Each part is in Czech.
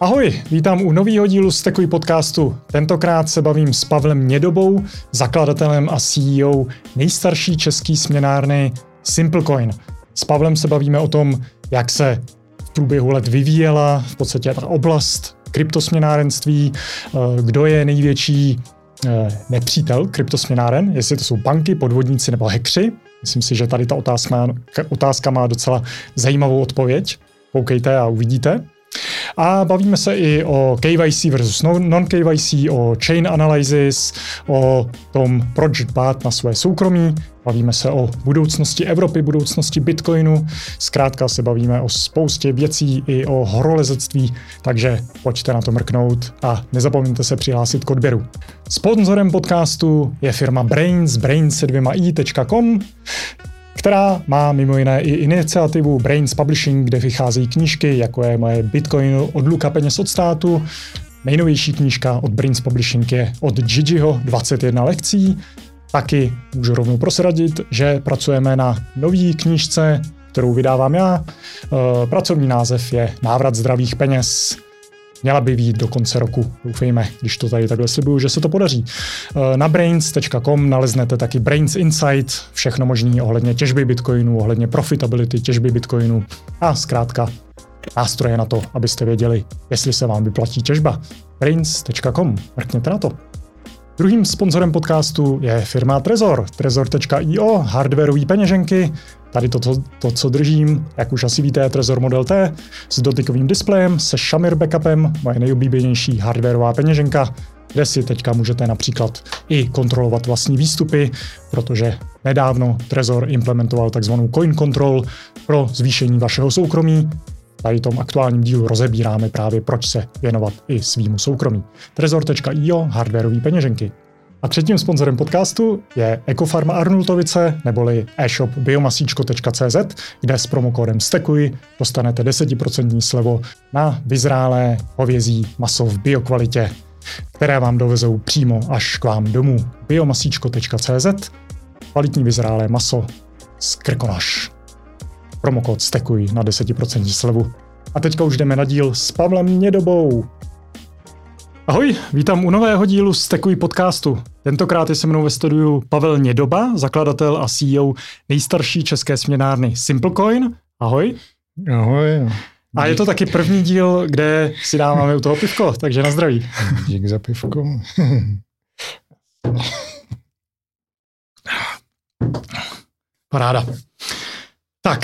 Ahoj, vítám u nového dílu Stekuj podcastu. Tentokrát se bavím s Pavlem Nědobou, zakladatelem a CEO nejstarší český směnárny Simplecoin. S Pavlem se bavíme o tom, jak se v průběhu let vyvíjela v podstatě ta oblast kryptosměnárenství, eh, kdo je největší eh, nepřítel kryptosměnáren, jestli to jsou banky, podvodníci nebo hekři. Myslím si, že tady ta otázka, otázka má docela zajímavou odpověď. Koukejte a uvidíte. A bavíme se i o KYC versus non-KYC, o chain analysis, o tom, proč dbát na své soukromí. Bavíme se o budoucnosti Evropy, budoucnosti Bitcoinu. Zkrátka se bavíme o spoustě věcí i o horolezectví, takže pojďte na to mrknout a nezapomeňte se přihlásit k odběru. Sponzorem podcastu je firma Brains, brains se dvěma i.com která má mimo jiné i iniciativu Brains Publishing, kde vycházejí knížky, jako je moje Bitcoin odluka peněz od státu. Nejnovější knížka od Brains Publishing je od Gigiho 21 lekcí. Taky můžu rovnou prosradit, že pracujeme na nový knížce, kterou vydávám já. E, pracovní název je Návrat zdravých peněz Měla by být do konce roku, doufejme, když to tady takhle slibuju, že se to podaří. Eh, na brains.com naleznete taky Brains Insight, všechno možné ohledně těžby bitcoinu, ohledně profitability těžby bitcoinu a zkrátka nástroje na to, abyste věděli, jestli se vám vyplatí těžba. brains.com, mrkněte na to. Druhým sponzorem podcastu je firma Trezor, trezor.io, hardwareové peněženky, Tady to, to, to, co držím, jak už asi víte, Trezor Model T s dotykovým displejem, se Shamir backupem, moje nejoblíbenější hardwareová peněženka, kde si teďka můžete například i kontrolovat vlastní výstupy, protože nedávno Trezor implementoval takzvanou coin control pro zvýšení vašeho soukromí. Tady tom aktuálním dílu rozebíráme právě, proč se věnovat i svýmu soukromí. Trezor.io, hardwareové peněženky. A třetím sponzorem podcastu je Ekofarma Arnultovice neboli e-shop biomasíčko.cz, kde s promokódem STEKUJ dostanete 10% slevo na vyzrálé hovězí maso v biokvalitě, které vám dovezou přímo až k vám domů. biomasíčko.cz kvalitní vyzrálé maso z Krkonoš. Promokód STEKUJ na 10% slevu. A teďka už jdeme na díl s Pavlem Nědobou. Ahoj, vítám u nového dílu Stekuj podcastu. Tentokrát je se mnou ve studiu Pavel Nědoba, zakladatel a CEO nejstarší české směnárny Simplecoin. Ahoj. Ahoj. A je to taky první díl, kde si dáváme u toho pivko, takže na zdraví. Dík za pivko. Paráda. Tak,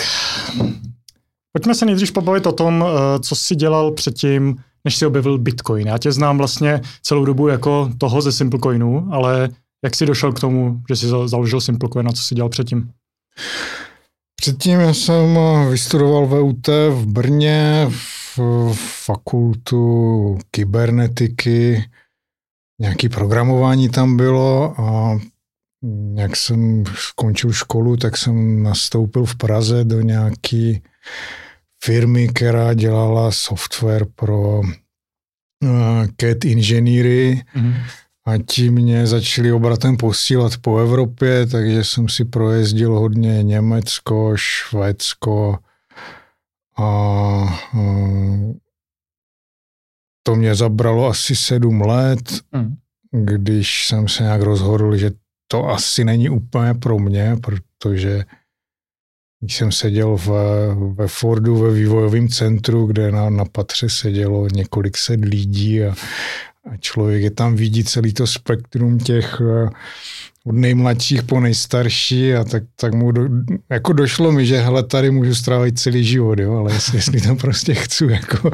pojďme se nejdřív pobavit o tom, eh, co jsi dělal předtím, než si objevil Bitcoin. Já tě znám vlastně celou dobu jako toho ze Simplecoinu, ale jak jsi došel k tomu, že jsi založil Simplecoin a co jsi dělal předtím? Předtím jsem vystudoval VUT v Brně, v fakultu kybernetiky, nějaký programování tam bylo a jak jsem skončil školu, tak jsem nastoupil v Praze do nějaký firmy, která dělala software pro uh, CAT inženýry mm-hmm. a ti mě začali obratem posílat po Evropě, takže jsem si projezdil hodně Německo, Švédsko a uh, to mě zabralo asi sedm let, mm. když jsem se nějak rozhodl, že to asi není úplně pro mě, protože když jsem seděl v, ve Fordu ve vývojovém centru, kde na, na patře sedělo několik set lidí a, a člověk je tam vidí celý to spektrum těch od nejmladších po nejstarší a tak, tak mu do, jako došlo mi, že hele, tady můžu strávit celý život, jo, ale jestli, jestli to prostě chci jako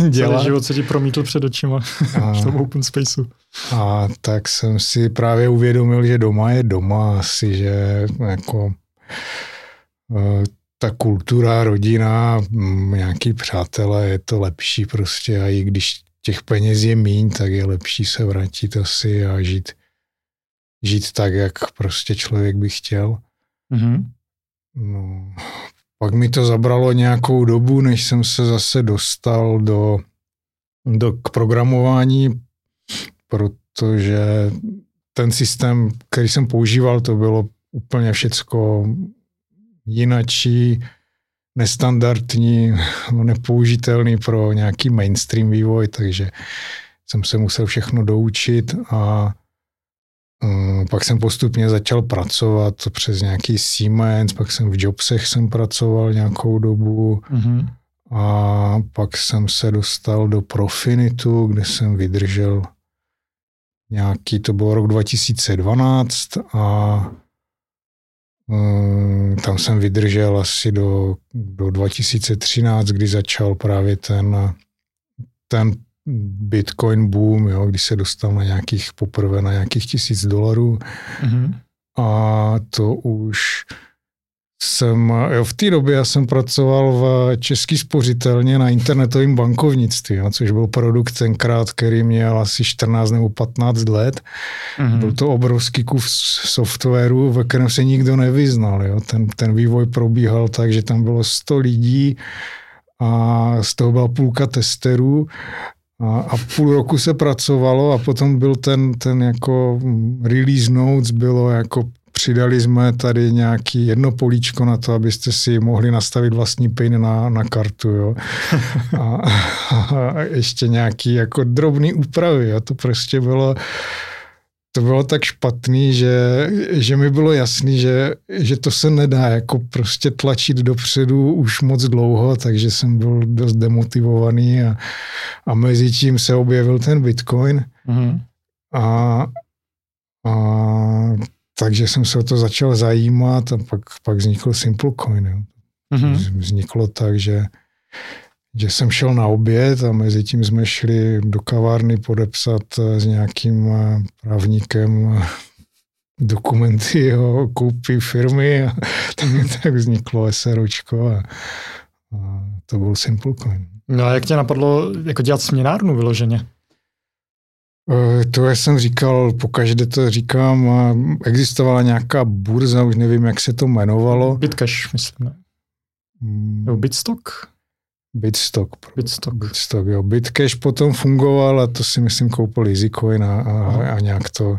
dělat. Celý život se ti promítl před očima a, v tom open spaceu. A tak jsem si právě uvědomil, že doma je doma asi, že jako Eh, ta kultura, rodina, mm, nějaký přátelé, je to lepší prostě a i když těch peněz je míň, tak je lepší se vrátit asi a žít, žít tak, jak prostě člověk by chtěl. Mm-hmm. No, pak mi to zabralo nějakou dobu, než jsem se zase dostal do, do k programování, protože ten systém, který jsem používal, to bylo úplně všecko jinačí, nestandardní, nepoužitelný pro nějaký mainstream vývoj, takže jsem se musel všechno doučit a pak jsem postupně začal pracovat přes nějaký Siemens, pak jsem v Jobsech jsem pracoval nějakou dobu mm-hmm. a pak jsem se dostal do Profinitu, kde jsem vydržel nějaký, to byl rok 2012 a um, tam jsem vydržel asi do, do 2013, kdy začal právě ten, ten Bitcoin boom, jo, když se dostal na nějakých, poprvé na nějakých tisíc dolarů. Mm-hmm. A to už jsem, jo, v té době já jsem pracoval v Český spořitelně na internetovém bankovnictví, jo, což byl produkt tenkrát, který měl asi 14 nebo 15 let. Mm-hmm. Byl to obrovský kus softwaru, ve kterém se nikdo nevyznal. Jo. Ten, ten vývoj probíhal tak, že tam bylo 100 lidí a z toho byla půlka testerů a, a půl roku se pracovalo a potom byl ten, ten jako release notes, bylo jako přidali jsme tady nějaký jedno políčko na to, abyste si mohli nastavit vlastní PIN na, na kartu, jo. A, a ještě nějaký jako drobný úpravy, jo. To prostě bylo, to bylo tak špatný, že, že mi bylo jasný, že, že to se nedá jako prostě tlačit dopředu už moc dlouho, takže jsem byl dost demotivovaný a, a mezi tím se objevil ten Bitcoin mm-hmm. a, a takže jsem se o to začal zajímat a pak, pak vznikl Simplecoin. Jo. Mm-hmm. Vzniklo tak, že že jsem šel na oběd a mezi tím jsme šli do kavárny podepsat eh, s nějakým eh, právníkem eh, dokumenty o koupi firmy a tak, tak vzniklo SROčko a, a to byl Simplecoin. No a jak tě napadlo jako dělat směnárnu vyloženě? To já jsem říkal, pokaždé to říkám, existovala nějaká burza, už nevím, jak se to jmenovalo. Bitcash, myslím, ne? Hmm. Nebo Bitstock? Bitstock. Bitstock. Bitstock, jo. Bitcash potom fungoval a to si myslím koupil EasyCoin a, a, a nějak to,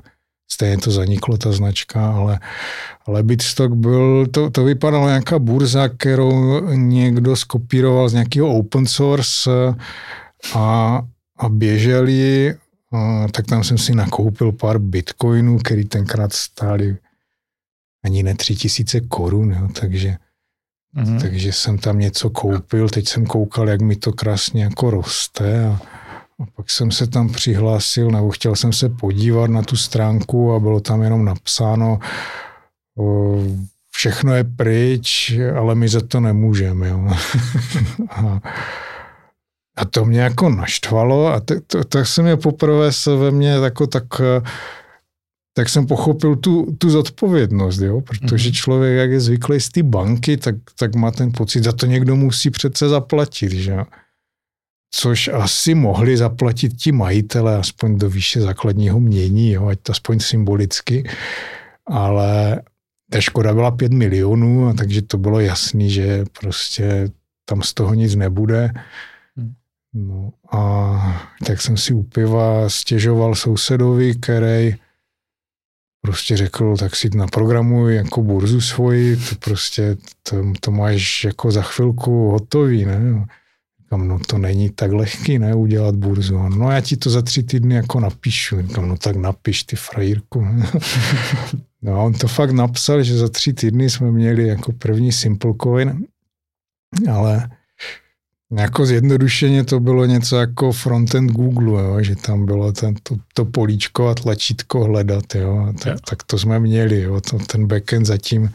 stejně to zaniklo, ta značka, ale, ale Bitstock byl, to, to vypadalo nějaká burza, kterou někdo skopíroval z nějakého open source a, a běželi, a, tak tam jsem si nakoupil pár bitcoinů, který tenkrát stály ani ne tři tisíce korun, jo, takže Mm-hmm. Takže jsem tam něco koupil, teď jsem koukal, jak mi to krásně jako roste a, a pak jsem se tam přihlásil, nebo chtěl jsem se podívat na tu stránku a bylo tam jenom napsáno, o, všechno je pryč, ale my za to nemůžeme. Jo. a, a to mě jako naštvalo a tak to, to se mě poprvé se ve mně jako tak tak jsem pochopil tu, tu zodpovědnost, jo? protože mm-hmm. člověk, jak je zvyklý z té banky, tak, tak má ten pocit, za to někdo musí přece zaplatit, že Což asi mohli zaplatit ti majitele, aspoň do výše základního mění, jo? ať to aspoň symbolicky, ale ta škoda byla 5 milionů, a takže to bylo jasný, že prostě tam z toho nic nebude. Mhm. No a tak jsem si u piva stěžoval sousedovi, který prostě řekl, tak si naprogramuj jako burzu svoji, to prostě to, to máš jako za chvilku hotový, ne? Říkám, no to není tak lehký, ne, udělat burzu. No já ti to za tři týdny jako napíšu. Říkám, no tak napiš ty frajírku. no a on to fakt napsal, že za tři týdny jsme měli jako první Simple Coin, ale jako zjednodušeně to bylo něco jako frontend Google, jo, že tam bylo ten, to, to políčko a tlačítko hledat. Jo, tak, tak to jsme měli. Jo, to, ten backend zatím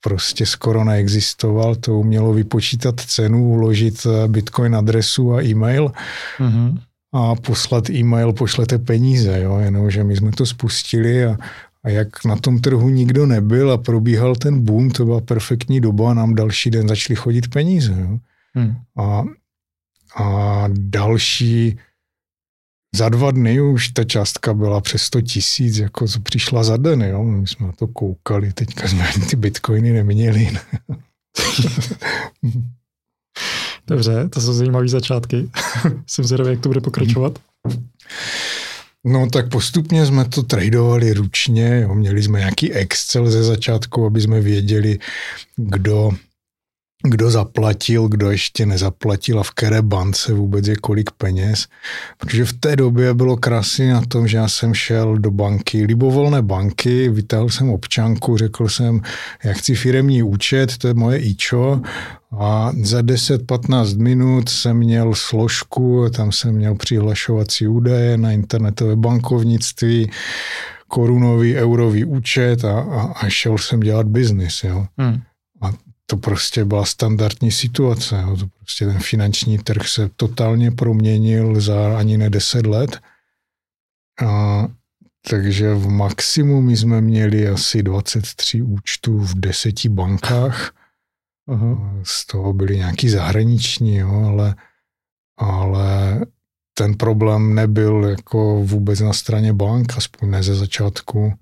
prostě skoro neexistoval. To umělo vypočítat cenu, uložit eh, bitcoin adresu a e-mail mm-hmm. a poslat e-mail, pošlete peníze. Jo, jenomže my jsme to spustili a, a jak na tom trhu nikdo nebyl a probíhal ten boom, to byla perfektní doba a nám další den začaly chodit peníze. Jo. Hmm. A, a další za dva dny už ta částka byla přes 100 tisíc, jako co přišla za den, jo. My jsme na to koukali, teďka jsme ani ty bitcoiny neměli. Dobře, to jsou zajímavé začátky. Jsem zvědavý, jak to bude pokračovat. No tak postupně jsme to tradovali ručně, jo. měli jsme nějaký Excel ze začátku, aby jsme věděli, kdo kdo zaplatil, kdo ještě nezaplatil a v které bance vůbec je kolik peněz. Protože v té době bylo krásně na tom, že já jsem šel do banky, libovolné banky, vytáhl jsem občanku, řekl jsem, jak chci firemní účet, to je moje ičo a za 10-15 minut jsem měl složku, tam jsem měl přihlašovací údaje na internetové bankovnictví, korunový, eurový účet a, a, a šel jsem dělat biznis. Jo. Hmm. To prostě byla standardní situace. Jo. To prostě ten finanční trh se totálně proměnil za ani ne 10 let. A, takže v maximu my jsme měli asi 23 účtů v deseti bankách. Aha. Z toho byly nějaký zahraniční, jo, ale, ale ten problém nebyl jako vůbec na straně bank, aspoň ne ze začátku,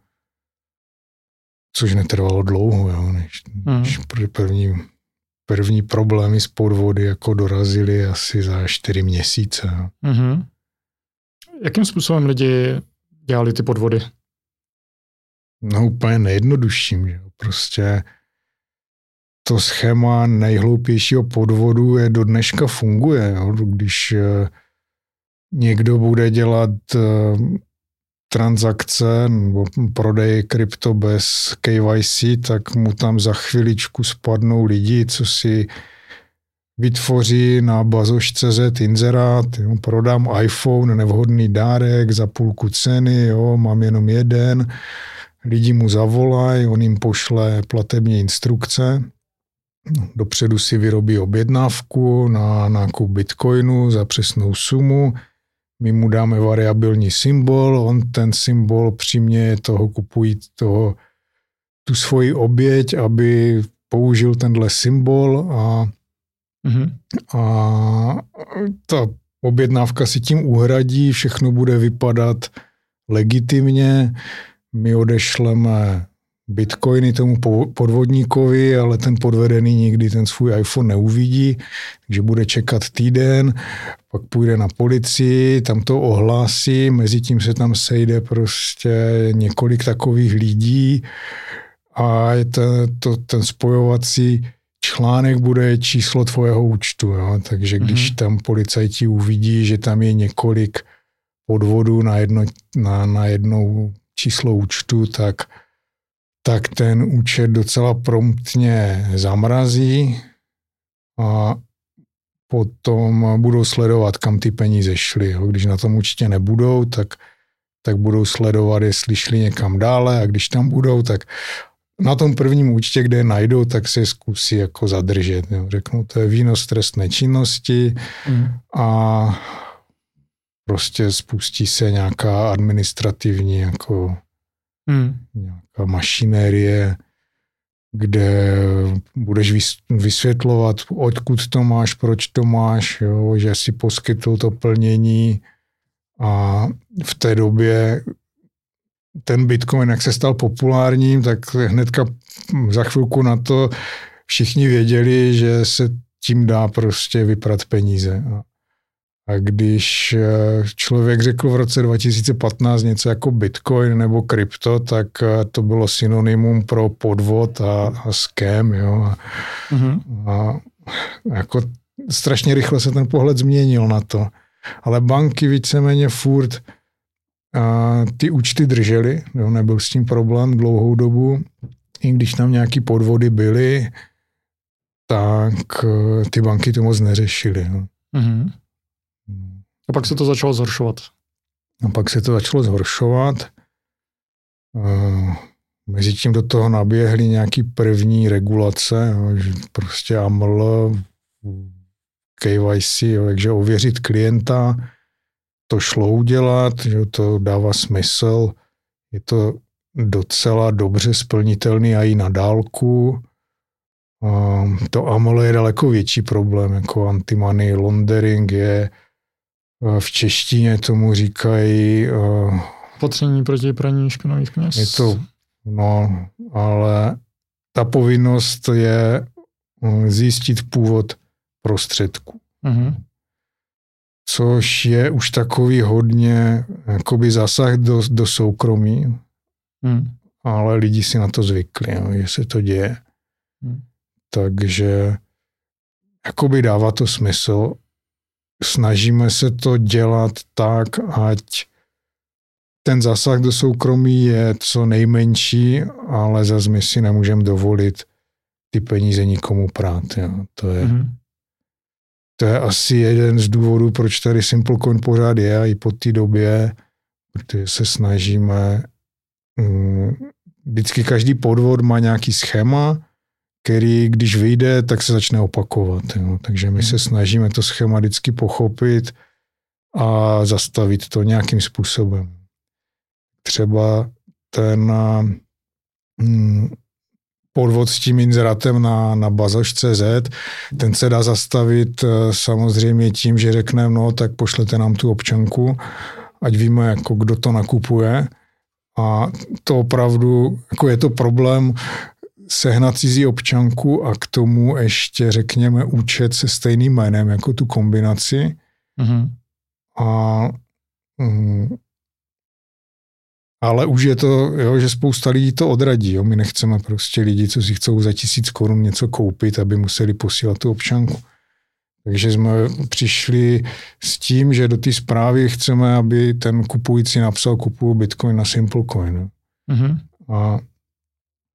což netrvalo dlouho, jo, než, mm. než první, první problémy s podvody jako dorazily asi za čtyři měsíce. Mm-hmm. Jakým způsobem lidi dělali ty podvody? No úplně nejjednodušším, že prostě to schéma nejhloupějšího podvodu je do dneška funguje. Jo? Když eh, někdo bude dělat eh, transakce nebo prodej krypto bez KYC, tak mu tam za chviličku spadnou lidi, co si vytvoří na bazoš.cz inzerát, jo, prodám iPhone, nevhodný dárek za půlku ceny, jo, mám jenom jeden, lidi mu zavolají, on jim pošle platební instrukce, dopředu si vyrobí objednávku na nákup bitcoinu za přesnou sumu, my mu dáme variabilní symbol, on ten symbol přiměje toho kupují toho, tu svoji oběť, aby použil tenhle symbol a, mm-hmm. a ta objednávka si tím uhradí, všechno bude vypadat legitimně, my odešleme bitcoiny tomu podvodníkovi, ale ten podvedený nikdy ten svůj iPhone neuvidí, takže bude čekat týden, pak půjde na policii, tam to ohlásí, mezi tím se tam sejde prostě několik takových lidí a je to, to, ten spojovací článek bude číslo tvojeho účtu. Jo? Takže když mm-hmm. tam policajti uvidí, že tam je několik podvodů na, jedno, na, na jednou číslo účtu, tak tak ten účet docela promptně zamrazí a potom budou sledovat, kam ty peníze šly. Když na tom určitě nebudou, tak, tak budou sledovat, jestli šli někam dále a když tam budou, tak na tom prvním účtě, kde je najdou, tak se zkusí jako zadržet. Jo. Řeknu, to je výnos trestné činnosti mm. a prostě spustí se nějaká administrativní jako Hmm. Nějaká mašinérie, kde budeš vysvětlovat, odkud to máš, proč to máš, jo, že si poskytl to plnění a v té době ten Bitcoin, jak se stal populárním, tak hnedka za chvilku na to všichni věděli, že se tím dá prostě vyprat peníze. A když eh, člověk řekl v roce 2015 něco jako Bitcoin nebo krypto, tak eh, to bylo synonymum pro podvod a, a scam. Jo. A, mm-hmm. a jako strašně rychle se ten pohled změnil na to. Ale banky víceméně furt a ty účty držely, jo, nebyl s tím problém dlouhou dobu. I když tam nějaký podvody byly, tak eh, ty banky to moc neřešily. Mm-hmm. A pak se to začalo zhoršovat. A pak se to začalo zhoršovat. Mezitím do toho naběhly nějaký první regulace, že prostě AML, KYC, takže ověřit klienta, to šlo udělat, že to dává smysl, je to docela dobře splnitelný a i na dálku. To AML je daleko větší problém, jako anti-money laundering je v češtině tomu říkají... Uh, Opatření proti praní špinavých peněz. Je to, no, ale ta povinnost je eh, zjistit původ prostředku. Uh-huh. Což je už takový hodně jakoby zasah do, do soukromí, uh-huh. ale lidi si na to zvykli, jo, že se to děje. Uh-huh. Takže jakoby dává to smysl. Snažíme se to dělat tak, ať ten zásah do soukromí je co nejmenší, ale zase my si nemůžeme dovolit ty peníze nikomu prát. Jo. To, je, mm-hmm. to je asi jeden z důvodů, proč tady SimpleCoin pořád je a i po té době, protože se snažíme um, vždycky každý podvod má nějaký schéma, který když vyjde, tak se začne opakovat. Jo. Takže my se mhm. snažíme to schéma vždycky pochopit a zastavit to nějakým způsobem. Třeba ten hm, podvod s tím inzerátem na, na bazoš.cz, ten se dá zastavit eh, samozřejmě tím, že řekneme, no tak pošlete nám tu občanku, ať víme, jako kdo to nakupuje. A to opravdu, jako je to problém sehnat cizí občanku a k tomu ještě, řekněme, účet se stejným jménem, jako tu kombinaci. Mm-hmm. A mm, ale už je to, jo, že spousta lidí to odradí. Jo. My nechceme prostě lidi, co si chcou za tisíc korun něco koupit, aby museli posílat tu občanku. Takže jsme přišli s tím, že do té zprávy chceme, aby ten kupující napsal kupuju Bitcoin na Simplecoin. Mm-hmm. A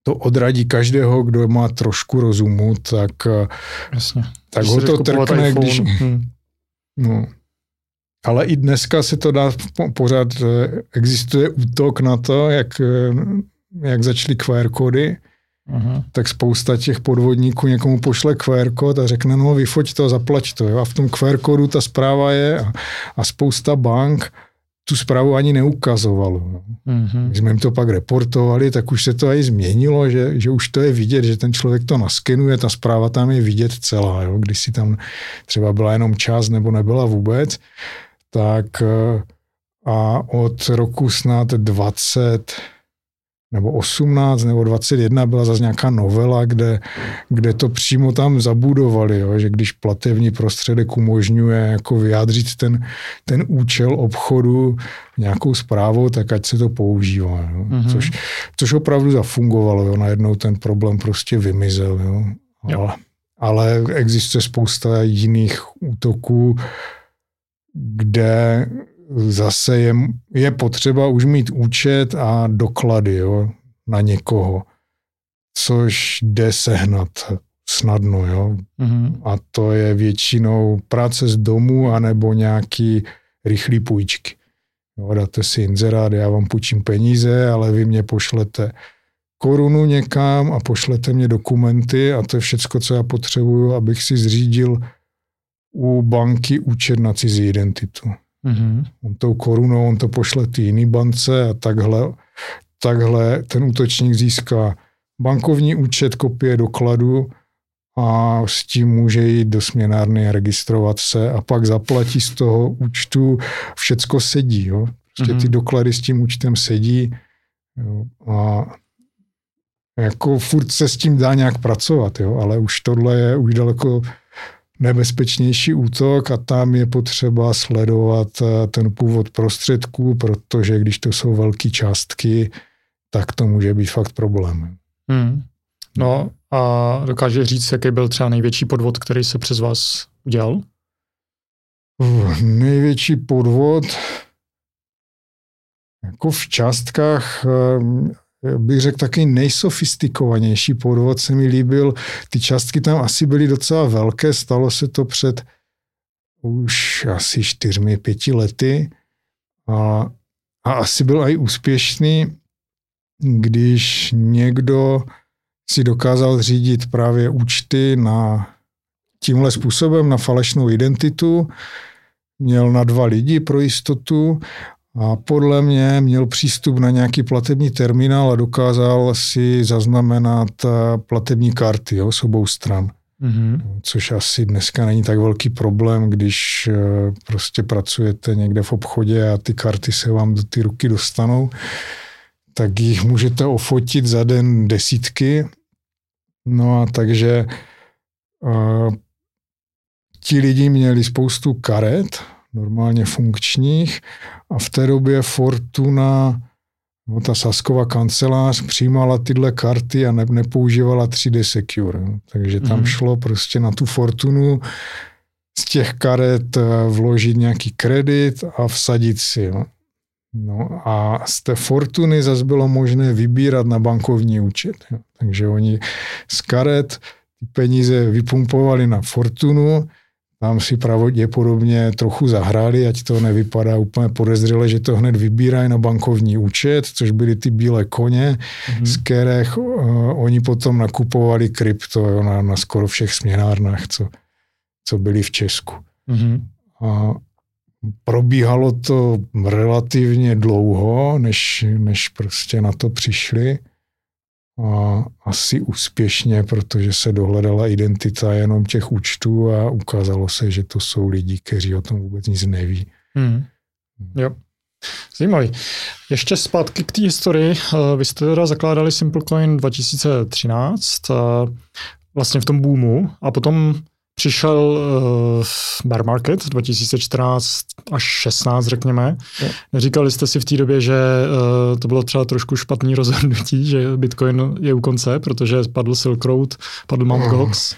to odradí každého, kdo má trošku rozumu, tak, Jasně. tak ho to trkne, když... Hmm. No. Ale i dneska se to dá pořád, eh, existuje útok na to, jak, eh, jak začaly QR kódy, Aha. tak spousta těch podvodníků někomu pošle QR kód a řekne, no vyfoť to, zaplať to. Jo? A v tom QR kódu ta zpráva je a, a spousta bank tu zprávu ani neukazovalo. No. Mm-hmm. Když jsme jim to pak reportovali, tak už se to i změnilo, že, že už to je vidět, že ten člověk to naskenuje, ta zpráva tam je vidět celá. Jo? Když si tam třeba byla jenom část nebo nebyla vůbec, tak eh, a od roku snad 20 nebo 18 nebo 21 byla zase nějaká novela, kde, kde to přímo tam zabudovali, jo, že když platební prostředek umožňuje jako vyjádřit ten, ten účel obchodu nějakou zprávou, tak ať se to používá. Jo. Mm-hmm. Což, což opravdu zafungovalo. Jo. Najednou ten problém prostě vymizel. Jo. jo. Ale, ale existuje spousta jiných útoků, kde zase je, je potřeba už mít účet a doklady jo, na někoho, což jde sehnat snadno. Jo. Mm-hmm. A to je většinou práce z domu anebo nějaký rychlý půjčky. Jo, dáte si inzerát, já vám půjčím peníze, ale vy mě pošlete korunu někam a pošlete mě dokumenty a to je všecko, co já potřebuju, abych si zřídil u banky účet na cizí identitu. Mm-hmm. On tou korunou, on to pošle ty jiný bance a takhle, takhle ten útočník získá bankovní účet, kopie dokladu a s tím může jít do směnárny, registrovat se a pak zaplatí z toho účtu, všecko sedí. Jo? Prostě mm-hmm. ty doklady s tím účtem sedí jo? a jako furt se s tím dá nějak pracovat, jo? ale už tohle je už daleko nebezpečnější útok a tam je potřeba sledovat eh, ten původ prostředků, protože když to jsou velké částky, tak to může být fakt problém. Hmm. No a dokáže říct, jaký byl třeba největší podvod, který se přes vás udělal? Uh, největší podvod jako v částkách eh, bych řekl, taky nejsofistikovanější podvod se mi líbil. Ty částky tam asi byly docela velké, stalo se to před už asi čtyřmi, pěti lety a, a asi byl i úspěšný, když někdo si dokázal řídit právě účty na tímhle způsobem, na falešnou identitu, měl na dva lidi pro jistotu a podle mě měl přístup na nějaký platební terminál a dokázal si zaznamenat eh, platební karty jo, s obou stran. Mm-hmm. Což asi dneska není tak velký problém, když eh, prostě pracujete někde v obchodě a ty karty se vám do ty ruky dostanou, tak jich můžete ofotit za den desítky. No a takže uh, ti lidi měli spoustu karet, normálně funkčních a v té době Fortuna No, ta Sasková kancelář přijímala tyhle karty a ne, nepoužívala 3D Secure. No. Takže tam mm. šlo prostě na tu fortunu z těch karet eh, vložit nějaký kredit a vsadit si. No. No a z té fortuny zase bylo možné vybírat na bankovní účet. Jo. Takže oni z karet ty peníze vypumpovali na fortunu, tam si pravděpodobně trochu zahráli, ať to nevypadá úplně podezřele, že to hned vybírají na bankovní účet, což byly ty bílé koně, mm-hmm. z kterých uh, oni potom nakupovali krypto jo, na, na skoro všech směnárnách, co, co byly v Česku. Mm-hmm. A probíhalo to relativně dlouho, než, než prostě na to přišli. A asi úspěšně, protože se dohledala identita jenom těch účtů a ukázalo se, že to jsou lidi, kteří o tom vůbec nic neví. Hmm. Jo. Zajímavý. Ještě zpátky k té historii. Eh, vy jste teda zakládali SimpleCoin 2013, eh, vlastně v tom boomu, a potom Přišel uh, bear market 2014 až 16, řekněme. Je. Neříkali jste si v té době, že uh, to bylo třeba trošku špatný rozhodnutí, že Bitcoin je u konce, protože spadl Silk Road, padl Mt. Gox?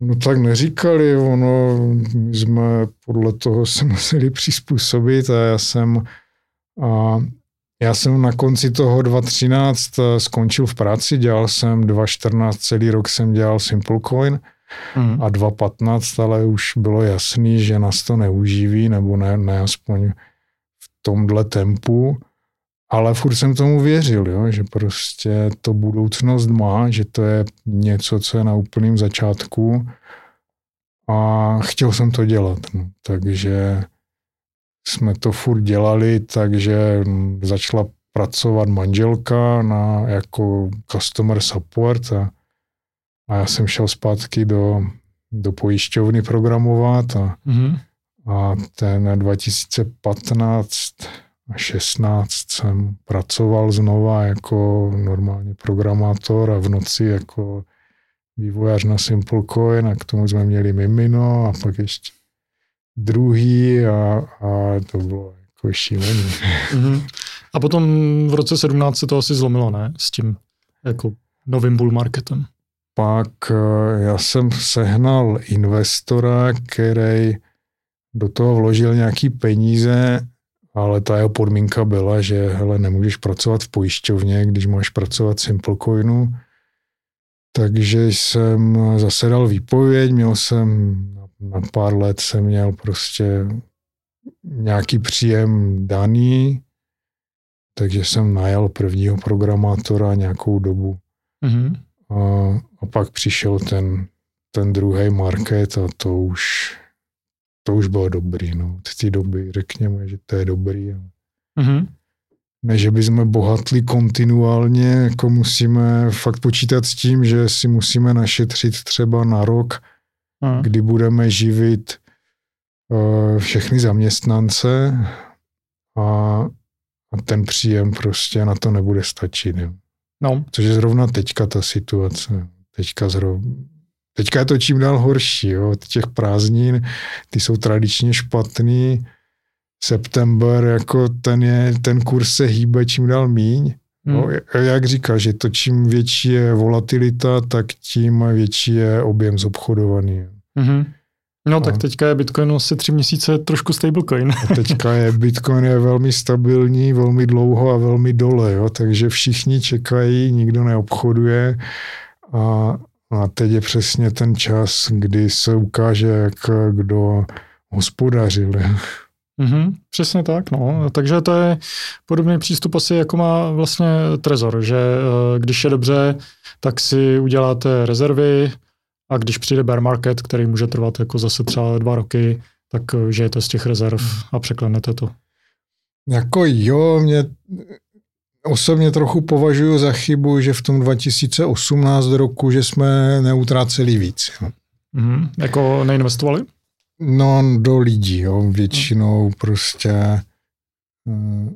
No tak neříkali, ono, my jsme podle toho se museli přizpůsobit a já jsem, a já jsem na konci toho 2013 eh, skončil v práci, dělal jsem 2014, celý rok jsem dělal SimpleCoin, Mm. A 2.15 ale už bylo jasný, že nás to neuživí, nebo ne, ne aspoň v tomhle tempu. Ale furt jsem tomu věřil, jo, že prostě to budoucnost má, že to je něco, co je na úplném začátku a chtěl jsem to dělat. No. Takže jsme to furt dělali, takže začala pracovat manželka na, jako customer support a a já jsem šel zpátky do, do pojišťovny programovat a, mm-hmm. a ten 2015 a 16 jsem pracoval znova jako normálně programátor a v noci jako vývojář na SimpleCoin a k tomu jsme měli Mimino a pak ještě druhý a, a to bylo jako šílený. Mm-hmm. A potom v roce 17 se to asi zlomilo, ne? S tím jako novým bull marketem pak eh, já jsem sehnal investora, který do toho vložil nějaký peníze, ale ta jeho podmínka byla, že hele, nemůžeš pracovat v pojišťovně, když máš pracovat Simplecoinu. Takže jsem zase dal výpověď, měl jsem na pár let jsem měl prostě nějaký příjem daný, takže jsem najal prvního programátora nějakou dobu. Mm-hmm. A, a pak přišel ten, ten druhý market a to už, to už bylo dobrý. No. Od té doby řekněme, že to je dobrý. Mm-hmm. Ne, že bychom bohatli kontinuálně, jako musíme fakt počítat s tím, že si musíme našetřit třeba na rok, mm. kdy budeme živit uh, všechny zaměstnance a, a ten příjem prostě na to nebude stačit. Jo. No. Což je zrovna teďka ta situace. Teďka zrovna, teďka je to čím dál horší. Jo. Těch prázdnin, ty jsou tradičně špatný. September, jako ten, je, ten kurz se hýbe čím dál míň. Hmm. No, jak říká, že to čím větší je volatilita, tak tím větší je objem zobchodovaný. Mm-hmm. No tak teďka je Bitcoin asi tři měsíce trošku stablecoin. A teďka je Bitcoin je velmi stabilní, velmi dlouho a velmi dole, jo, takže všichni čekají, nikdo neobchoduje a, a teď je přesně ten čas, kdy se ukáže, jak kdo hospodařil. Mm-hmm, přesně tak, no. Takže to je podobný přístup asi, jako má vlastně Trezor, že eh, když je dobře, tak si uděláte rezervy, a když přijde bear market, který může trvat jako zase třeba dva roky, tak eh, žijete z těch rezerv a překlenete to. Jako jo, mě osobně trochu považuji za chybu, že v tom 2018 roku, že jsme neutráceli víc. Mm-hmm. Jako neinvestovali? No, do lidí, jo, většinou prostě. Eh,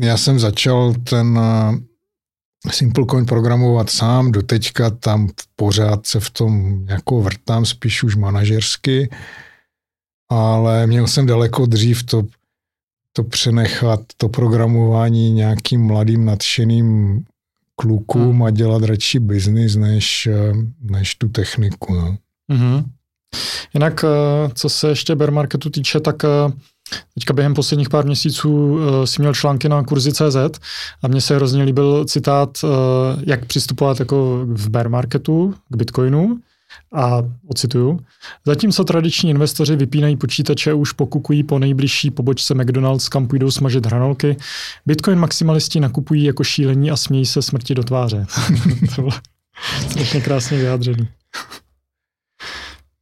já jsem začal ten eh, SimpleCoin programovat sám, do teďka tam pořád se v tom jako vrtám, spíš už manažersky, ale měl jsem daleko dřív to, to přenechat, to programování nějakým mladým nadšeným klukům hmm. a dělat radši biznis, než, než tu techniku. No. Mm-hmm. Jinak, co se ještě bear marketu týče, tak Teďka během posledních pár měsíců uh, si měl články na kurzy CZ a mně se hrozně líbil citát, uh, jak přistupovat jako v bear marketu k Bitcoinu. A ocituju. Zatímco tradiční investoři vypínají počítače a už pokukují po nejbližší pobočce McDonald's, kam půjdou smažit hranolky, Bitcoin maximalisti nakupují jako šílení a smějí se smrti do tváře. to bylo strašně krásně vyjádřený.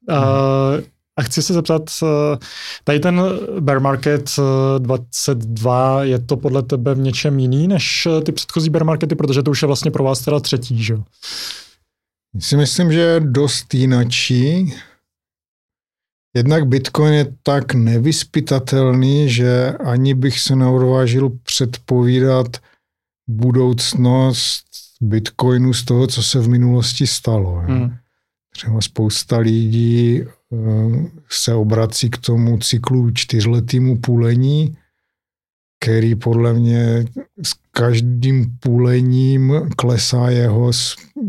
Uh, a chci se zeptat, eh, tady ten bear market 22, eh, je to podle tebe v něčem jiný než eh, ty předchozí bear markety, protože to už je vlastně pro vás teda třetí, že jo? Si myslím, že je dost jinačí. Jednak Bitcoin je tak nevyspytatelný, že ani bych se neodvážil předpovídat budoucnost Bitcoinu z toho, co se v minulosti stalo. Hmm. Třeba spousta lidí Eh, se obrací k tomu cyklu čtyřletýmu půlení, který podle mě s každým půlením klesá jeho,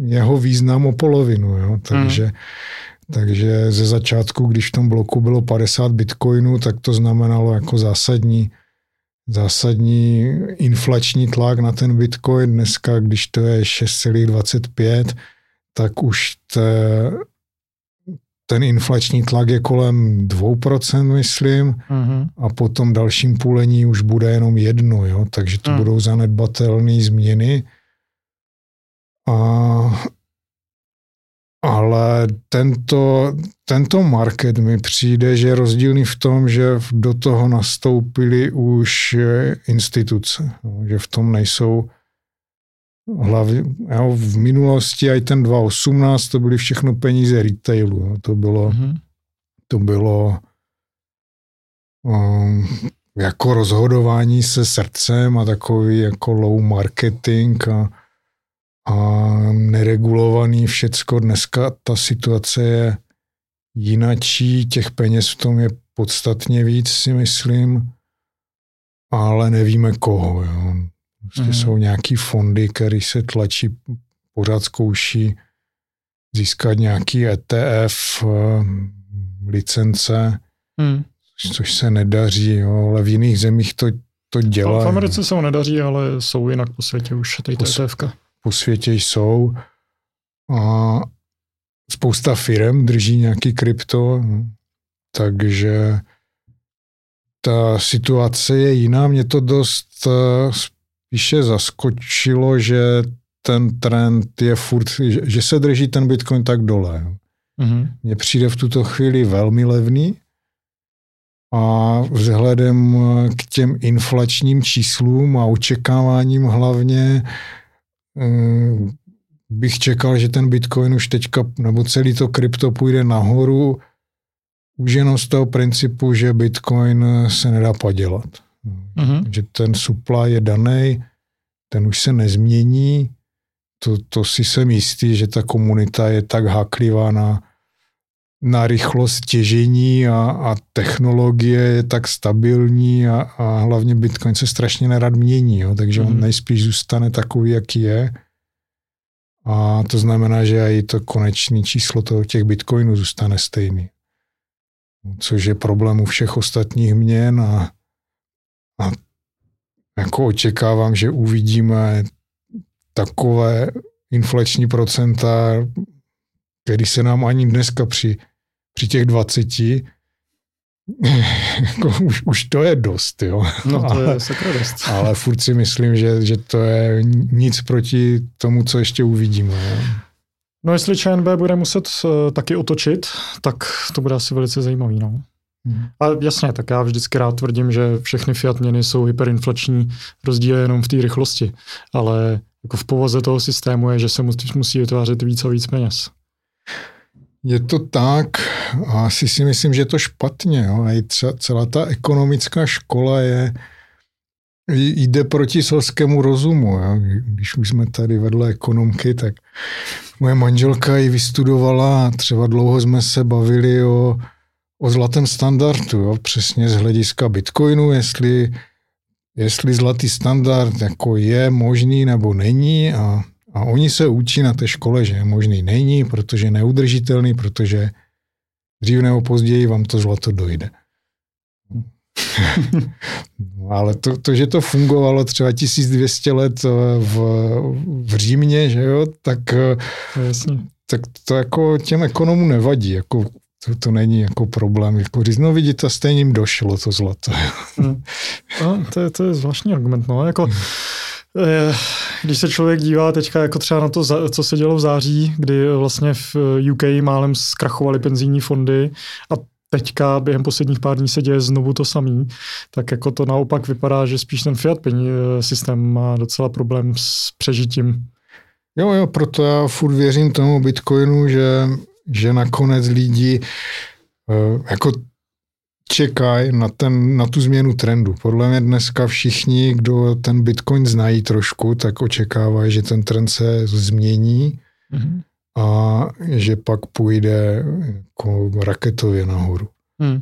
jeho význam o polovinu. Jo? Takže, hmm. takže ze začátku, když v tom bloku bylo 50 bitcoinů, tak to znamenalo jako zásadní, zásadní inflační tlak na ten bitcoin. Dneska, když to je 6,25, tak už te, ten inflační tlak je kolem 2%, myslím, mm-hmm. a potom dalším půlení už bude jenom jedno, jo? takže to mm. budou zanedbatelné změny. A, ale tento, tento market mi přijde, že je rozdílný v tom, že do toho nastoupily už instituce, že v tom nejsou hlavně, jo, v minulosti i ten 2018 to byly všechno peníze retailu. Jo. To bylo, mm-hmm. to bylo um, jako rozhodování se srdcem a takový jako low marketing a, a neregulovaný všecko. Dneska ta situace je jinačí, těch peněz v tom je podstatně víc, si myslím, ale nevíme koho. Jo. Prostě mm. jsou nějaký fondy, které se tlačí, pořád zkouší získat nějaký ETF, eh, licence, mm. což se nedaří, jo, ale v jiných zemích to, to dělá. V Americe se nedaří, ale jsou jinak po světě už tady ETF. Po světě jsou. A spousta firm drží nějaký krypto, takže ta situace je jiná. Mě to dost eh, spíše zaskočilo, že ten trend je furt, že se drží ten Bitcoin tak dole. Mm-hmm. Mně přijde v tuto chvíli velmi levný a vzhledem k těm inflačním číslům a očekáváním hlavně eh, bych čekal, že ten Bitcoin už teďka, nebo celý to krypto půjde nahoru, už jenom z toho principu, že Bitcoin se nedá padělat. Mm-hmm. Že ten supply je daný, ten už se nezmění. To, to si jsem jistý, že ta komunita je tak háklivá na, na rychlost těžení a, a technologie je tak stabilní a, a hlavně Bitcoin se strašně nerad mění, jo, takže mm-hmm. on mhm. nejspíš zůstane takový, jaký je. A to znamená, že i to konečné číslo toho těch bitcoinů zůstane stejný. Což je problém u všech ostatních měn a a jako očekávám, že uvidíme takové inflační procenta, který se nám ani dneska při, při těch 20 jako už, už to je dost, jo. No to ale, je sakra dost. Ale furt si myslím, že, že to je nic proti tomu, co ještě uvidíme. Jo. No jestli ČNB bude muset uh, taky otočit, tak to bude asi velice zajímavý, no. Hmm. A jasně, tak já vždycky rád tvrdím, že všechny fiat měny jsou hyperinflační, rozdíl je jenom v té rychlosti, ale jako v povaze toho systému je, že se musí, vytvářet víc a víc peněz. Je to tak, a asi si myslím, že je to špatně. Jo. A i celá ta ekonomická škola je, jde proti selskému rozumu. Jo. Když už jsme tady vedle ekonomky, tak moje manželka ji vystudovala třeba dlouho jsme se bavili o o zlatém standardu, jo, přesně z hlediska Bitcoinu, jestli jestli zlatý standard jako je možný nebo není a, a oni se učí na té škole, že možný není, protože je neudržitelný, protože dřív nebo později vám to zlato dojde. no, ale to, to, že to fungovalo třeba 1200 let eh, v, v Římě, že jo, tak, eh, Jasně. tak to jako těm ekonomům nevadí. Jako to, to není jako problém. Jako říct, no vidíte, stejně jim došlo to zlato. Hmm. No, to, je, to je zvláštní argument. No. Jako, eh, když se člověk dívá teďka jako třeba na to, co se dělo v září, kdy vlastně v UK málem zkrachovaly penzijní fondy a teďka během posledních pár dní se děje znovu to samý, tak jako to naopak vypadá, že spíš ten fiat pení, eh, systém má docela problém s přežitím. Jo, jo, proto já furt věřím tomu Bitcoinu, že že nakonec lidi uh, jako čekají na, ten, na tu změnu trendu. Podle mě dneska všichni, kdo ten Bitcoin znají trošku, tak očekávají, že ten trend se změní mm-hmm. a že pak půjde jako raketově nahoru. Mm.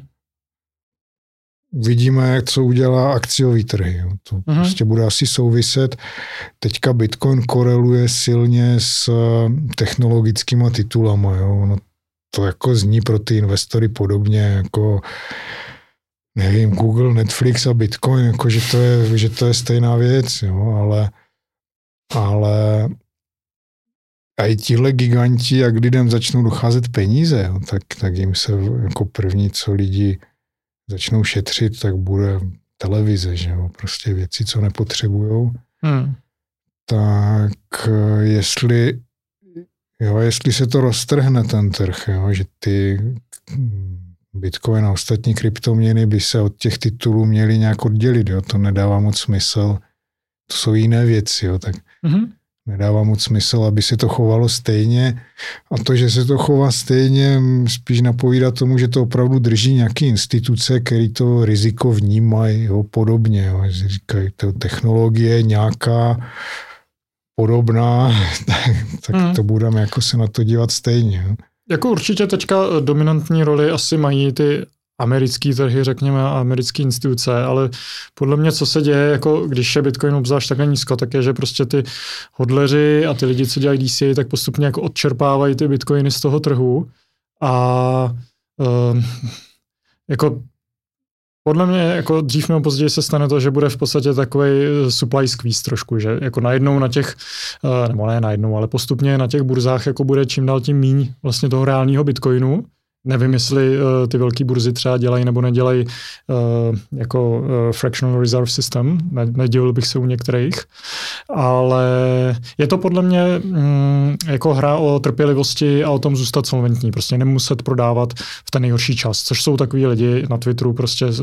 Vidíme, co udělá akciový trhy. To mm-hmm. prostě bude asi souviset. Teďka Bitcoin koreluje silně s technologickými titulama. Jo. Ono to jako zní pro ty investory podobně jako nevím, Google, Netflix a Bitcoin, jako že to je, že to je stejná věc, jo, ale, ale a i tihle giganti, jak lidem začnou docházet peníze, jo, tak, tak jim se jako první, co lidi začnou šetřit, tak bude televize, že jo, prostě věci, co nepotřebujou. Hmm. Tak jestli Jo, jestli se to roztrhne ten trh, jo, že ty Bitcoin a ostatní kryptoměny by se od těch titulů měly nějak oddělit, jo, to nedává moc smysl. To jsou jiné věci, jo, tak mm-hmm. Nedává moc smysl, aby se to chovalo stejně. A to, že se to chová stejně, spíš napovídá tomu, že to opravdu drží nějaké instituce, které to riziko vnímají jo, podobně. Jo. Říkají, to technologie nějaká, podobná, tak, tak hmm. to budeme jako se na to dívat stejně. Jako určitě teďka dominantní roli asi mají ty americký trhy, řekněme, a americké instituce, ale podle mě, co se děje, jako když je Bitcoin obzvlášť takhle nízko, tak je, že prostě ty hodleři a ty lidi, co dělají DCA, tak postupně jako odčerpávají ty Bitcoiny z toho trhu a uh, jako podle mě jako dřív nebo později se stane to, že bude v podstatě takový eh, supply squeeze trošku, že jako najednou na těch, eh, nebo ne najednou, ale postupně na těch burzách jako bude čím dál tím míň vlastně toho reálního bitcoinu Nevím, jestli uh, ty velké burzy třeba dělají nebo nedělají uh, jako uh, fractional reserve system, ne, nedivil bych se u některých, ale je to podle mě um, jako hra o trpělivosti a o tom zůstat solventní, prostě nemuset prodávat v ten nejhorší čas, což jsou takový lidi na Twitteru, prostě uh,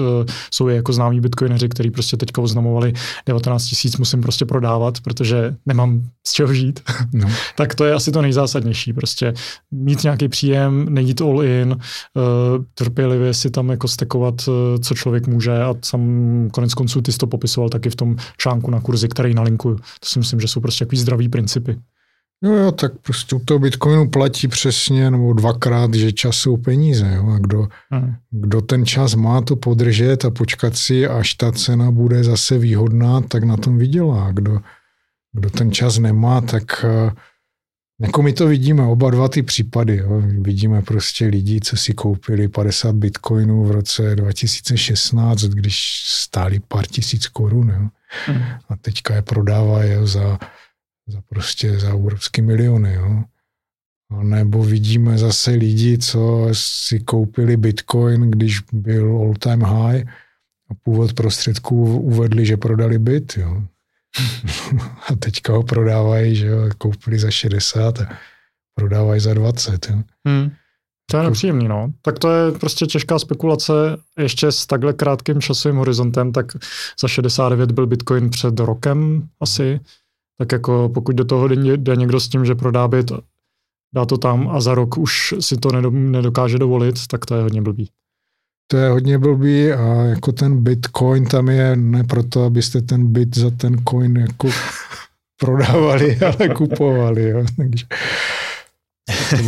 jsou jako známí bitcoineři, kteří prostě teďka oznamovali 19 tisíc musím prostě prodávat, protože nemám z čeho žít. No. tak to je asi to nejzásadnější, prostě mít nějaký příjem, nejít all in, uh, trpělivě si tam jako stekovat, uh, co člověk může a sam konec konců ty jsi to popisoval taky v tom článku na kurzi, který nalinkuju. To si myslím, že jsou prostě takový zdravý principy. Jo, jo, tak prostě u toho Bitcoinu platí přesně nebo dvakrát, že čas jsou peníze. Jo? A kdo, hmm. kdo ten čas má to podržet a počkat si, až ta cena bude zase výhodná, tak na tom vydělá. Kdo, kdo ten čas nemá, tak uh, jako my to vidíme, oba dva ty případy. Jo. Vidíme prostě lidi, co si koupili 50 bitcoinů v roce 2016, když stáli pár tisíc korun. Jo. Mm. A teďka je prodávají za, za prostě za obrovské miliony. Jo. A nebo vidíme zase lidi, co si koupili bitcoin, když byl all time high a původ prostředků uvedli, že prodali byt. Jo. a teďka ho prodávají, že jo, koupili za 60 a prodávají za 20. Jo. Hmm. To je nepříjemný, no. Tak to je prostě těžká spekulace. Ještě s takhle krátkým časovým horizontem, tak za 69 byl Bitcoin před rokem asi. Tak jako pokud do toho jde někdo s tím, že prodá byt, dá to tam a za rok už si to nedokáže dovolit, tak to je hodně blbý to je hodně blbý a jako ten bitcoin tam je ne proto, abyste ten bit za ten coin jako prodávali, ale kupovali. Jo. Takže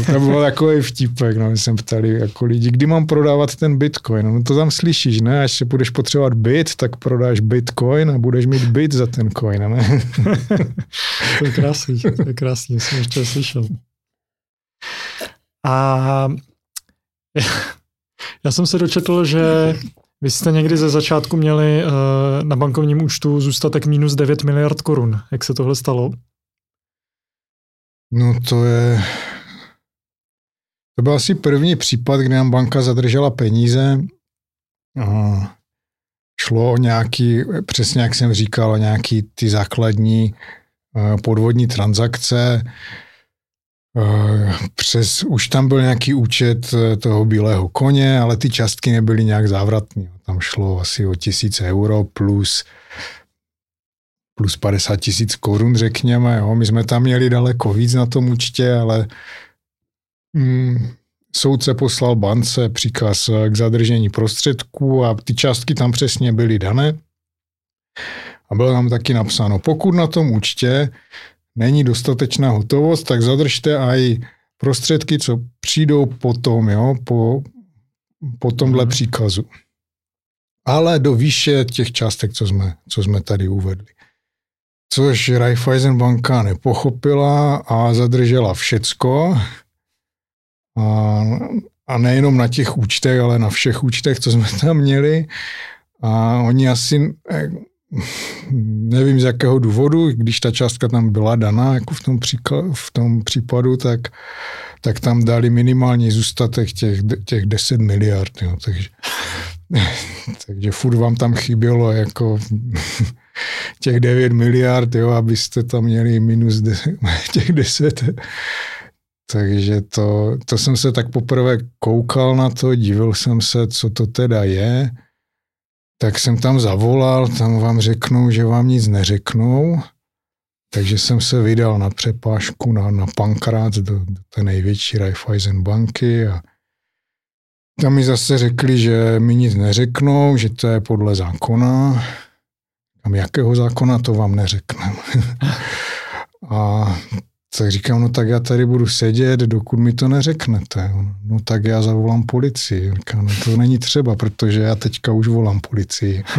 to, bylo takový vtipek, no, my jsem ptali jako lidi, kdy mám prodávat ten bitcoin, no to tam slyšíš, ne, až se budeš potřebovat bit, tak prodáš bitcoin a budeš mít bit za ten coin, ne? to je krásný, to je krásný, jsem ještě slyšel. A já jsem se dočetl, že vy jste někdy ze začátku měli uh, na bankovním účtu zůstatek minus 9 miliard korun. Jak se tohle stalo? No to je... To byl asi první případ, kdy nám banka zadržela peníze. A šlo o nějaký, přesně jak jsem říkal, o nějaký ty základní eh, podvodní transakce. Eh, přes, už tam byl nějaký účet eh, toho bílého koně, ale ty částky nebyly nějak závratné. Tam šlo asi o tisíc euro plus plus 50 tisíc korun, řekněme. Jo. My jsme tam měli daleko víc na tom účtě, ale mm, soudce poslal bance příkaz k zadržení prostředků a ty částky tam přesně byly dané. A bylo tam taky napsáno, pokud na tom účtě není dostatečná hotovost, tak zadržte i prostředky, co přijdou potom, jo, po, po tomhle mm. příkazu. Ale do výše těch částek, co jsme, co jsme tady uvedli. Což Raiffeisen banka nepochopila a zadržela všecko. A, a nejenom na těch účtech, ale na všech účtech, co jsme tam měli. A oni asi nevím z jakého důvodu, když ta částka tam byla daná, jako v tom, příklad, v tom případu, tak, tak tam dali minimální zůstatek těch, těch 10 miliard. Jo, takže, takže furt vám tam chybělo jako těch 9 miliard, jo, abyste tam měli minus de, těch 10. Takže to, to jsem se tak poprvé koukal na to, divil jsem se, co to teda je tak jsem tam zavolal, tam vám řeknou, že vám nic neřeknou, takže jsem se vydal na přepážku na, na Pankrát do, do té největší Raiffeisen banky a tam mi zase řekli, že mi nic neřeknou, že to je podle zákona. Tam jakého zákona to vám neřekneme. a tak říkám, no tak já tady budu sedět, dokud mi to neřeknete. No tak já zavolám policii. Říkám, no to není třeba, protože já teďka už volám policii.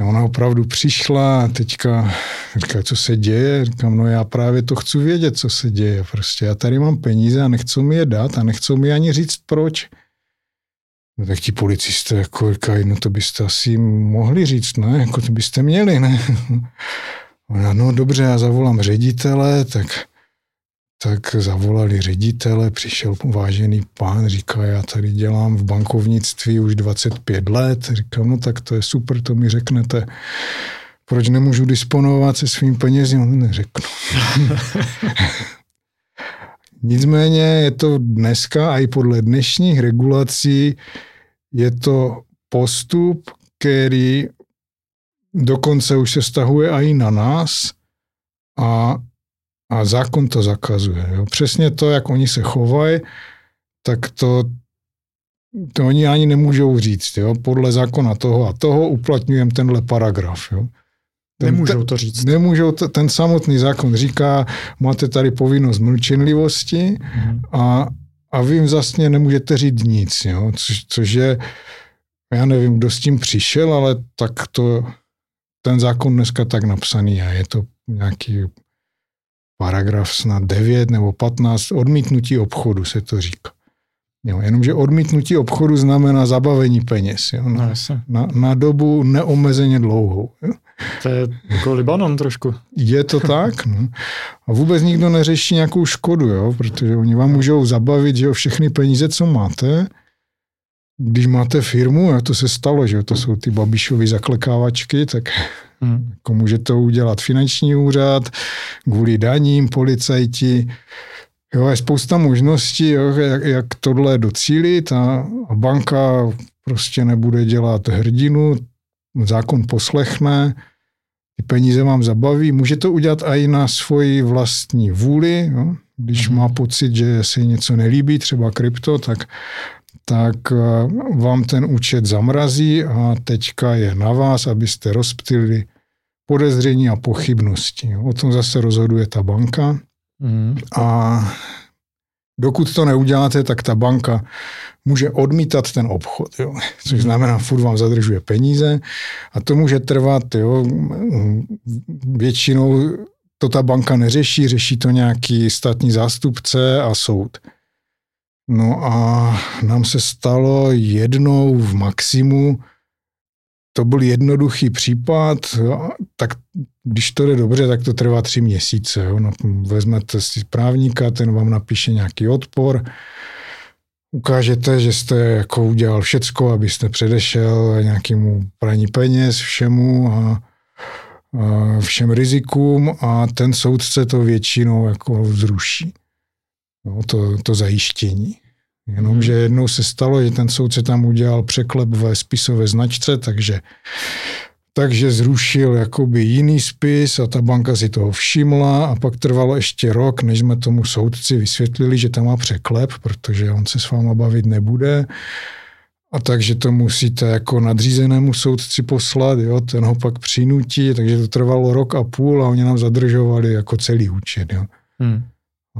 A ona opravdu přišla a teďka říká, co se děje? Říkám, no já právě to chci vědět, co se děje. Prostě já tady mám peníze a nechcou mi je dát a nechcou mi ani říct proč. No tak ti policisté jako říkají, no to byste asi mohli říct, ne? Jako to byste měli, ne? Ona, no dobře, já zavolám ředitele, tak tak zavolali ředitele, přišel vážený pán, říká, já tady dělám v bankovnictví už 25 let. Říkám, no tak to je super, to mi řeknete. Proč nemůžu disponovat se svým penězi? On neřeknu. Nicméně je to dneska a i podle dnešních regulací je to postup, který dokonce už se stahuje i na nás a a zákon to zakazuje. Jo. Přesně to, jak oni se chovají, tak to, to oni ani nemůžou říct. Jo. Podle zákona toho a toho uplatňujeme tenhle paragraf. Jo. Ten, nemůžou to říct. Nemůžou, to, ten samotný zákon říká, máte tady povinnost mlčenlivosti mm. a, a vy jim vlastně nemůžete říct nic, jo, což, což je, já nevím, kdo s tím přišel, ale tak to, ten zákon dneska tak napsaný a je to nějaký paragraf snad 9 nebo 15, odmítnutí obchodu se to říká. Jo, jenomže odmítnutí obchodu znamená zabavení peněz. Jo, na, no, na, na dobu neomezeně dlouhou. Jo. To je jako Libanon trošku. Je to tak. No. A vůbec nikdo neřeší nějakou škodu, jo, protože oni vám můžou zabavit že jo, všechny peníze, co máte, když máte firmu, a to se stalo, že jo, to jsou ty babišové zaklekávačky, tak Hmm. Jako může to udělat finanční úřad, kvůli daním, policajti. Jo, je spousta možností, jo, jak, jak tohle docílit a, a banka prostě nebude dělat hrdinu, zákon poslechne, ty peníze vám zabaví. Může to udělat i na svoji vlastní vůli, jo. když hmm. má pocit, že se něco nelíbí, třeba krypto, tak tak eh, vám ten účet zamrazí a teďka je na vás, abyste rozptýlili podezření a pochybnosti. O tom zase rozhoduje ta banka. Mm. A Dokud to neuděláte, tak ta banka může odmítat ten obchod, jo. což znamená, furt vám zadržuje peníze a to může trvat, jo. většinou to ta banka neřeší, řeší to nějaký státní zástupce a soud. No a nám se stalo jednou v maximu, to byl jednoduchý případ, tak když to jde dobře, tak to trvá tři měsíce. Jo. No, vezmete si právníka, ten vám napíše nějaký odpor, ukážete, že jste jako udělal všecko, abyste předešel nějakému praní peněz, všemu a, a všem rizikům a ten soudce to většinou jako zruší. No, to, to zajištění. Jenomže jednou se stalo, že ten soudce tam udělal překlep ve spisové značce, takže, takže zrušil jakoby jiný spis a ta banka si toho všimla a pak trvalo ještě rok, než jsme tomu soudci vysvětlili, že tam má překlep, protože on se s váma bavit nebude. A takže to musíte jako nadřízenému soudci poslat, jo, ten ho pak přinutí, takže to trvalo rok a půl a oni nám zadržovali jako celý účet. Jo. Hmm.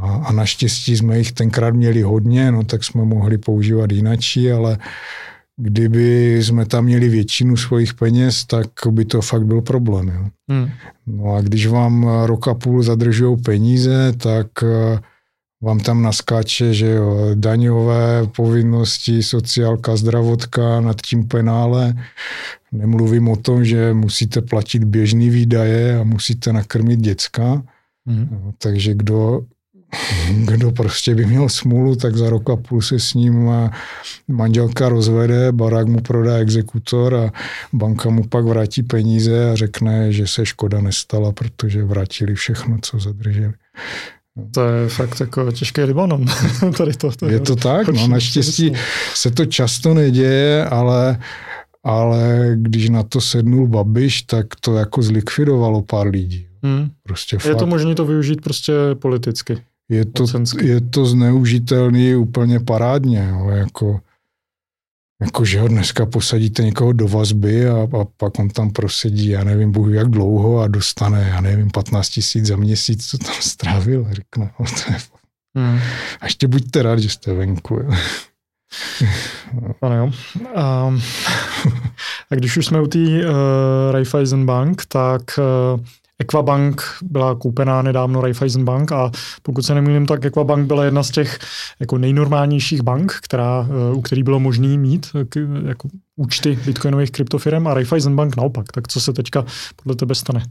A, a naštěstí jsme jich tenkrát měli hodně, no tak jsme mohli používat jinačí, ale kdyby jsme tam měli většinu svých peněz, tak by to fakt byl problém. Jo. Hmm. No a když vám rok a půl zadržují peníze, tak eh, vám tam naskáče, že jo, daňové povinnosti, sociálka, zdravotka nad tím penále. Nemluvím o tom, že musíte platit běžný výdaje a musíte nakrmit děcka. Hmm. No, takže kdo kdo prostě by měl smůlu, tak za rok a půl se s ním manželka rozvede, barák mu prodá exekutor a banka mu pak vrátí peníze a řekne, že se škoda nestala, protože vrátili všechno, co zadrželi. To je fakt jako těžký Libanon. Tady to, to je to tak, no naštěstí se to často neděje, ale ale když na to sednul Babiš, tak to jako zlikvidovalo pár lidí. Hmm. Prostě je fakt. to možné to využít prostě politicky je to, je to zneužitelný úplně parádně. Jo, jako, jako, že ho dneska posadíte někoho do vazby a, a pak on tam prosedí, já nevím, bohu jak dlouho a dostane, já nevím, 15 tisíc za měsíc, co tam strávil. A řekne, no, to je... Hmm. A ještě buďte rád, že jste venku. Jo. Ano jo. Um, a když už jsme u té uh, Raiffeisen Bank, tak uh, Equabank byla koupená nedávno Raiffeisen Bank a pokud se nemýlím, tak Equabank byla jedna z těch jako nejnormálnějších bank, která, u který bylo možné mít jako účty bitcoinových kryptofirm a Raiffeisen Bank naopak. Tak co se teďka podle tebe stane?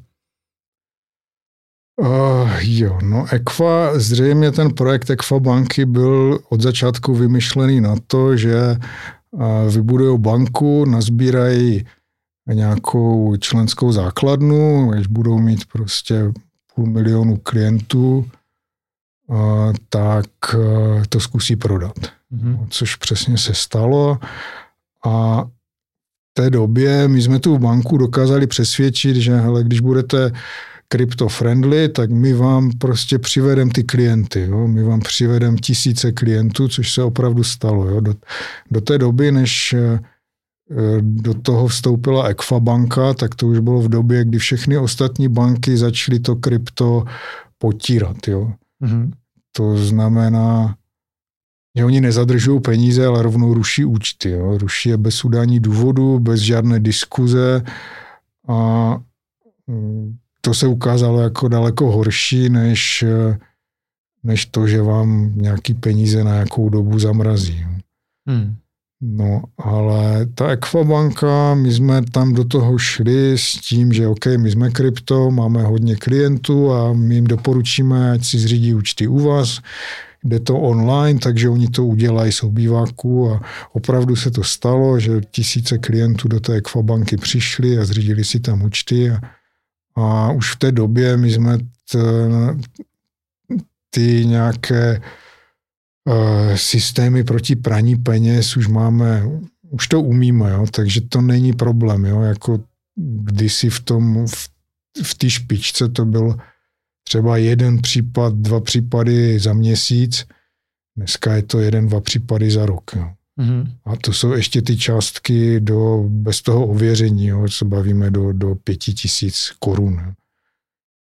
Uh, jo, no Equa, zřejmě ten projekt Equa banky byl od začátku vymyšlený na to, že uh, vybudují banku, nazbírají nějakou členskou základnu, když budou mít prostě půl milionu klientů, tak e, to zkusí prodat. Mm-hmm. Což přesně se stalo. A v té době my jsme tu banku dokázali přesvědčit, že hele, když budete crypto-friendly, tak my vám prostě přivedem ty klienty. Jo? My vám přivedem tisíce klientů, což se opravdu stalo. Jo? Do, do té doby, než e, do toho vstoupila Ekfabanka, tak to už bylo v době, kdy všechny ostatní banky začaly to krypto potírat. Jo. Mm-hmm. To znamená, že oni nezadržují peníze, ale rovnou ruší účty. Jo. Ruší je bez udání důvodu, bez žádné diskuze a mm, to se ukázalo jako daleko horší, než, než to, že vám nějaký peníze na nějakou dobu zamrazí. Hmm. No, ale ta Equabanka, my jsme tam do toho šli s tím, že OK, my jsme krypto, máme hodně klientů a my jim doporučíme, ať si zřídí účty u vás, jde to online, takže oni to udělají s obýváku a opravdu se to stalo, že tisíce klientů do té Equabanky přišli a zřídili si tam účty a, a už v té době my jsme t, ty nějaké systémy proti praní peněz už máme, už to umíme, jo, takže to není problém, jo, jako kdysi v tom, v, v té špičce to byl třeba jeden případ, dva případy za měsíc, dneska je to jeden, dva případy za rok, jo. Mm-hmm. A to jsou ještě ty částky do, bez toho ověření, jo, se bavíme do, do pěti tisíc korun. Jo.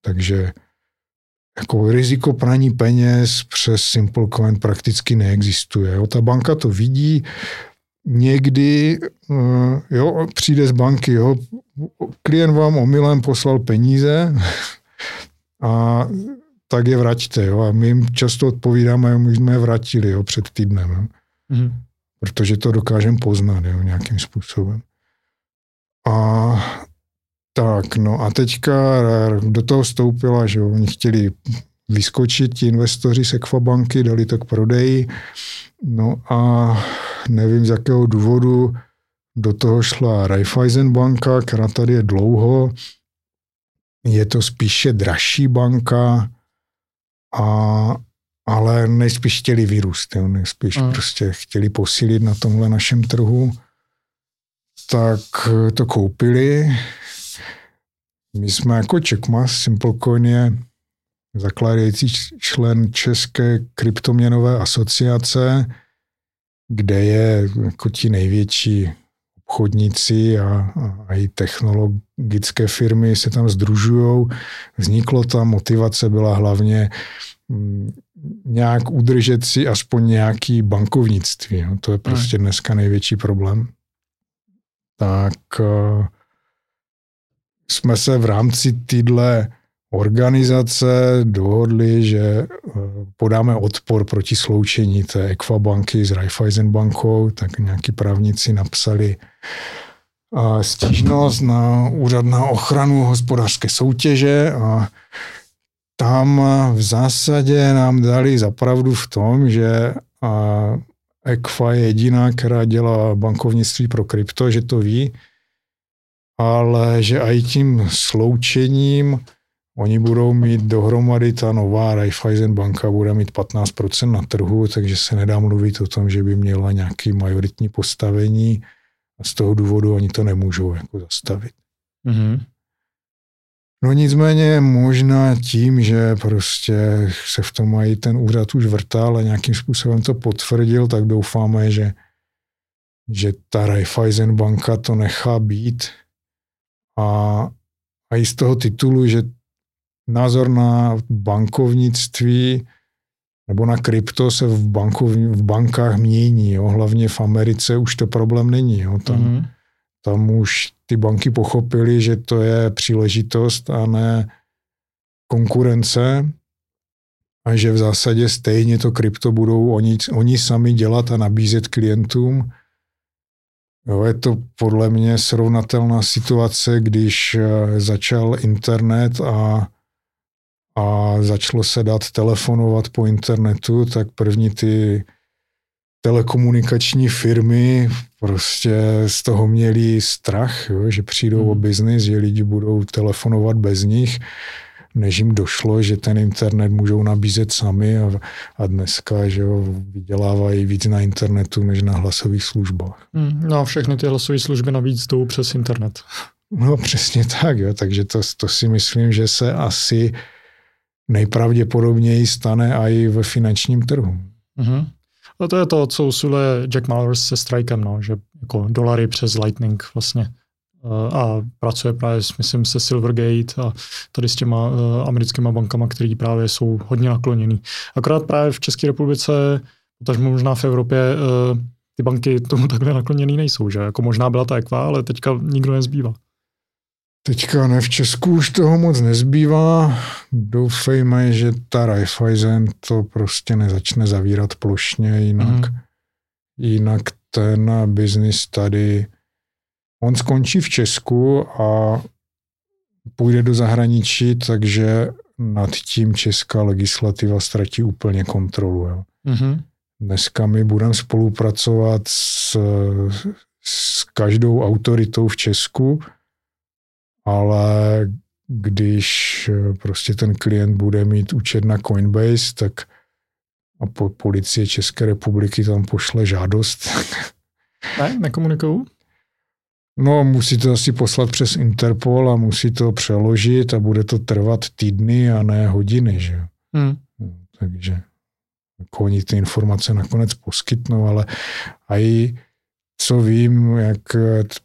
Takže jako riziko praní peněz přes SimpleCoin prakticky neexistuje. Jo. Ta banka to vidí, někdy eh, jo, přijde z banky, jo, klient vám omylem poslal peníze a tak je vraťte. Jo. A my jim často odpovídáme, my jsme je vrátili jo, před týdnem. Jo. Mm-hmm. Protože to dokážeme poznat jo, nějakým způsobem. A tak, no a teďka do toho vstoupila, že oni chtěli vyskočit ti investoři z Equabanky, dali to k prodeji, no a nevím z jakého důvodu do toho šla Raiffeisen banka, která tady je dlouho, je to spíše dražší banka, a, ale nejspíš chtěli vyrůst, jo, nejspíš mm. prostě chtěli posílit na tomhle našem trhu, tak to koupili, my jsme jako Checkmas, SimpleCoin je zakládající člen České kryptoměnové asociace, kde je jako ti největší obchodníci a, a, a i technologické firmy se tam združují. Vzniklo tam, motivace byla hlavně mm, nějak udržet si aspoň nějaký bankovnictví. No, to je prostě dneska největší problém. Tak uh, jsme se v rámci týdle organizace dohodli, že eh, podáme odpor proti sloučení té Equabanky s Raiffeisen bankou, tak nějaký právníci napsali eh, stížnost na úřad na ochranu hospodářské soutěže a tam v zásadě nám dali zapravdu v tom, že Equa je jediná, která dělá bankovnictví pro krypto, že to ví, ale že i tím sloučením oni budou mít dohromady, ta nová Raiffeisen banka bude mít 15% na trhu, takže se nedá mluvit o tom, že by měla nějaký majoritní postavení a z toho důvodu oni to nemůžou jako zastavit. Mm-hmm. No nicméně možná tím, že prostě se v tom mají ten úřad už vrtal a nějakým způsobem to potvrdil, tak doufáme, že, že ta Raiffeisen banka to nechá být a, a i z toho titulu, že názor na bankovnictví nebo na krypto se v, bankov, v bankách mění. Jo. Hlavně v Americe už to problém není. Jo. Tam, mm-hmm. tam už ty banky pochopily, že to je příležitost a ne konkurence a že v zásadě stejně to krypto budou oni, oni sami dělat a nabízet klientům Jo, je to podle mě srovnatelná situace, když eh, začal internet a, a začalo se dát telefonovat po internetu, tak první ty telekomunikační firmy prostě z toho měli strach, jo, že přijdou hmm. o biznis, že lidi budou telefonovat bez nich než jim došlo, že ten internet můžou nabízet sami a, a dneska že jo, vydělávají víc na internetu než na hlasových službách. Hmm, no a všechny ty hlasové služby navíc jdou přes internet. No přesně tak, jo, takže to, to si myslím, že se asi nejpravděpodobněji stane i ve finančním trhu. Mm-hmm. A to je to, co usiluje Jack Mallers se Strikem, no, že jako dolary přes Lightning vlastně a pracuje právě, myslím, se Silvergate a tady s těma uh, americkýma bankama, které právě jsou hodně nakloněný. Akorát právě v České republice, takže možná v Evropě, uh, ty banky tomu takhle nakloněný nejsou, že? Jako možná byla ta ekva, ale teďka nikdo nezbývá. Teďka ne, v Česku už toho moc nezbývá. Doufejme, že ta Raiffeisen to prostě nezačne zavírat plošně, jinak, mm. jinak ten biznis tady On skončí v Česku a půjde do zahraničí, takže nad tím česká legislativa ztratí úplně kontrolu. Jo. Mm-hmm. Dneska my budeme spolupracovat s, s každou autoritou v Česku, ale když prostě ten klient bude mít účet na Coinbase, tak a po policie České republiky tam pošle žádost. Ne, nekomunikují? No, musí to asi poslat přes Interpol a musí to přeložit a bude to trvat týdny a ne hodiny, že hmm. no, takže jako oni ty informace nakonec poskytnou, ale a i co vím, jak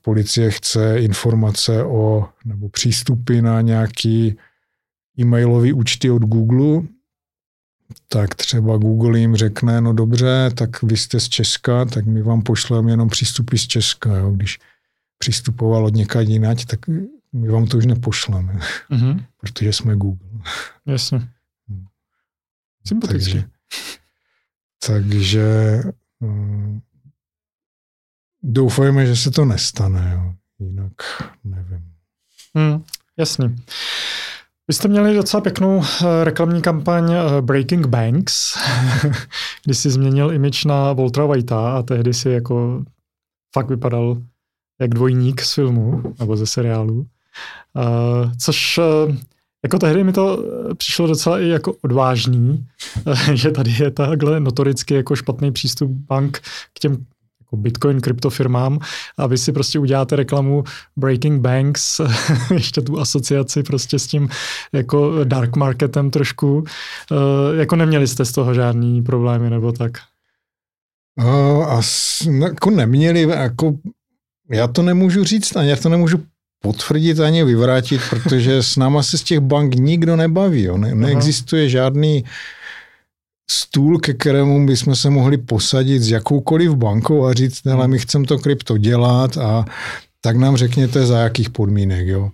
policie chce informace o, nebo přístupy na nějaký e-mailové účty od Google, tak třeba Google jim řekne, no dobře, tak vy jste z Česka, tak my vám pošleme jenom přístupy z Česka. Jo. Když přistupoval od někať jinať, tak my vám to už nepošleme, mm-hmm. protože jsme Google. Jasně. Hmm. Sympaticky. Takže, takže um, doufajme, že se to nestane. Jo. Jinak nevím. Hmm, jasně. Vy jste měli docela pěknou uh, reklamní kampaň uh, Breaking Banks, kdy si změnil imič na Voltra Whitea a tehdy si jako fakt vypadal jak dvojník z filmu nebo ze seriálu. Uh, což uh, jako tehdy mi to přišlo docela i jako odvážný, že tady je takhle notoricky jako špatný přístup bank k těm jako Bitcoin kryptofirmám a vy si prostě uděláte reklamu Breaking Banks, ještě tu asociaci prostě s tím jako dark marketem trošku. Uh, jako neměli jste z toho žádný problémy nebo tak? Uh, as, jako neměli, jako já to nemůžu říct, ani já to nemůžu potvrdit ani vyvrátit, protože s náma se z těch bank nikdo nebaví. Jo. Ne, neexistuje žádný stůl, ke kterému bychom se mohli posadit s jakoukoliv bankou a říct, ale my chceme to krypto dělat a tak nám řekněte za jakých podmínek. Jo.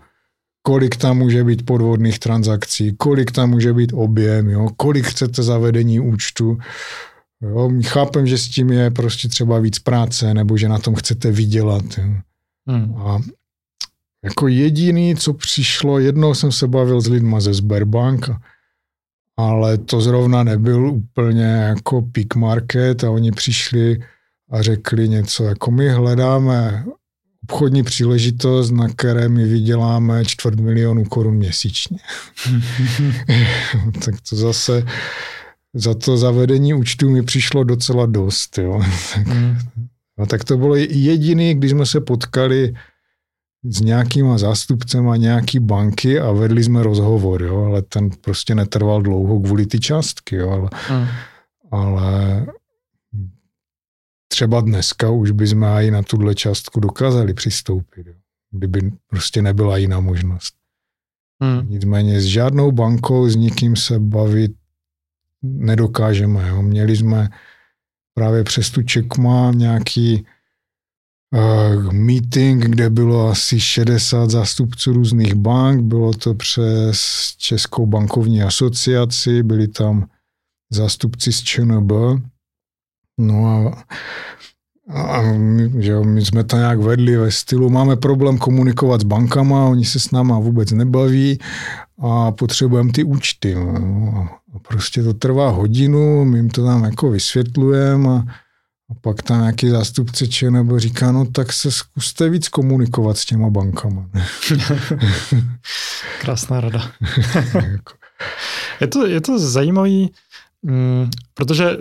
Kolik tam může být podvodných transakcí, kolik tam může být objem, jo, kolik chcete zavedení účtu. Jo, chápem, že s tím je prostě třeba víc práce, nebo že na tom chcete vydělat. Jo. Hmm. A jako jediný, co přišlo, jednou jsem se bavil s lidma ze Sberbank, ale to zrovna nebyl úplně jako peak market a oni přišli a řekli něco, jako my hledáme obchodní příležitost, na které my vyděláme čtvrt milionu korun měsíčně. tak to zase za to zavedení účtu mi přišlo docela dost. Jo. tak, mm. no, tak to bylo jediný, když jsme se potkali s nějakýma zástupcema nějaký banky a vedli jsme rozhovor, jo, ale ten prostě netrval dlouho kvůli ty částky, jo, ale, mm. ale třeba dneska už bychom i na tuhle částku dokázali přistoupit, jo, kdyby prostě nebyla jiná možnost. Mm. Nicméně s žádnou bankou, s nikým se bavit nedokážeme. Jo. Měli jsme právě přes tu Čekma nějaký uh, meeting, kde bylo asi 60 zástupců různých bank. Bylo to přes Českou bankovní asociaci, byli tam zástupci z ČNB. No a, a my, že my jsme to nějak vedli ve stylu, máme problém komunikovat s bankama, oni se s náma vůbec nebaví a potřebujeme ty účty. No. A prostě to trvá hodinu, my jim to tam jako vysvětlujeme a a pak tam nějaký zástupce nebo říká, no tak se zkuste víc komunikovat s těma bankama. Krásná rada. Jako. je, to, je to zajímavý, mm, protože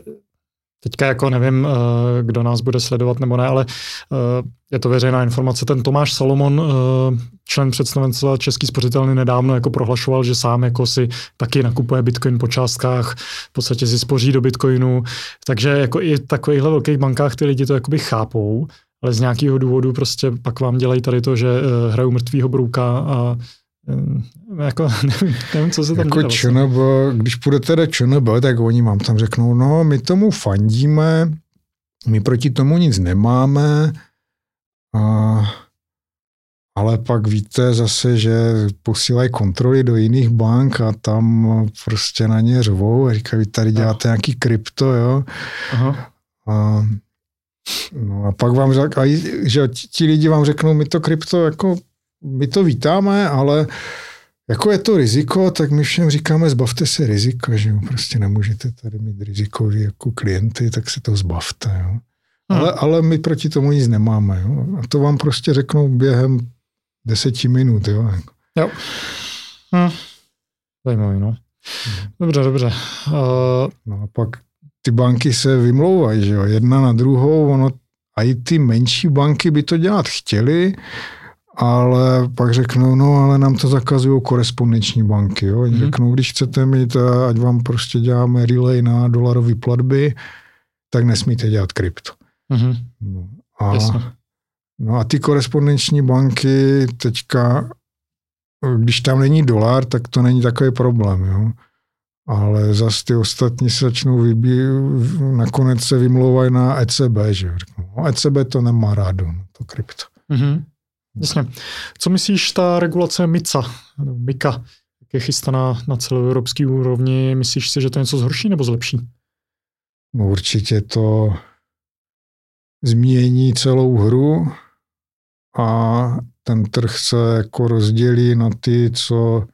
Teďka jako nevím, eh, kdo nás bude sledovat nebo ne, ale eh, je to veřejná informace. Ten Tomáš Salomon, eh, člen představenstva Český spořitelny nedávno jako prohlašoval, že sám jako si taky nakupuje bitcoin po částkách, v podstatě si spoří do bitcoinu, takže jako i v takovýchhle velkých bankách ty lidi to jakoby chápou, ale z nějakého důvodu prostě pak vám dělají tady to, že hrajou mrtvýho brouka a jako, nevím, nevím, co se tam jako dělá. ČNB, když půjdete do ČNB, tak oni vám tam řeknou, no my tomu fandíme, my proti tomu nic nemáme, a, ale pak víte zase, že posílají kontroly do jiných bank a tam prostě na ně řvou a říkají, tady děláte nějaký krypto, jo. Aha. A, no a pak vám řeknou, že ti lidi vám řeknou, my to krypto jako my to vítáme, ale jako je to riziko, tak my všem říkáme, zbavte se rizika, že jo, prostě nemůžete tady mít rizikový jako klienty, tak se to zbavte, jo. Hmm. Ale, ale my proti tomu nic nemáme, jo. A to vám prostě řeknou během deseti minut, jo. Jo. Hm. Zajímavý, no. Dobře, dobře. Uh... No a pak ty banky se vymlouvají, že jo, jedna na druhou, ono, a i ty menší banky by to dělat chtěli, ale pak řeknou, no ale nám to zakazují korespondenční banky. Jo? Oni mm. řeknou, když chcete mít, ať vám prostě děláme relay na dolarové platby, tak nesmíte dělat krypto. Mm. No, a, no a ty korespondenční banky teďka když tam není dolar, tak to není takový problém. Jo? Ale zase ty ostatní se začnou vybí, nakonec se vymlouvají na ECB, že no, ECB to nemá rádo, no, to krypto. Mm-hmm. Jasně. Co myslíš ta regulace MICA, MICA, jak je chystaná na celoevropské úrovni, myslíš si, že to něco zhorší nebo zlepší? No určitě to změní celou hru a ten trh se jako rozdělí na ty, co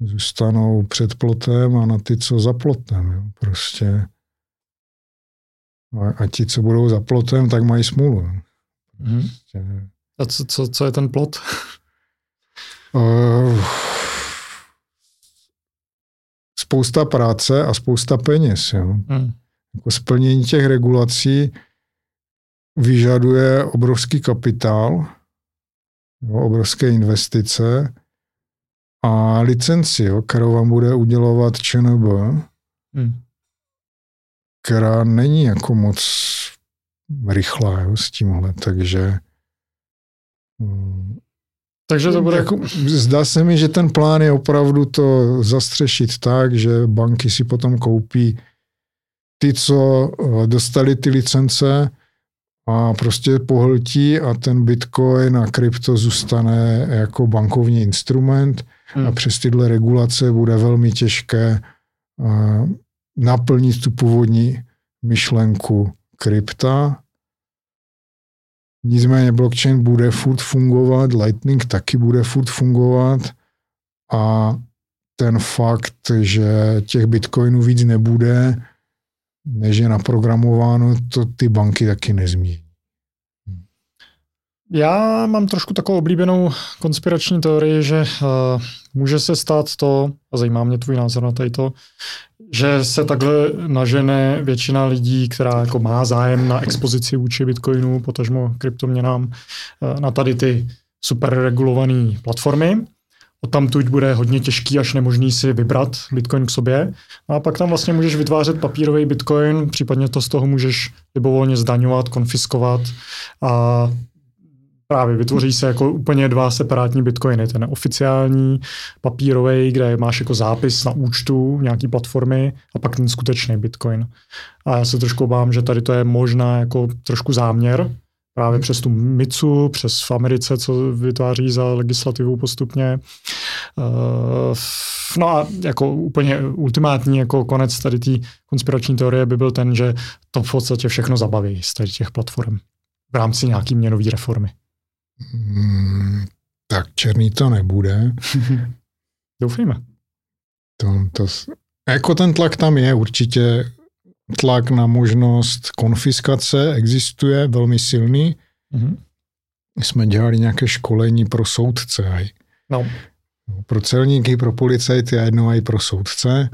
zůstanou před plotem a na ty, co za plotem. Jo. Prostě. A, a ti, co budou za plotem, tak mají smůlu. Mm. Prostě. A co, co, co je ten plot? Uh, spousta práce a spousta peněz. Jo. Mm. Jako splnění těch regulací vyžaduje obrovský kapitál, jo, obrovské investice a licenci, jo, kterou vám bude udělovat ČNB, hmm. která není jako moc rychlá jo, s tímhle, takže hmm, takže to bude... Jako, zdá se mi, že ten plán je opravdu to zastřešit tak, že banky si potom koupí ty, co eh, dostali ty licence a prostě pohltí a ten bitcoin a krypto zůstane jako bankovní instrument hmm. a přes tyhle regulace bude velmi těžké uh, naplnit tu původní myšlenku krypta. Nicméně blockchain bude furt fungovat, Lightning taky bude furt fungovat a ten fakt, že těch bitcoinů víc nebude, než je naprogramováno, to ty banky taky nezmění. Já mám trošku takovou oblíbenou konspirační teorii, že uh, může se stát to, a zajímá mě tvůj názor na to, že se takhle nažene většina lidí, která jako má zájem na expozici vůči bitcoinu, potažmo kryptoměnám, uh, na tady ty super regulované platformy. Odtamtud bude hodně těžký až nemožný si vybrat bitcoin k sobě. No a pak tam vlastně můžeš vytvářet papírový bitcoin, případně to z toho můžeš libovolně zdaňovat, konfiskovat a Právě vytvoří se jako úplně dva separátní bitcoiny. Ten oficiální papírový, kde máš jako zápis na účtu nějaký platformy a pak ten skutečný bitcoin. A já se trošku obávám, že tady to je možná jako trošku záměr, právě přes tu MICu, přes v Americe, co vytváří za legislativu postupně. Uh, no a jako úplně ultimátní jako konec tady té konspirační teorie by byl ten, že to v podstatě všechno zabaví z těch platform v rámci nějaký měnové reformy. Hmm, tak černý to nebude. Doufejme. To, to, jako ten tlak tam je určitě. Tlak na možnost konfiskace existuje velmi silný. Mm-hmm. Jsme dělali nějaké školení pro soudce. No. Pro celníky, pro policajty a jednou i pro soudce.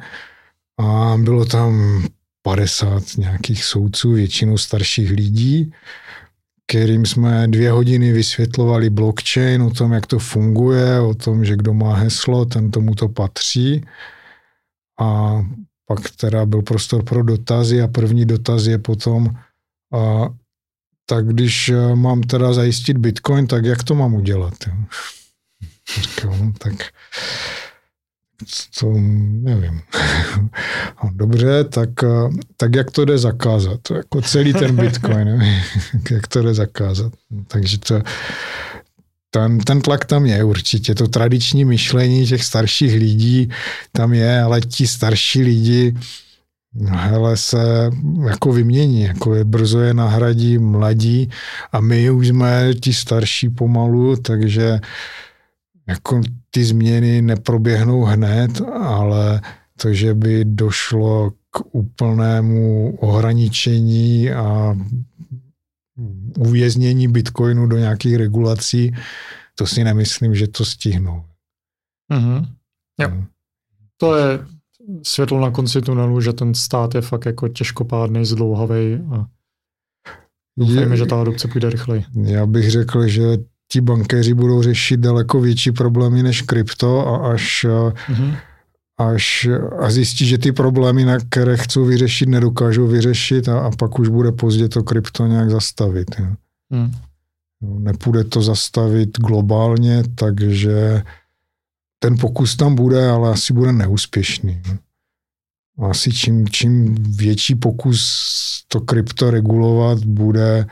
A bylo tam 50 nějakých soudců, většinou starších lidí kterým jsme dvě hodiny vysvětlovali blockchain, o tom, jak to funguje, o tom, že kdo má heslo, ten tomu to patří. A pak teda byl prostor pro dotazy a první dotaz je potom, a, tak když e, mám teda zajistit bitcoin, tak jak to mám udělat? Říkám, no, tak to nevím. Dobře, tak, tak jak to jde zakázat? Jako celý ten Bitcoin, nevím, jak to jde zakázat. Takže to, ten, ten tlak tam je určitě. To tradiční myšlení těch starších lidí tam je, ale ti starší lidi hele, se jako vymění, jako je brzo je nahradí mladí a my už jsme ti starší pomalu, takže jako ty změny neproběhnou hned, ale to, že by došlo k úplnému ohraničení a uvěznění bitcoinu do nějakých regulací, to si nemyslím, že to stihnou. Mm-hmm. Jo. No. To je světlo na konci tunelu, že ten stát je fakt jako těžkopádný, zdlouhavý a doufejme, že ta adopce půjde rychleji. Já bych řekl, že ti bankéři budou řešit daleko větší problémy než krypto a až, mm-hmm. až a zjistí, že ty problémy, na které chcou vyřešit, nedokážou vyřešit a, a pak už bude pozdě to krypto nějak zastavit. Mm. Nepůjde to zastavit globálně, takže ten pokus tam bude, ale asi bude neúspěšný. Asi čím, čím větší pokus to krypto regulovat bude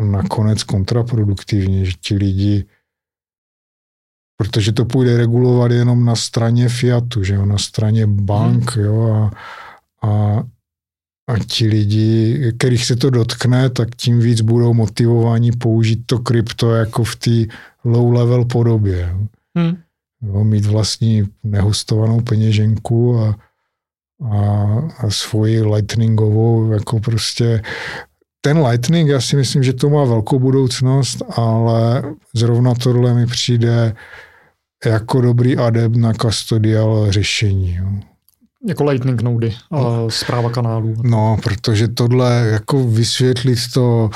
nakonec kontraproduktivní, že ti lidi protože to půjde regulovat jenom na straně Fiatu, že jo, na straně bank, hmm. jo, a, a, a ti lidi, kterých se to dotkne, tak tím víc budou motivováni použít to krypto jako v té low level podobě. Hmm. Jo, mít vlastní nehostovanou peněženku a, a, a svoji lightningovou, jako prostě ten Lightning, já si myslím, že to má velkou budoucnost, ale zrovna tohle mi přijde jako dobrý adept na custodial řešení. Jo. Jako lightning nody a no. zpráva kanálů. No, protože tohle jako vysvětlit to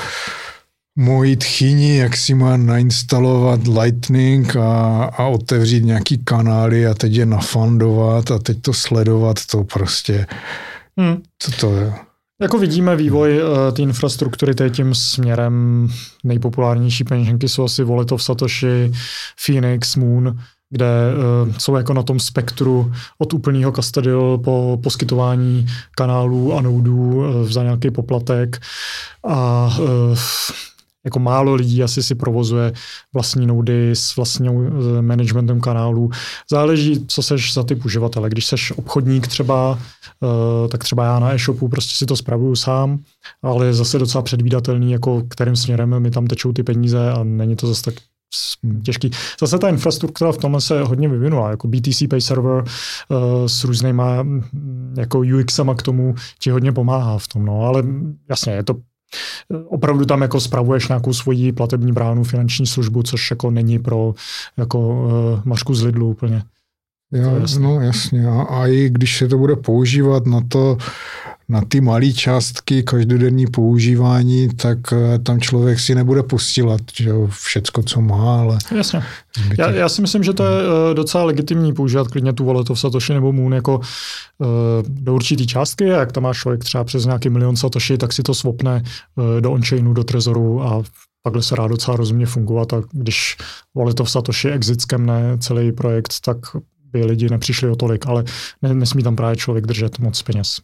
mojí tchyni, jak si má nainstalovat Lightning a, a otevřít nějaký kanály a teď je nafandovat a teď to sledovat, to prostě, hmm. co to je. Jako vidíme vývoj uh, té infrastruktury teď tím směrem nejpopulárnější peněženky jsou asi Wallet of Satoshi, Phoenix, Moon, kde uh, jsou jako na tom spektru od úplného custodial po poskytování kanálů a nodů uh, za nějaký poplatek. A jako málo lidí asi si provozuje vlastní noudy s vlastním managementem kanálů. Záleží, co seš za typ uživatele. Když seš obchodník třeba, tak třeba já na e-shopu prostě si to spravuju sám, ale je zase docela předvídatelný, jako kterým směrem mi tam tečou ty peníze a není to zase tak těžký. Zase ta infrastruktura v tomhle se hodně vyvinula, jako BTC Pay Server uh, s různýma mm, jako UXama k tomu ti hodně pomáhá v tom, no, ale jasně, je to opravdu tam jako spravuješ nějakou svoji platební bránu, finanční službu, což jako není pro jako uh, mašku z Lidlu úplně. Já, no jasně. A, a i když se to bude používat na to, na ty malé částky každodenní používání, tak eh, tam člověk si nebude posílat že všecko, co má, ale... Jasně. Já, já si myslím, že to je uh, docela legitimní používat klidně tu wallet of Satoshi nebo Moon jako uh, do určitý částky a jak tam máš člověk třeba přes nějaký milion Satoshi, tak si to swapne uh, do onchainu, do trezoru a takhle se rád docela rozumně fungovat a když wallet of Satoshi exit skemne celý projekt, tak by lidi nepřišli o tolik, ale ne, nesmí tam právě člověk držet moc peněz.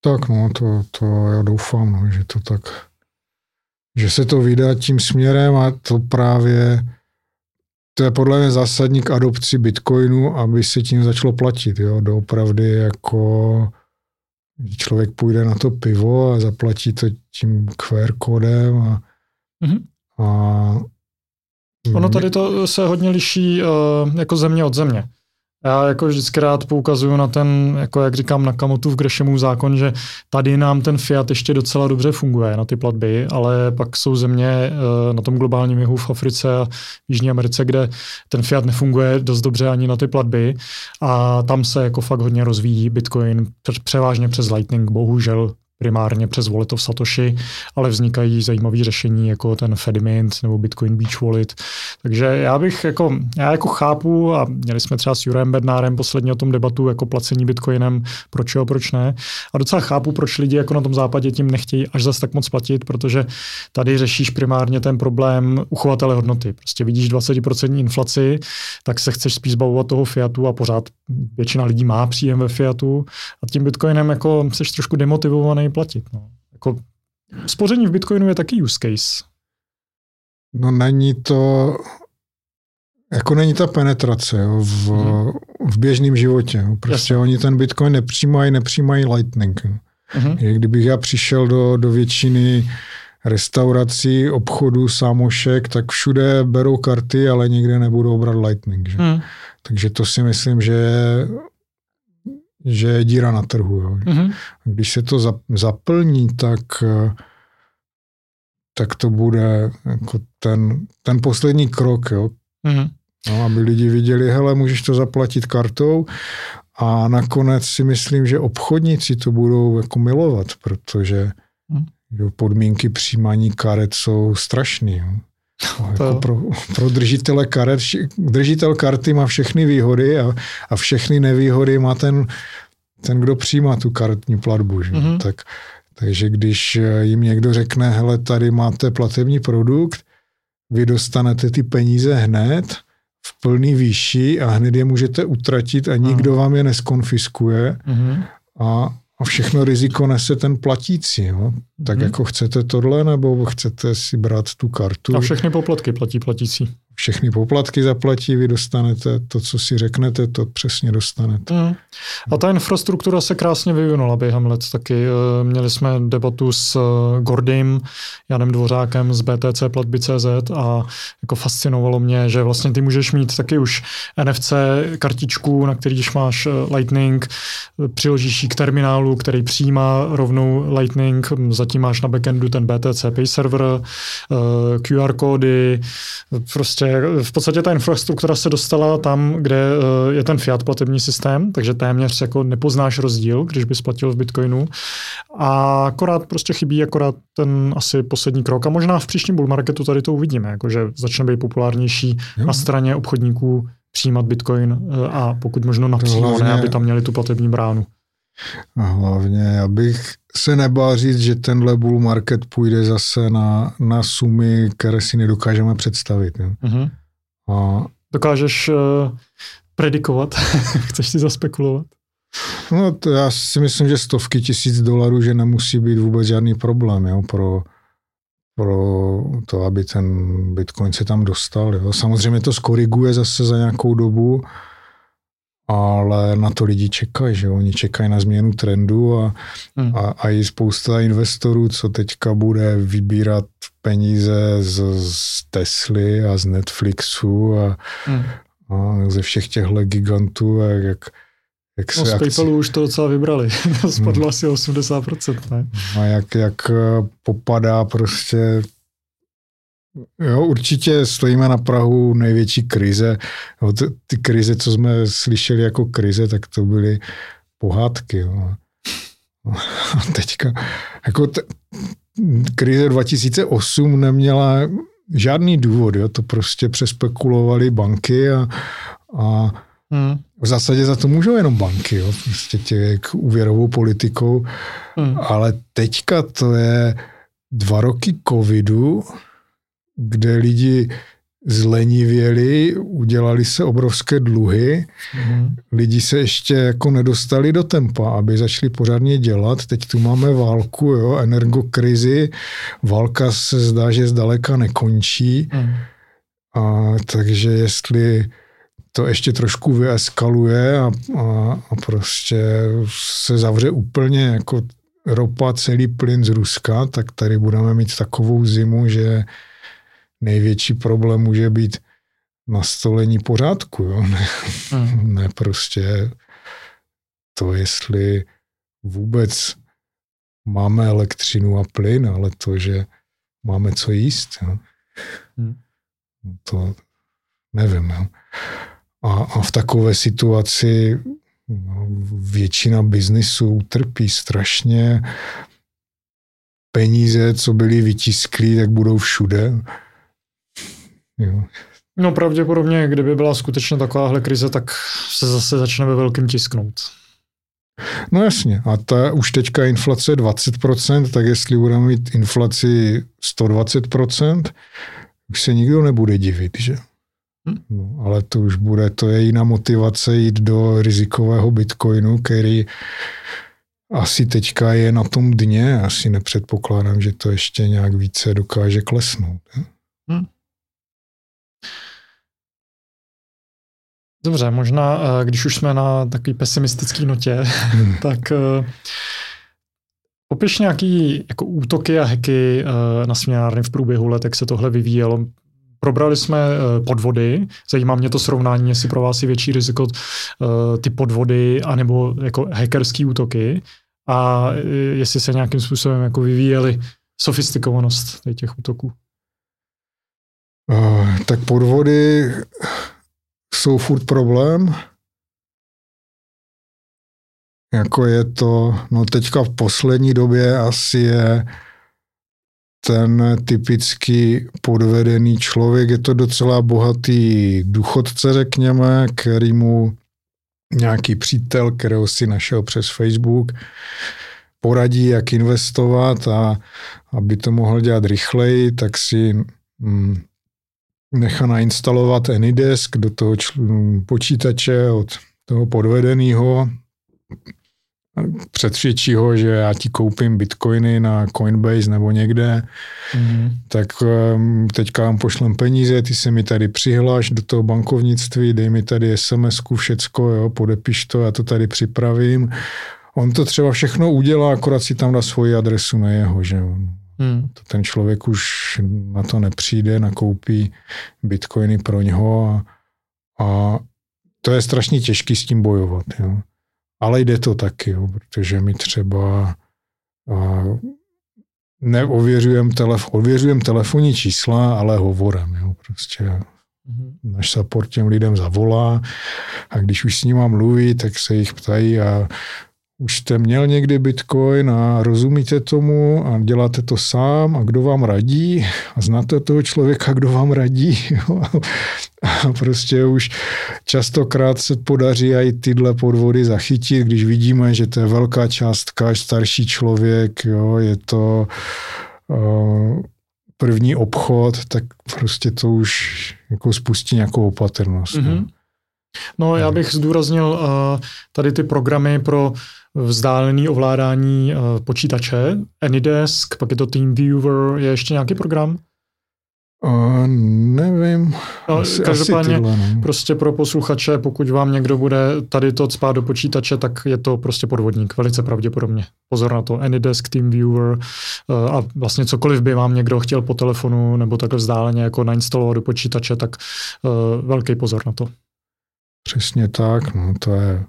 Tak no, to, to já doufám, no, že to tak, že se to vydá tím směrem a to právě, to je podle mě zásadní k adopci Bitcoinu, aby se tím začalo platit, jo, doopravdy jako člověk půjde na to pivo a zaplatí to tím QR kódem a, mm-hmm. a Ono tady to se hodně liší uh, jako země od země. Já jako vždycky rád poukazuju na ten, jako jak říkám, na Kamotův Grešemův zákon, že tady nám ten Fiat ještě docela dobře funguje na ty platby, ale pak jsou země eh, na tom globálním jihu v Africe a v Jižní Americe, kde ten Fiat nefunguje dost dobře ani na ty platby a tam se jako fakt hodně rozvíjí Bitcoin převážně přes Lightning, bohužel primárně přes Wallet of Satoshi, ale vznikají zajímavé řešení jako ten Fedimint nebo Bitcoin Beach Wallet. Takže já bych jako, já jako chápu a měli jsme třeba s Jurem Bednárem posledně o tom debatu jako placení Bitcoinem, proč jo, proč ne. A docela chápu, proč lidi jako na tom západě tím nechtějí až zase tak moc platit, protože tady řešíš primárně ten problém uchovatele hodnoty. Prostě vidíš 20% inflaci, tak se chceš spíš zbavovat toho fiatu a pořád většina lidí má příjem ve fiatu a tím Bitcoinem jako jsi trošku demotivovaný platit. No. Jako, spoření v Bitcoinu je taky use case. No není to, jako není ta penetrace jo, v, hmm. v běžném životě. Jo. Prostě Jasně. oni ten Bitcoin nepřijímají, nepřijímají Lightning. Hmm. Kdybych já přišel do, do většiny restaurací, obchodů, sámošek, tak všude berou karty, ale nikde nebudou brát Lightning. Že? Hmm. Takže to si myslím, že je že je díra na trhu. Jo. Mm-hmm. Když se to zaplní, tak, tak to bude jako ten, ten poslední krok, jo. Mm-hmm. No, aby lidi viděli, hele, můžeš to zaplatit kartou a nakonec si myslím, že obchodníci to budou jako milovat, protože mm. podmínky přijímání karet jsou strašný. No, jako pro, pro držitele karet, držitel karty má všechny výhody a, a všechny nevýhody má ten, ten, kdo přijímá tu karetní platbu. Že? Mm-hmm. Tak, takže když jim někdo řekne, hele, tady máte platební produkt, vy dostanete ty peníze hned v plný výši a hned je můžete utratit a nikdo vám je neskonfiskuje. Mm-hmm. A a všechno riziko nese ten platící. Jo? Tak hmm. jako chcete tohle, nebo chcete si brát tu kartu. A všechny poplatky platí platící všechny poplatky zaplatí, vy dostanete to, co si řeknete, to přesně dostanete. Mm. A ta infrastruktura se krásně vyvinula během let taky. Eh, měli jsme debatu s eh, Gordym, Janem Dvořákem z BTC platby.cz a jako fascinovalo mě, že vlastně ty můžeš mít taky už NFC kartičku, na kterýž máš eh, Lightning, přiložíš ji k terminálu, který přijímá rovnou Lightning, zatím máš na backendu ten BTC Pay server, QR kódy, prostě v podstatě ta infrastruktura se dostala tam, kde eh, je ten fiat platební systém, takže téměř jako nepoznáš rozdíl, když bys platil v Bitcoinu. A akorát prostě chybí akorát ten asi poslední krok. A možná v příštím bull marketu tady to uvidíme, jakože začne být populárnější jo. na straně obchodníků přijímat Bitcoin eh, a pokud možno napřímo, ne, aby tam měli tu platební bránu. A hlavně, abych se nebál říct, že tenhle bull market půjde zase na, na sumy, které si nedokážeme představit. Ne? Mm-hmm. A... Dokážeš uh, predikovat? Chceš si zaspekulovat? No, to já si myslím, že stovky tisíc dolarů, že nemusí být vůbec žádný problém jo, pro, pro to, aby ten Bitcoin se tam dostal. Jo. Samozřejmě to skoriguje zase za nějakou dobu, ale na to lidi čekají, že oni čekají na změnu trendu a, hmm. a, a i spousta investorů, co teďka bude vybírat peníze z, z Tesly a z Netflixu a, hmm. a ze všech těchto gigantů, a jak, jak se no, z PayPalu už to docela vybrali. Spadlo hmm. asi 80%, ne? A jak, jak popadá prostě Jo, určitě stojíme na Prahu největší krize. Jo, ty, ty krize, co jsme slyšeli jako krize, tak to byly pohádky. Jo. A teďka, jako t- krize 2008 neměla žádný důvod, jo, to prostě přespekulovali banky a, a hmm. v zásadě za to můžou jenom banky, jo, prostě těch úvěrovou politikou, hmm. ale teďka to je dva roky covidu, kde lidi zlenivěli, udělali se obrovské dluhy, mm. lidi se ještě jako nedostali do tempa, aby začali pořádně dělat. Teď tu máme válku, jo, energokrizi, válka se zdá, že zdaleka nekončí, mm. a takže jestli to ještě trošku vyeskaluje a, a, a prostě se zavře úplně jako ropa celý plyn z Ruska, tak tady budeme mít takovou zimu, že největší problém může být nastolení pořádku. Jo? Ne, mm. ne prostě to, jestli vůbec máme elektřinu a plyn, ale to, že máme co jíst. Jo? Mm. To nevím. Jo? A, a v takové situaci no, většina biznisu trpí strašně. Peníze, co byly vytisklí, tak budou všude. Jo. No pravděpodobně, kdyby byla skutečně takováhle krize, tak se zase začne ve velkým tisknout. No jasně, a ta už teďka inflace 20%, tak jestli budeme mít inflaci 120%, už se nikdo nebude divit, že? Hm? No, ale to už bude, to je jiná motivace jít do rizikového bitcoinu, který asi teďka je na tom dně, asi nepředpokládám, že to ještě nějak více dokáže klesnout. Ne? Hm? Dobře, možná, eh, když už jsme na takový pesimistický notě, hmm. tak uh, popiš nějaký jako útoky a hacky uh, na směnárny v průběhu let, jak se tohle vyvíjelo. Probrali jsme podvody, zajímá mě to srovnání, jestli pro vás je větší riziko ty podvody anebo jako hackerský útoky a jestli se nějakým způsobem jako vyvíjely sofistikovanost těch útoků. Uh, tak podvody jsou furt problém. Jako je to, no teďka v poslední době asi je ten typický podvedený člověk, je to docela bohatý důchodce, řekněme, který mu nějaký přítel, kterého si našel přes Facebook, poradí, jak investovat a aby to mohl dělat rychleji, tak si mm, nechá nainstalovat Anydesk do toho čl- počítače od toho podvedeného, předsvědčí ho, že já ti koupím bitcoiny na Coinbase nebo někde, mm-hmm. tak um, teďka vám pošlem peníze, ty se mi tady přihláš do toho bankovnictví, dej mi tady SMS-ku, všecko, jo, podepiš to, já to tady připravím. On to třeba všechno udělá, akorát si tam dá svoji adresu na jeho, že. Hmm. To ten člověk už na to nepřijde, nakoupí bitcoiny pro něho a, a to je strašně těžký s tím bojovat. Jo. Ale jde to taky, jo, protože my třeba a, neověřujeme telef- ověřujem telefonní čísla, ale hovorem. Jo, prostě mm-hmm. Náš support těm lidem zavolá a když už s nima mluví, tak se jich ptají a už jste měl někdy Bitcoin a rozumíte tomu a děláte to sám a kdo vám radí a znáte toho člověka, kdo vám radí. A prostě už častokrát se podaří i tyhle podvody zachytit, když vidíme, že to je velká částka, starší člověk, jo, je to uh, první obchod, tak prostě to už jako spustí nějakou opatrnost. Mm-hmm. No, já bych zdůraznil uh, tady ty programy pro vzdálený ovládání uh, počítače, Anydesk, pak je to TeamViewer, je ještě nějaký program? Uh, nevím. No, asi, každopádně asi tyhle, no. prostě pro posluchače, pokud vám někdo bude tady to spát do počítače, tak je to prostě podvodník, velice pravděpodobně. Pozor na to, Anydesk, TeamViewer uh, a vlastně cokoliv by vám někdo chtěl po telefonu nebo takhle vzdáleně jako nainstalovat do počítače, tak uh, velký pozor na to. Přesně tak, no to je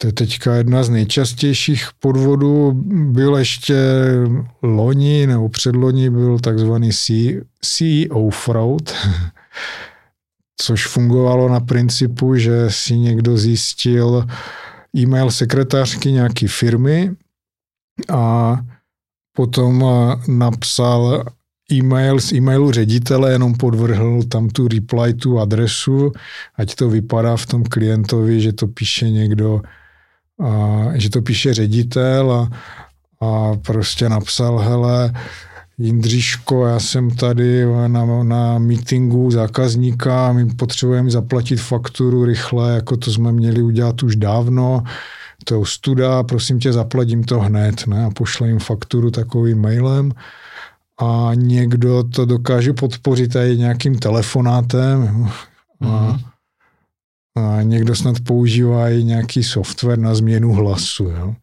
to je teďka jedna z nejčastějších podvodů. Byl ještě loni nebo předloni byl takzvaný CEO fraud, což fungovalo na principu, že si někdo zjistil e-mail sekretářky nějaké firmy a potom napsal e-mail z e-mailu ředitele, jenom podvrhl tam tu reply, tu adresu, ať to vypadá v tom klientovi, že to píše někdo a, že to píše ředitel a, a prostě napsal, hele, Jindřiško, já jsem tady na, na meetingu zákazníka, my potřebujeme zaplatit fakturu rychle, jako to jsme měli udělat už dávno, to je studa, prosím tě, zaplatím to hned, ne? A pošle jim fakturu takovým mailem a někdo to dokáže podpořit i nějakým telefonátem a, mm-hmm. A někdo snad používá i nějaký software na změnu hlasu. Jo.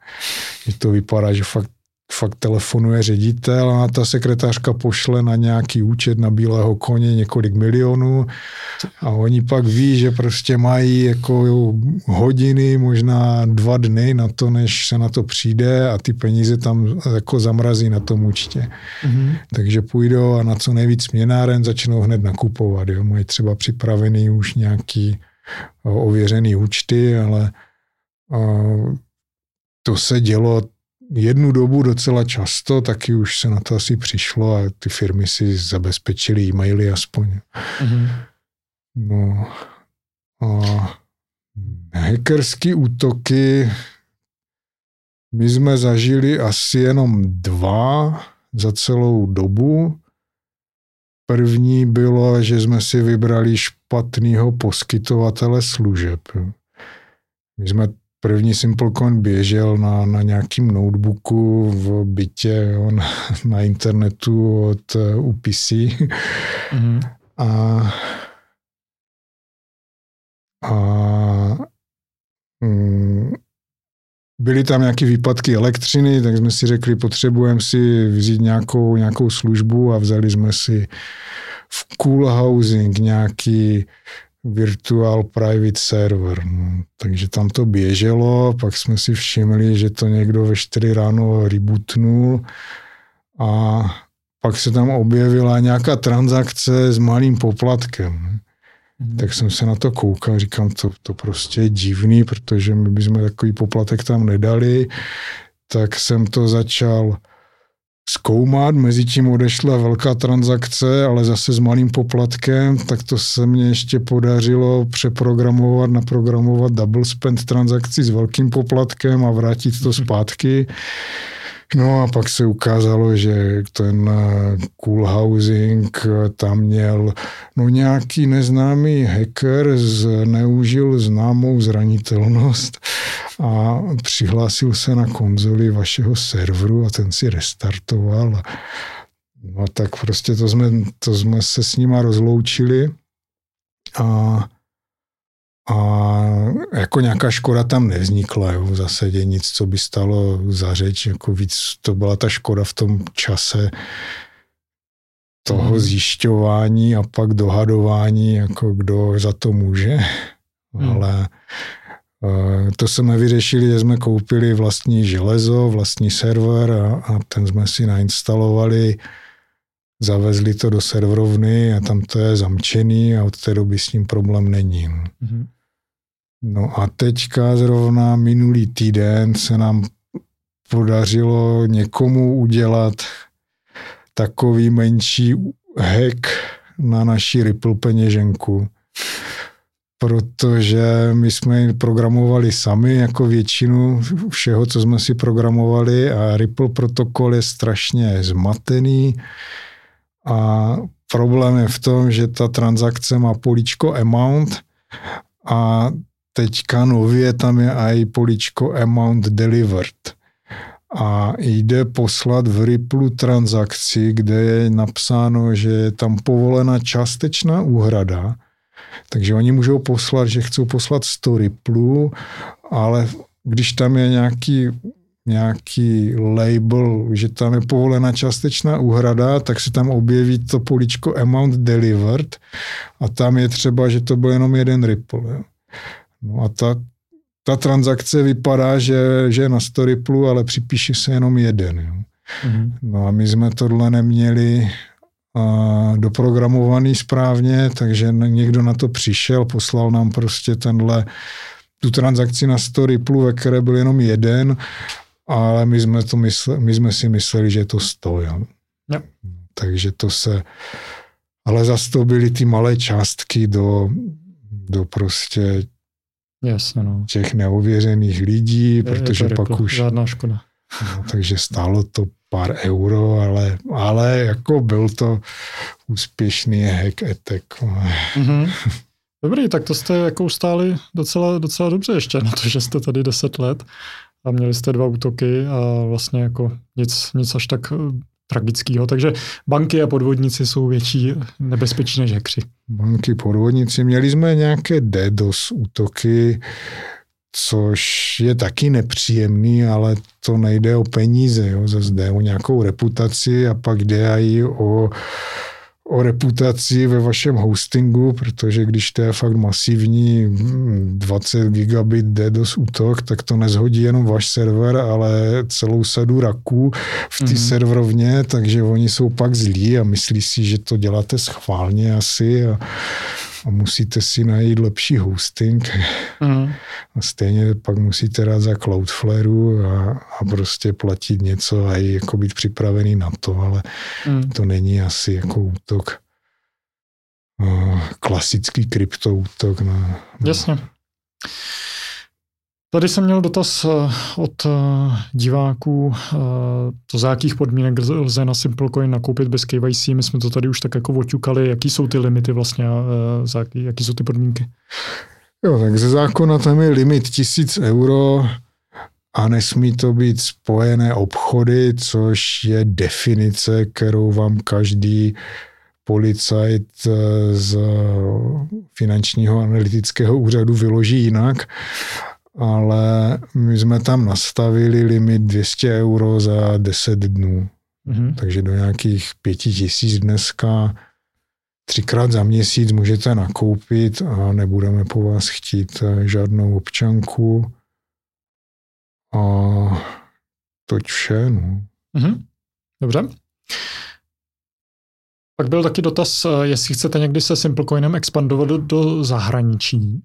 Že to vypadá, že fakt, fakt telefonuje ředitel a ta sekretářka pošle na nějaký účet na bílého koně několik milionů a oni pak ví, že prostě mají jako hodiny, možná dva dny na to, než se na to přijde a ty peníze tam jako zamrazí na tom účtě. Mm-hmm. Takže půjdou a na co nejvíc měnáren začnou hned nakupovat. Jo. Mají třeba připravený už nějaký ověřený účty, ale to se dělo jednu dobu docela často, taky už se na to asi přišlo a ty firmy si zabezpečily e-maily aspoň. Mm-hmm. No a hackerský útoky my jsme zažili asi jenom dva za celou dobu. První bylo, že jsme si vybrali špatného poskytovatele služeb. My jsme první SimpleCoin běžel na, na nějakým notebooku v bytě jo, na, na internetu od uh, UPC. Mm-hmm. A, a mm, byly tam nějaké výpadky elektřiny, tak jsme si řekli, potřebujeme si vzít nějakou, nějakou službu a vzali jsme si v Cool Housing nějaký virtual private server. No, takže tam to běželo, pak jsme si všimli, že to někdo ve 4 ráno rebootnul a pak se tam objevila nějaká transakce s malým poplatkem. Mm. Tak jsem se na to koukal, říkám, to, to prostě je divný, protože my bychom takový poplatek tam nedali, tak jsem to začal zkoumat, mezi tím odešla velká transakce, ale zase s malým poplatkem, tak to se mně ještě podařilo přeprogramovat, naprogramovat double spend transakci s velkým poplatkem a vrátit to zpátky. No a pak se ukázalo, že ten eh, cool housing tam měl no nějaký neznámý hacker zneužil známou zranitelnost a přihlásil se na konzoli vašeho serveru a ten si restartoval. No tak prostě to jsme, to jsme se s nima rozloučili a a jako nějaká škoda tam nevznikla, jo, v zásadě nic, co by stalo za řeč, jako víc to byla ta škoda v tom čase toho mhm. zjišťování a pak dohadování, jako kdo za to může, hmm. ale to jsme vyřešili, že jsme koupili vlastní železo, vlastní server a, a ten jsme si nainstalovali, zavezli to do serverovny a tam to je zamčený a od té doby s ním problém není. Hmm. No a teďka zrovna minulý týden se nám podařilo někomu udělat takový menší hack na naší Ripple peněženku, protože my jsme programovali sami jako většinu všeho, co jsme si programovali a Ripple protokol je strašně zmatený a problém je v tom, že ta transakce má políčko amount a teďka nově tam je i poličko amount delivered. A jde poslat v Ripple transakci, kde je napsáno, že je tam povolena částečná úhrada, takže oni můžou poslat, že chcou poslat 100 Ripple, ale když tam je nějaký nějaký label, že tam je povolena částečná úhrada, tak se tam objeví to poličko amount delivered a tam je třeba, že to byl jenom jeden Ripple. Jo. No a ta, ta transakce vypadá, že, že je na Storyplu, ale připíše se jenom jeden. Jo. Mm-hmm. No a my jsme tohle neměli doprogramovaný správně, takže někdo na to přišel, poslal nám prostě tenhle tu transakci na Storyplu, ve které byl jenom jeden, ale my jsme, to mysle, my jsme si mysleli, že je to 100. Jo. Jo. Takže to se... Ale zase to byly ty malé částky do, do prostě Jasně, no. těch neuvěřených lidí, je, protože je pak už... Žádná škoda. No, takže stálo to pár euro, ale, ale jako byl to úspěšný hack attack. Mm-hmm. Dobrý, tak to jste jako ustáli docela, docela dobře ještě na to, že jste tady 10 let a měli jste dva útoky a vlastně jako nic, nic až tak tragického. Takže banky a podvodníci jsou větší nebezpečí než hekři. Banky, podvodníci. Měli jsme nějaké DDoS útoky, což je taky nepříjemný, ale to nejde o peníze, jo. zase jde o nějakou reputaci a pak jde i o o reputaci ve vašem hostingu, protože když to je fakt masivní 20 gigabit DDoS útok, tak to nezhodí jenom váš server, ale celou sadu raků v té mm-hmm. serverovně, takže oni jsou pak zlí a myslí si, že to děláte schválně asi a a musíte si najít lepší hosting mm. a stejně pak musíte dát za Cloudflare a, a prostě platit něco a jako být připravený na to, ale mm. to není asi jako útok uh, klasický kryptoútok. Na, na... Jasně. Tady jsem měl dotaz eh, od eh, diváků, eh, to za jakých podmínek lze na SimpleCoin nakoupit bez KYC. My jsme to tady už tak jako oťukali, jaký jsou ty limity vlastně, za jaký, jaký jsou ty podmínky. Jo, tak ze zákona tam je limit tisíc euro a nesmí to být spojené obchody, což je definice, kterou vám každý policajt z finančního analytického úřadu vyloží jinak ale my jsme tam nastavili limit 200 euro za 10 dnů. Mm-hmm. Takže do nějakých pěti tisíc dneska třikrát za měsíc můžete nakoupit a nebudeme po vás chtít eh, žádnou občanku. A toť vše. No. Mm-hmm. Dobře. Pak byl taky dotaz, eh, jestli chcete někdy se SimpleCoinem expandovat do, do zahraničí.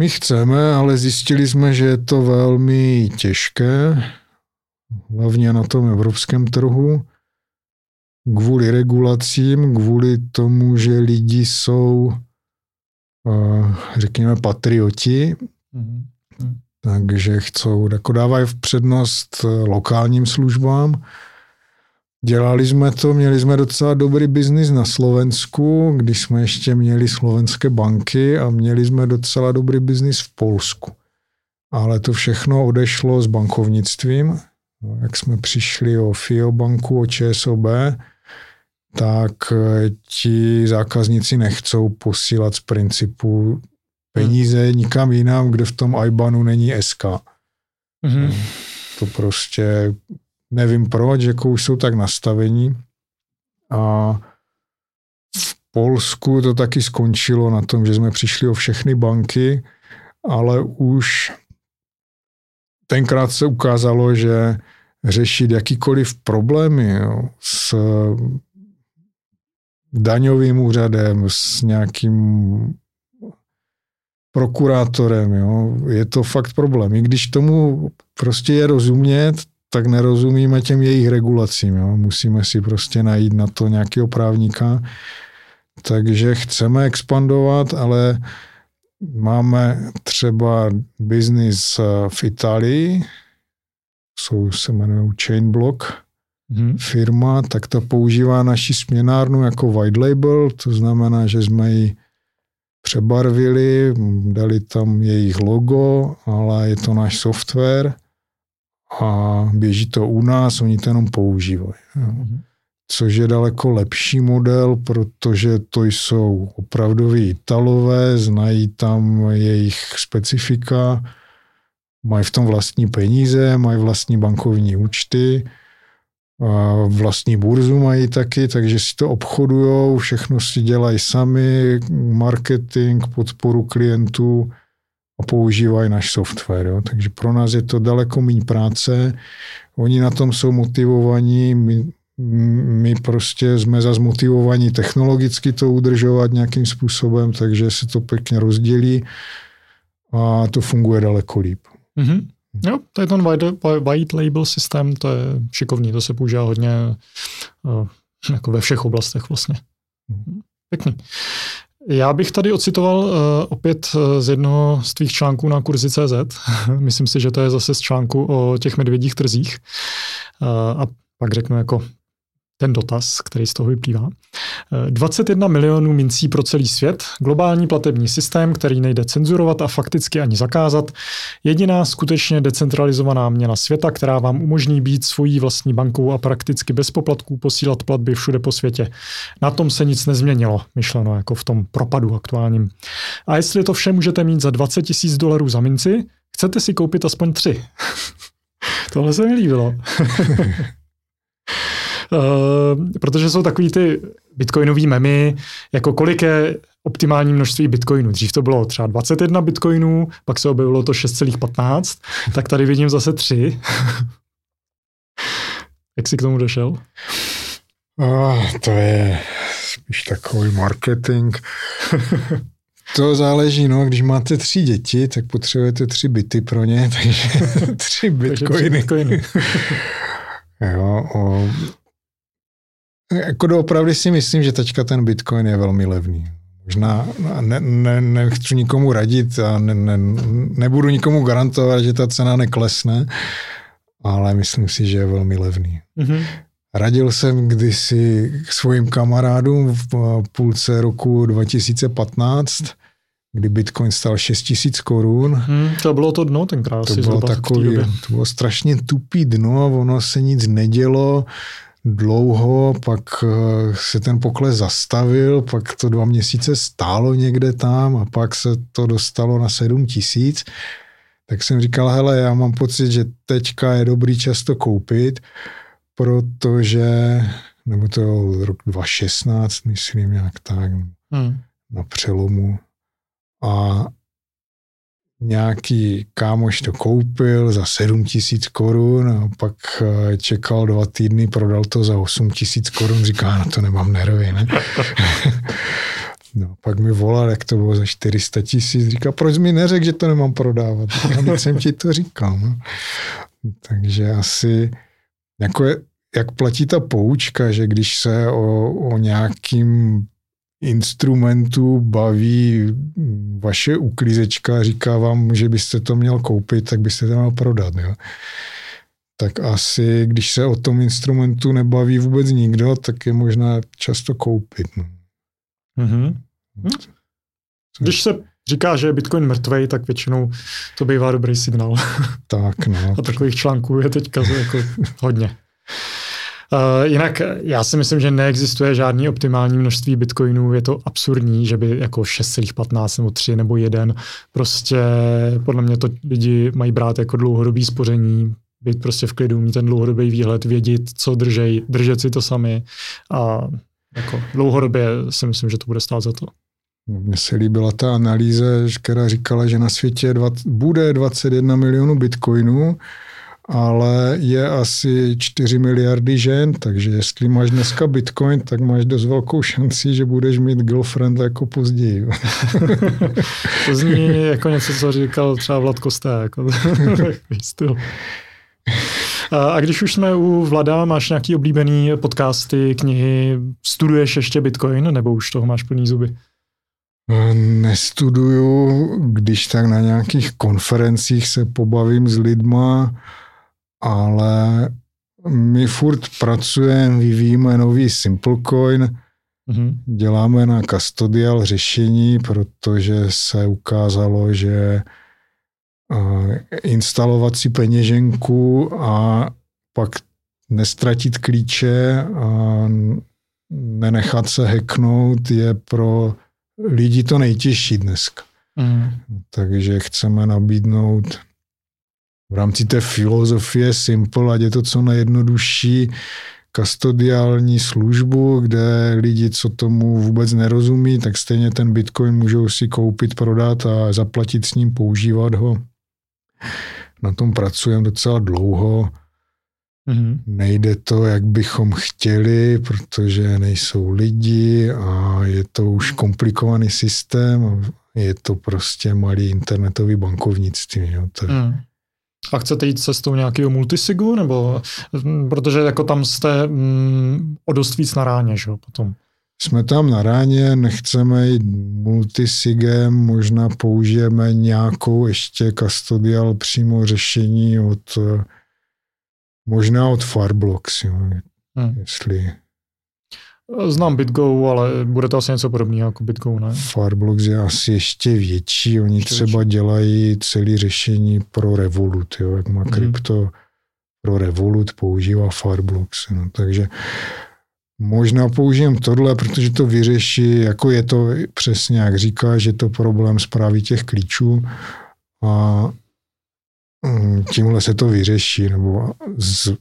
My chceme, ale zjistili jsme, že je to velmi těžké, hlavně na tom evropském trhu, kvůli regulacím, kvůli tomu, že lidi jsou, řekněme, patrioti. Mm-hmm. takže chcou, jako dávají v přednost lokálním službám. Dělali jsme to, měli jsme docela dobrý biznis na Slovensku, když jsme ještě měli slovenské banky a měli jsme docela dobrý biznis v Polsku. Ale to všechno odešlo s bankovnictvím. Jak jsme přišli o FIO banku, o ČSOB, tak eh, ti zákazníci nechcou posílat z principu peníze hmm. nikam jinam, kde v tom IBANu není SK. Hmm. To prostě nevím proč, jako už jsou tak nastavení. A v Polsku to taky skončilo na tom, že jsme přišli o všechny banky, ale už tenkrát se ukázalo, že řešit jakýkoliv problémy jo, s daňovým úřadem, s nějakým prokurátorem, jo, je to fakt problém. I když tomu prostě je rozumět, tak nerozumíme těm jejich regulacím. Jo. Musíme si prostě najít na to nějakého právníka. Takže chceme expandovat, ale máme třeba biznis v Itálii, jsou, se jmenují Chainblock, hmm. firma, tak ta používá naši směnárnu jako white label, to znamená, že jsme ji přebarvili, dali tam jejich logo, ale je to náš software a běží to u nás, oni to jenom používají. Hmm. Což je daleko lepší model, protože to jsou opravdoví Italové, znají tam jejich specifika, mají v tom vlastní peníze, mají vlastní bankovní účty, vlastní burzu mají taky, takže si to obchodujou, všechno si dělají sami, marketing, podporu klientů a používají náš software. Jo. Takže pro nás je to daleko méně práce. Oni na tom jsou motivovaní, my, my prostě jsme za zmotivovaní technologicky to udržovat nějakým způsobem, takže se to pěkně rozdělí a to funguje daleko líp. Mm-hmm. Jo, to je ten white, white label systém, to je šikovný, to se používá hodně uh, jako ve všech oblastech vlastně. Pěkný. Já bych tady ocitoval uh, opět z jednoho z tvých článků na kurzi.cz. Myslím si, že to je zase z článku o těch medvědích trzích. Uh, a pak řeknu jako ten dotaz, který z toho vyplývá. 21 milionů mincí pro celý svět, globální platební systém, který nejde cenzurovat a fakticky ani zakázat, jediná skutečně decentralizovaná měna světa, která vám umožní být svojí vlastní bankou a prakticky bez poplatků posílat platby všude po světě. Na tom se nic nezměnilo, myšleno jako v tom propadu aktuálním. A jestli to vše můžete mít za 20 tisíc dolarů za minci, chcete si koupit aspoň tři. Tohle se mi líbilo. Uh, protože jsou takový ty bitcoinový memy, jako kolik je optimální množství bitcoinů. Dřív to bylo třeba 21 bitcoinů, pak se objevilo to 6,15, tak tady vidím zase 3. Jak jsi k tomu došel? Oh, to je spíš takový marketing. To záleží, no, když máte tři děti, tak potřebujete tři byty pro ně, takže tři bitcoiny. Takže tři bitcoiny. jo, o, jako doopravdy si myslím, že teďka ten Bitcoin je velmi levný. Možná ne, ne, nechci nikomu radit a ne, ne, nebudu nikomu garantovat, že ta cena neklesne, ale myslím si, že je velmi levný. Mm-hmm. Radil jsem kdysi k svým kamarádům v půlce roku 2015, kdy Bitcoin stal 6 tisíc korun. Hmm, to bylo to dno tenkrát. To bylo takový, to bylo strašně tupý dno, ono se nic nedělo dlouho, pak eh, se ten pokles zastavil, pak to dva měsíce stálo někde tam a pak se to dostalo na 7 tisíc. Tak jsem říkal, hele, já mám pocit, že teďka je dobrý čas to koupit, protože, nebo to rok 2016, myslím nějak tak, hmm. na přelomu. A nějaký kámoš to koupil za 7 tisíc korun a pak eh, čekal dva týdny, prodal to za 8 tisíc korun, říká, na to nemám nervy, ne? No, pak mi volal, jak to bylo za 400 tisíc. Říká, proč mi neřekl, že to nemám prodávat? Já jsem ti to říkal. No. Takže asi, jako je, jak platí ta poučka, že když se o, o nějakým instrumentů baví vaše uklízečka, říká vám, že byste to měl koupit, tak byste to měl prodat. Jo? Tak asi, když se o tom instrumentu nebaví vůbec nikdo, tak je možná často koupit. No. Mm-hmm. Hm? Když se říká, že je Bitcoin mrtvej, tak většinou to bývá dobrý signál. Tak, no. A takových článků je teďka jako hodně. Uh, jinak já si myslím, že neexistuje žádný optimální množství bitcoinů, je to absurdní, že by jako 6,15 nebo 3 nebo 1, prostě podle mě to lidi mají brát jako dlouhodobý spoření, být prostě v klidu, mít ten dlouhodobý výhled, vědět, co držej, držet si to sami. A jako dlouhodobě si myslím, že to bude stát za to. Mně se líbila ta analýza, která říkala, že na světě dva, bude 21 milionů bitcoinů, ale je asi 4 miliardy žen, takže jestli máš dneska bitcoin, tak máš dost velkou šanci, že budeš mít girlfriend jako později. to zní jako něco, co říkal třeba Vlad Kosté. Jako, styl. A když už jsme u Vlada, máš nějaký oblíbený podcasty, knihy, studuješ ještě Bitcoin, nebo už toho máš plný zuby? Nestuduju, když tak na nějakých konferencích se pobavím s lidma, ale my furt pracujeme, vyvíjíme nový SimpleCoin, mm-hmm. děláme na custodial řešení, protože se ukázalo, že instalovat si peněženku a pak nestratit klíče a nenechat se hacknout je pro lidi to nejtěžší dneska. Mm. Takže chceme nabídnout v rámci té filozofie Simple, ať je to co nejjednodušší, kastodiální službu, kde lidi, co tomu vůbec nerozumí, tak stejně ten bitcoin můžou si koupit, prodat a zaplatit s ním, používat ho. Na tom pracujeme docela dlouho. Mm-hmm. Nejde to, jak bychom chtěli, protože nejsou lidi a je to už komplikovaný systém. Je to prostě malý internetový bankovnictví. Jo. To, mm. A chcete jít cestou nějakého multisigu, nebo protože jako tam jste mm, o dost víc na ráně, že jo, potom? Jsme tam na ráně, nechceme jít multisigem, možná použijeme nějakou ještě custodial přímo řešení od možná od Fireblocks, jo, hmm. jestli Znám BitGo, ale bude to asi něco podobného jako BitGo, ne? Fireblocks je asi ještě větší. Oni ještě třeba větší. dělají celé řešení pro Revolut, jo, jak má mm. krypto pro Revolut, používá Fireblocks. No, takže možná použijem tohle, protože to vyřeší, jako je to přesně, jak říká, že to problém zprávy těch klíčů a mm, tímhle se to vyřeší, nebo z,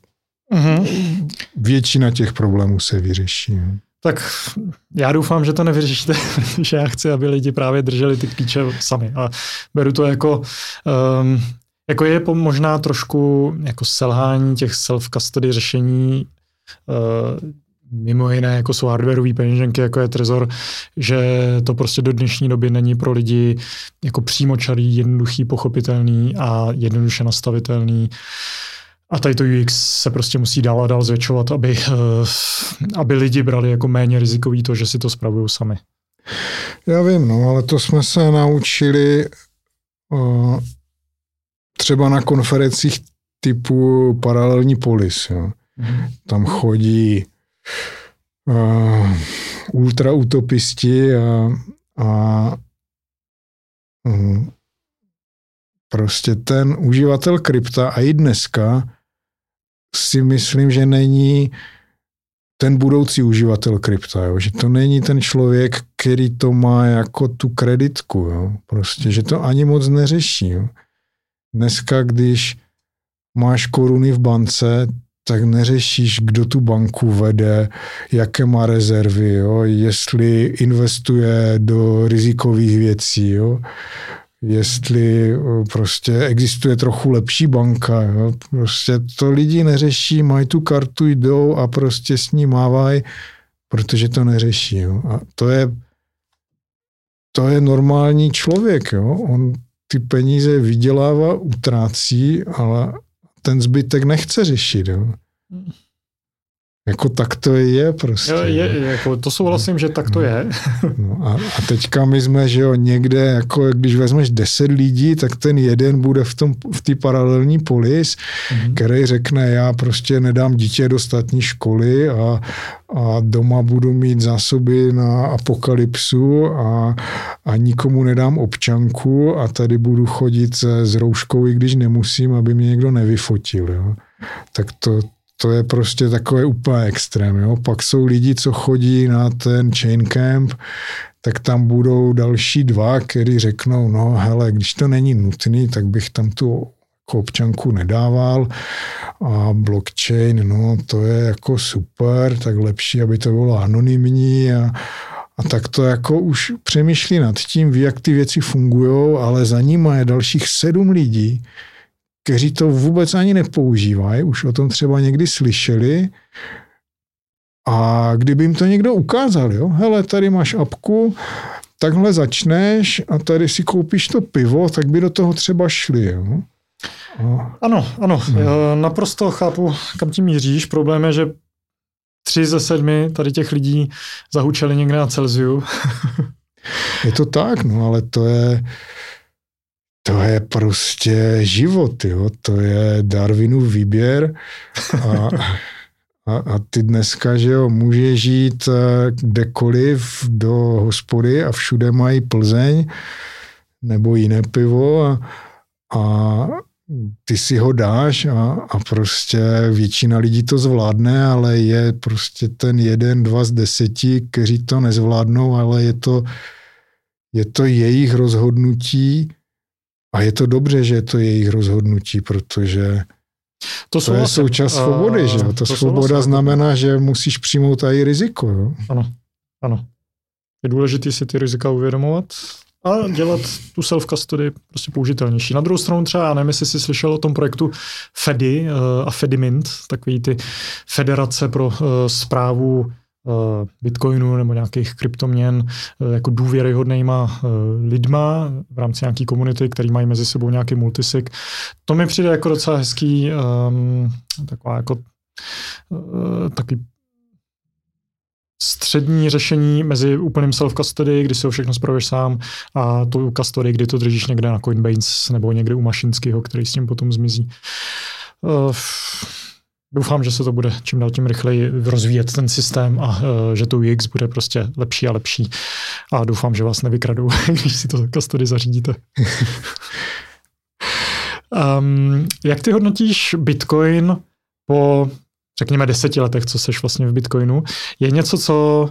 Mm-hmm. Většina těch problémů se vyřeší. Tak já doufám, že to nevyřešíte, protože já chci, aby lidi právě drželi ty klíče sami. A beru to jako, um, jako je možná trošku jako selhání těch self-custody řešení, uh, mimo jiné, jako jsou hardwareové peněženky, jako je Trezor, že to prostě do dnešní doby není pro lidi jako přímočarý, jednoduchý, pochopitelný a jednoduše nastavitelný. Uh, a tady to UX se prostě musí dál a dál zvětšovat, aby, eh, aby lidi brali jako méně rizikový to, že si to spravují sami. Já vím, no, ale to jsme se naučili uh, třeba na konferencích typu paralelní polis. Jo. Mm-hmm. Tam chodí uh, ultrautopisti a, a um, prostě ten uživatel krypta a i dneska si myslím, že není ten budoucí uživatel krypta, jo? že to není ten člověk, který to má jako tu kreditku, jo? prostě, že to ani moc neřeší. Jo? Dneska, když máš koruny v bance, tak neřešíš, kdo tu banku vede, jaké má rezervy, jo? jestli investuje do rizikových věcí. Jo? Jestli eh, prostě existuje trochu lepší banka. Jo? Prostě to lidi neřeší, mají tu kartu, jdou a prostě s ní mávají, protože to neřeší. Jo? A to je, to je normální člověk. Jo? On ty peníze vydělává, utrácí, ale ten zbytek nechce řešit. Jo? Jako tak to je prostě. Jo, je, jako to souhlasím, že tak to je. No a, a teďka my jsme, že jo, někde, jako když vezmeš deset lidí, tak ten jeden bude v tom v té paralelní polis, mm-hmm. který řekne, já prostě nedám dítě do státní školy a, a doma budu mít zásoby na apokalypsu a, a nikomu nedám občanku a tady budu chodit s rouškou, i když nemusím, aby mě někdo nevyfotil. Jo. Tak to, to je prostě takové úplně extrém. Jo? Pak jsou lidi, co chodí na ten chain camp, tak tam budou další dva, kteří řeknou, no hele, když to není nutný, tak bych tam tu jako občanku nedával a blockchain, no to je jako super, tak lepší, aby to bylo anonymní a, a tak to jako už přemýšlí nad tím, ví, jak ty věci fungují, ale za nimi je dalších sedm lidí, kteří to vůbec ani nepoužívají, už o tom třeba někdy slyšeli, a kdyby jim to někdo ukázal, jo, hele, tady máš apku, takhle začneš a tady si koupíš to pivo, tak by do toho třeba šli. Jo. A... Ano, ano, no. naprosto chápu, kam tím míříš. Problém je, že tři ze sedmi tady těch lidí zahučeli někde na Celsiu. je to tak, no ale to je, to je prostě život, jo? to je Darwinův výběr a, a, a ty dneska, že jo, můžeš žít eh, kdekoliv do hospody a všude mají Plzeň nebo jiné pivo a, a ty si ho dáš a, a prostě většina lidí to zvládne, ale je prostě ten jeden, dva z deseti, kteří to nezvládnou, ale je to, je to jejich rozhodnutí a je to dobře, že je to jejich rozhodnutí, protože to, to je součást svobody, že jo? Ta to svoboda znamená, že musíš přijmout i riziko, jo? Ano, ano. Je důležité si ty rizika uvědomovat a dělat tu self-custody prostě použitelnější. Na druhou stranu třeba, já nevím, jestli jsi slyšel o tom projektu FEDI uh, a FEDIMINT, takový ty federace pro zprávu Eh, bitcoinu nebo nějakých kryptoměn eh, jako důvěryhodnýma eh, lidma v rámci nějaké komunity, který mají mezi sebou nějaký multisig. To mi přijde jako docela hezký, um, taková jako uh, takový střední řešení mezi úplným self-custody, kdy si ho všechno spravuješ sám, a tu custody, kdy to držíš někde na Coinbase nebo někde u Mašinského, který s tím potom zmizí. Uh, Doufám, že se to bude čím dál tím rychleji rozvíjet ten systém a uh, že to UX bude prostě lepší a lepší. A doufám, že vás nevykradou, když si to custody zařídíte. um, jak ty hodnotíš Bitcoin po, řekněme, deseti letech, co seš vlastně v Bitcoinu? Je něco, co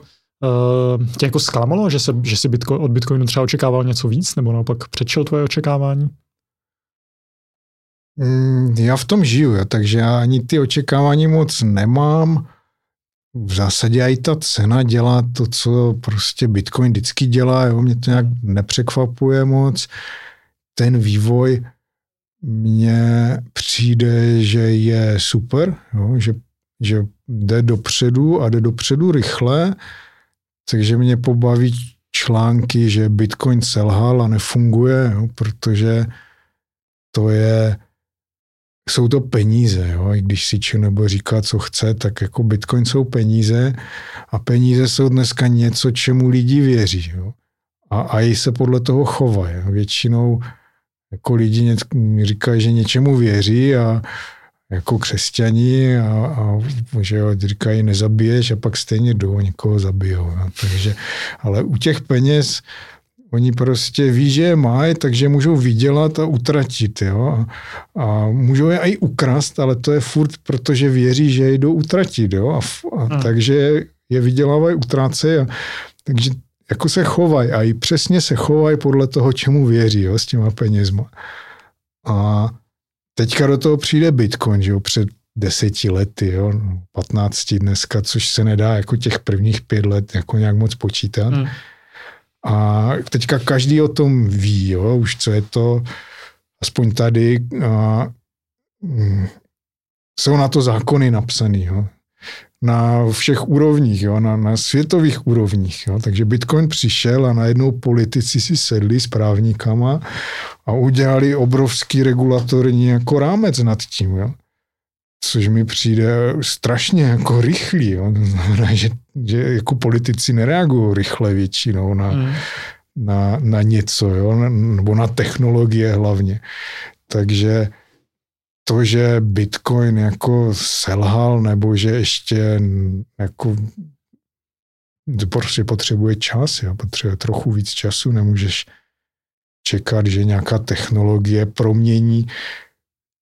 uh, tě jako zklamalo, že, se, že si Bitcoin, od Bitcoinu třeba očekával něco víc, nebo naopak předčil tvoje očekávání? Mm, já v tom žiju, takže já ani ty očekávání moc nemám. V zásadě i ta cena dělá to, co prostě Bitcoin vždycky dělá, jo, mě to nějak nepřekvapuje moc. Ten vývoj mně přijde, že je super, jo, že, že jde dopředu a jde dopředu rychle, takže mě pobaví články, že Bitcoin selhal a nefunguje, jo, protože to je jsou to peníze, jo? i když si či nebo říká, co chce, tak jako Bitcoin jsou peníze a peníze jsou dneska něco, čemu lidi věří. Jo? A, a i se podle toho chovají. Většinou jako lidi ně, říkají, že něčemu věří a jako křesťani a, a že jo, říkají nezabiješ a pak stejně jdou někoho zabijou. Jo? Takže, ale u těch peněz Oni prostě ví, že je mají, takže můžou vydělat a utratit. Jo? A, a můžou je i ukrast, ale to je furt, protože věří, že je jdou utratit. Jo? A, a hmm. takže je vydělávají, utrácejí. A, takže jako se chovají a i přesně se chovají podle toho, čemu věří jo, s těma penězma. A teďka do toho přijde Bitcoin, že jo, před deseti lety, jo, patnácti dneska, což se nedá jako těch prvních pět let jako nějak moc počítat. Hmm. A teďka každý o tom ví, jo, už co je to, aspoň tady. A, mm, jsou na to zákony napsané, jo. Na všech úrovních, jo, na, na světových úrovních. Jo. Takže Bitcoin přišel a najednou politici si sedli s právníkama a udělali obrovský regulatorní jako rámec nad tím. Jo. Což mi přijde strašně jako rychlý. Jo. To znamená, že, že jako politici nereagují rychle většinou na, mm. na, na něco, jo, nebo na technologie hlavně. Takže to, že Bitcoin jako selhal, nebo že ještě jako prostě potřebuje čas, jo, potřebuje trochu víc času, nemůžeš čekat, že nějaká technologie promění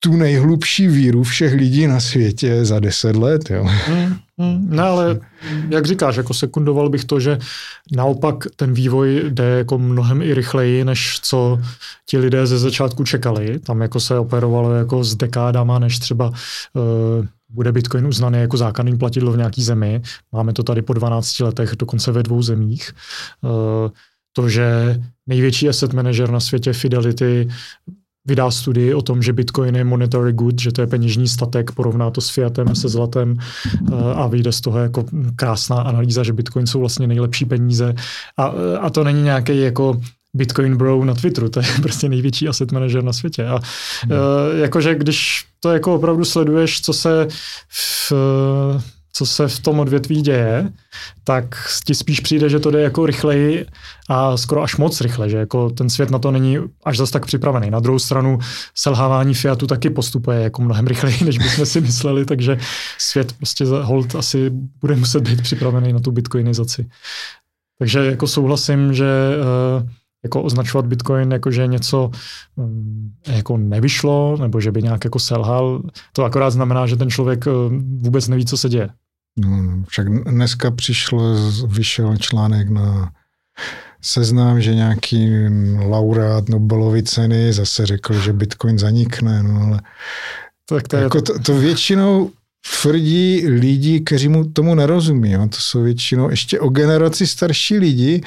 tu nejhlubší víru všech lidí na světě za deset let. Jo. Hmm, hmm, ne, ale jak říkáš, jako sekundoval bych to, že naopak ten vývoj jde jako mnohem i rychleji, než co ti lidé ze začátku čekali. Tam jako se operovalo jako s dekádama, než třeba uh, bude Bitcoin uznaný jako základní platidlo v nějaký zemi. Máme to tady po 12 letech, dokonce ve dvou zemích. Uh, to, že největší asset manager na světě Fidelity vydá studii o tom, že Bitcoin je monetary good, že to je peněžní statek, porovná to s fiatem, se zlatem eh, a vyjde z toho jako krásná analýza, že Bitcoin jsou vlastně nejlepší peníze a, a to není nějaký jako Bitcoin bro na Twitteru, to je prostě největší asset manager na světě. A hmm. uh, jakože když to jako opravdu sleduješ, co se v, co se v tom odvětví děje, tak ti spíš přijde, že to jde jako rychleji a skoro až moc rychle, že jako ten svět na to není až zas tak připravený. Na druhou stranu selhávání Fiatu taky postupuje jako mnohem rychleji, než bychom si mysleli, takže svět prostě hold asi bude muset být připravený na tu bitcoinizaci. Takže jako souhlasím, že uh, jako označovat Bitcoin jako, že něco um, jako nevyšlo, nebo že by nějak jako selhal, to akorát znamená, že ten člověk uh, vůbec neví, co se děje. No, však dneska přišlo, vyšel článek na seznám, že nějaký laureát Nobelovy ceny zase řekl, že Bitcoin zanikne, no ale tak to, jako to, to většinou tvrdí lidi, kteří mu tomu nerozumí. Jo. To jsou většinou ještě o generaci starší lidi,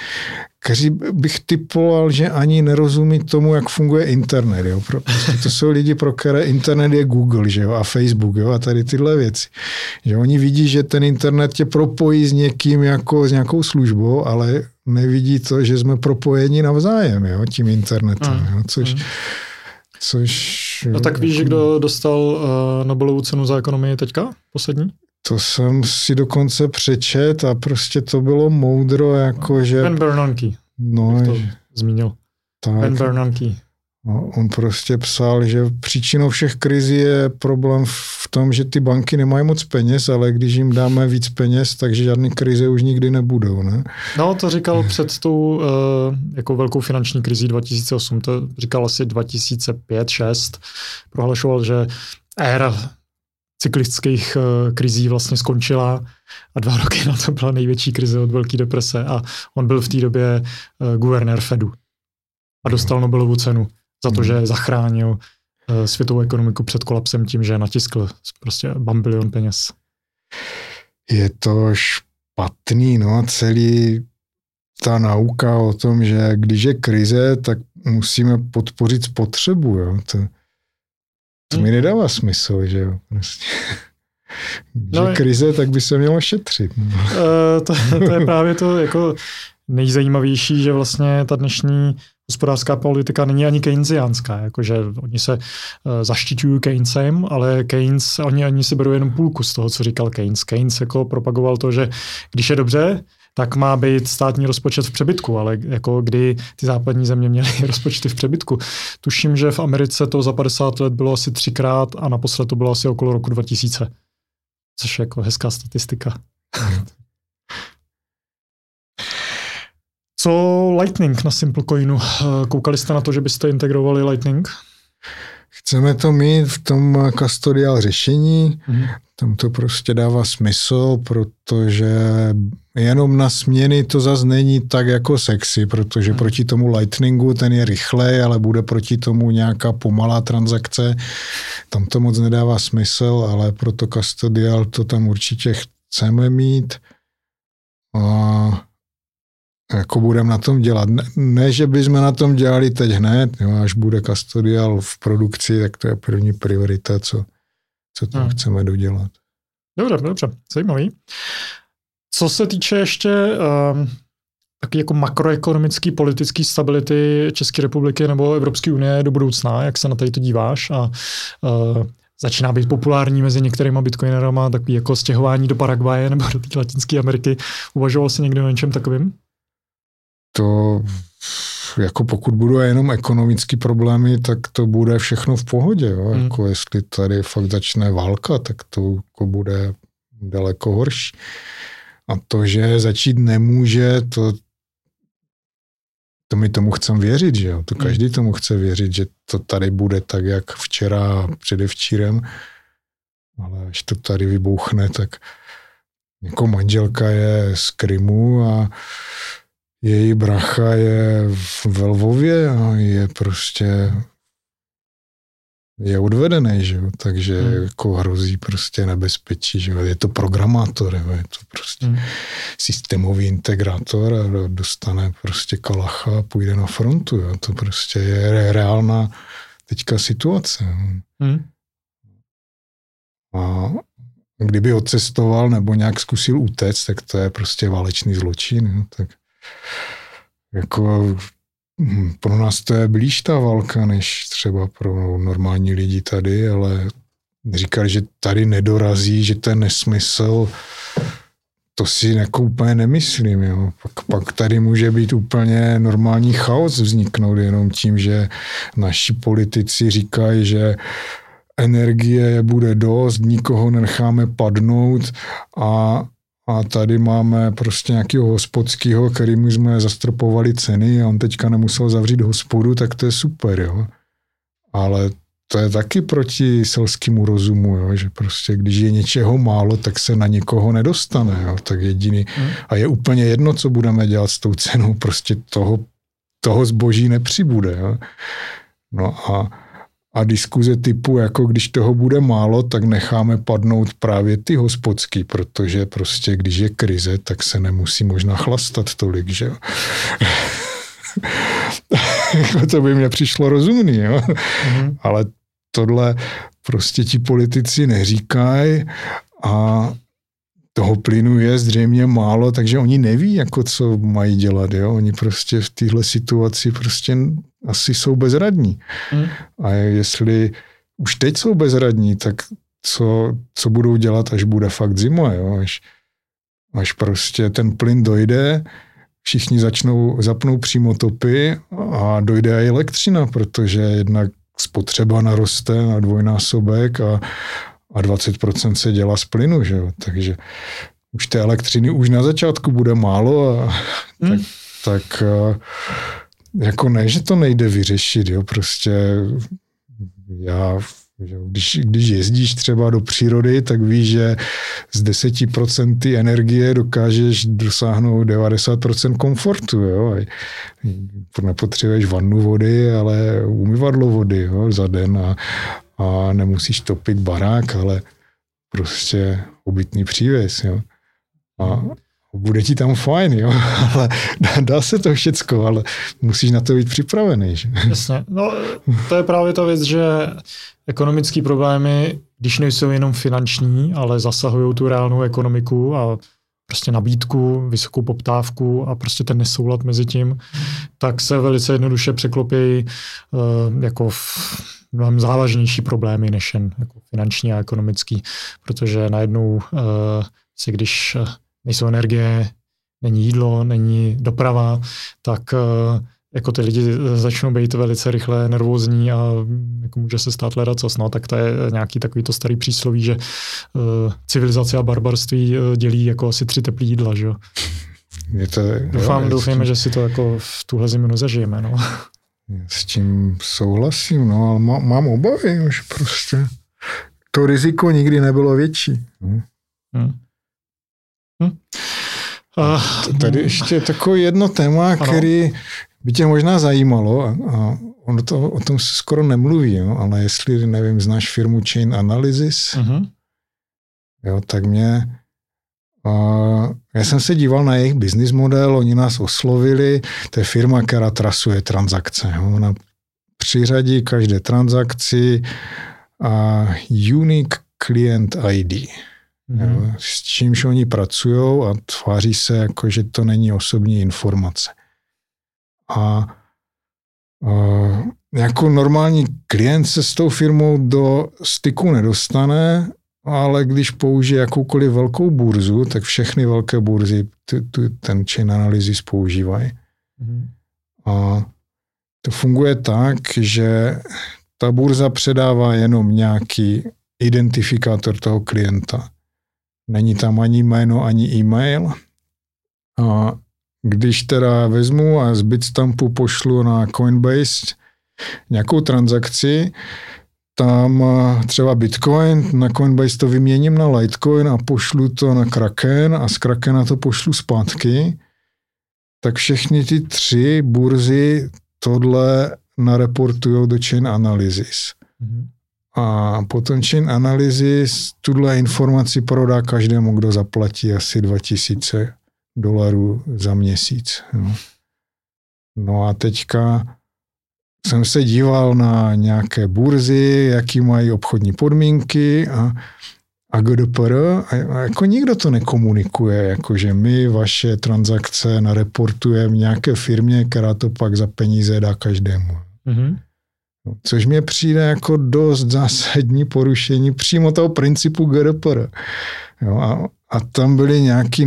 kteří bych typoval, že ani nerozumí tomu, jak funguje internet. Jo. Prostě to jsou lidi, pro které internet je Google že jo, a Facebook jo, a tady tyhle věci. Že oni vidí, že ten internet tě propojí s někým jako s nějakou službou, ale nevidí to, že jsme propojeni navzájem jo, tím internetem. Mm. Jo, což, mm. Což... No tak víš, jako... kdo dostal uh, Nobelovu cenu za ekonomii teďka, poslední? To jsem si dokonce přečet a prostě to bylo moudro, jako že... Ben Bernanke, no, to zmínil. Tak, ben Bernanke. No, on prostě psal, že příčinou všech krizí je problém v tom, že ty banky nemají moc peněz, ale když jim dáme víc peněz, takže žádné krize už nikdy nebudou. Ne? No, to říkal před tou uh, jako velkou finanční krizí 2008, to říkal asi 2005-2006. Prohlašoval, že éra cyklických uh, krizí vlastně skončila a dva roky na to byla největší krize od Velké deprese a on byl v té době uh, guvernér Fedu a dostal Nobelovu cenu za to, hmm. že zachránil uh, světovou ekonomiku před kolapsem tím, že natiskl prostě bambilion peněz. Je to špatný, no, celý ta nauka o tom, že když je krize, tak musíme podpořit spotřebu, jo. To, to mi hmm. nedává smysl, že jo. Prostě. Když no, je krize, tak by se mělo šetřit. No. Uh, to, to je právě to jako nejzajímavější, že vlastně ta dnešní hospodářská politika není ani keynesiánská, jakože oni se uh, zaštiťují Keynesem, ale Keynes, oni, oni si berou jenom půlku z toho, co říkal Keynes. Keynes jako propagoval to, že když je dobře, tak má být státní rozpočet v přebytku, ale jako kdy ty západní země měly rozpočty v přebytku. Tuším, že v Americe to za 50 let bylo asi třikrát a naposled to bylo asi okolo roku 2000, což je jako hezká statistika. Co Lightning na Simplecoinu? Koukali jste na to, že byste integrovali Lightning? Chceme to mít v tom custodial řešení, mm-hmm. tam to prostě dává smysl, protože jenom na směny to zase není tak jako sexy, protože mm-hmm. proti tomu Lightningu ten je rychlej, ale bude proti tomu nějaká pomalá transakce, tam to moc nedává smysl, ale pro to custodial to tam určitě chceme mít. A jako budeme na tom dělat. Ne, ne, že bychom na tom dělali teď hned, jo, až bude custodial v produkci, tak to je první priorita, co, co tam hmm. chceme dodělat. Dobře, dobře, zajímavý. Co se týče ještě um, taky jako makroekonomický politický stability České republiky nebo Evropské unie do budoucna, jak se na tady to díváš a uh, začíná být populární mezi některýma bitcoinerama, takový jako stěhování do Paraguaje nebo do té Latinské Ameriky. Uvažoval jsi někdy o něčem takovým? To jako pokud budou jenom ekonomické problémy, tak to bude všechno v pohodě. Jo? Hmm. Jako jestli tady fakt začne válka, tak to jako bude daleko horší. A to, že začít nemůže, to, to my tomu chcem věřit, že jo? To hmm. každý tomu chce věřit, že to tady bude tak, jak včera, předevčírem, ale až to tady vybouchne, tak jako manželka je z Krymu a její bracha je v Lvově a je prostě je odvedený, že jo, takže hmm. jako hrozí prostě nebezpečí, že jo, je to programátor, jo? je to prostě hmm. systémový integrátor a dostane prostě kalacha a půjde na frontu, jo? to prostě je reálná teďka situace. Hmm. A kdyby odcestoval nebo nějak zkusil utéct, tak to je prostě válečný zločin, jo? tak jako hm, pro nás to je blíž ta válka, než třeba pro normální lidi tady, ale říkali, že tady nedorazí, že to je nesmysl, to si jako úplně nemyslím. Jo. Pak, pak tady může být úplně normální chaos vzniknout jenom tím, že naši politici říkají, že energie bude dost, nikoho necháme padnout a a tady máme prostě nějakého hospodského, kterýmu jsme zastropovali ceny a on teďka nemusel zavřít hospodu, tak to je super, jo. Ale to je taky proti selskému rozumu, jo, že prostě když je něčeho málo, tak se na někoho nedostane, jo, tak jediný. Hmm. A je úplně jedno, co budeme dělat s tou cenou, prostě toho, toho zboží nepřibude, jo. No a a diskuze typu, jako když toho bude málo, tak necháme padnout právě ty hospodský, protože prostě když je krize, tak se nemusí možná chlastat tolik, že jo. Jako to by mě přišlo rozumný, jo. Mm-hmm. Ale tohle prostě ti politici neříkají a toho plynu je zřejmě málo, takže oni neví, jako co mají dělat. Jo? Oni prostě v téhle situaci prostě asi jsou bezradní. Hmm. A jestli už teď jsou bezradní, tak co, co budou dělat, až bude fakt zima, jo? Až, až prostě ten plyn dojde, všichni začnou, zapnou přímo topy a dojde i elektřina, protože jednak spotřeba naroste na dvojnásobek a, a 20% se dělá z plynu, že jo? takže už té elektřiny už na začátku bude málo a hmm. tak, tak jako ne, že to nejde vyřešit, jo, prostě já když, když jezdíš třeba do přírody, tak víš, že z 10% energie dokážeš dosáhnout 90% komfortu. Jo? Nepotřebuješ vannu vody, ale umyvadlo vody jo? za den a, a nemusíš topit barák, ale prostě obytný přívěs. Jo? A bude ti tam fajn, jo, ale dá, dá se to všecko, ale musíš na to být připravený. Že? Jasně, no to je právě ta věc, že ekonomické problémy, když nejsou jenom finanční, ale zasahují tu reálnou ekonomiku a prostě nabídku, vysokou poptávku a prostě ten nesoulad mezi tím, tak se velice jednoduše překlopí uh, jako v mnohem závažnější problémy než jen jako finanční a ekonomický, protože najednou uh, si když nejsou energie, není jídlo, není doprava, tak uh, jako ty lidi začnou být velice rychle nervózní a jako může se stát ledacos. No, tak to je nějaký takový to starý přísloví, že uh, civilizace a barbarství dělí jako asi tři teplý jídla, že jo. Je to, Doufám, jo, doufejme, že si to jako v tuhle zimu nezažijeme, no. S tím souhlasím, no, ale má, mám obavy, že prostě to riziko nikdy nebylo větší. No. Hmm. Hmm. Uh, Tady ještě takové jedno téma, ano. který by tě možná zajímalo, a, a ono to, o tom se skoro nemluví, jo, ale jestli, nevím, znáš firmu Chain Analysis, uh-huh. jo, tak mě a já jsem se díval na jejich business model, oni nás oslovili, to je firma, která trasuje transakce. Jo. Ona přiřadí každé transakci a unique client ID. Mm. Jo, s čímž oni pracují a tváří se jako, že to není osobní informace. A, a jako normální klient se s tou firmou do styku nedostane, ale když použije jakoukoliv velkou burzu, tak všechny velké burzy t- t- ten chain analysis používají. Mm-hmm. A to funguje tak, že ta burza předává jenom nějaký identifikátor toho klienta. Není tam ani jméno, ani e-mail. A když teda vezmu a z Bitstampu pošlu na Coinbase nějakou transakci, tam třeba Bitcoin, na Coinbase to vyměním na Litecoin a pošlu to na Kraken a z Krakena to pošlu zpátky, tak všechny ty tři burzy tohle nareportují do chain analysis. Mm-hmm. A potom chain analysis tuhle informaci prodá každému, kdo zaplatí asi 2000 dolarů za měsíc. No. no a teďka jsem se díval na nějaké burzy, jaký mají obchodní podmínky a, a GDPR jako nikdo to nekomunikuje, jako že my vaše transakce nareportujeme nějaké firmě, která to pak za peníze dá každému. Mm-hmm. Což mě přijde jako dost zásadní porušení přímo toho principu GDPR. Jo, a, a tam byly nějaký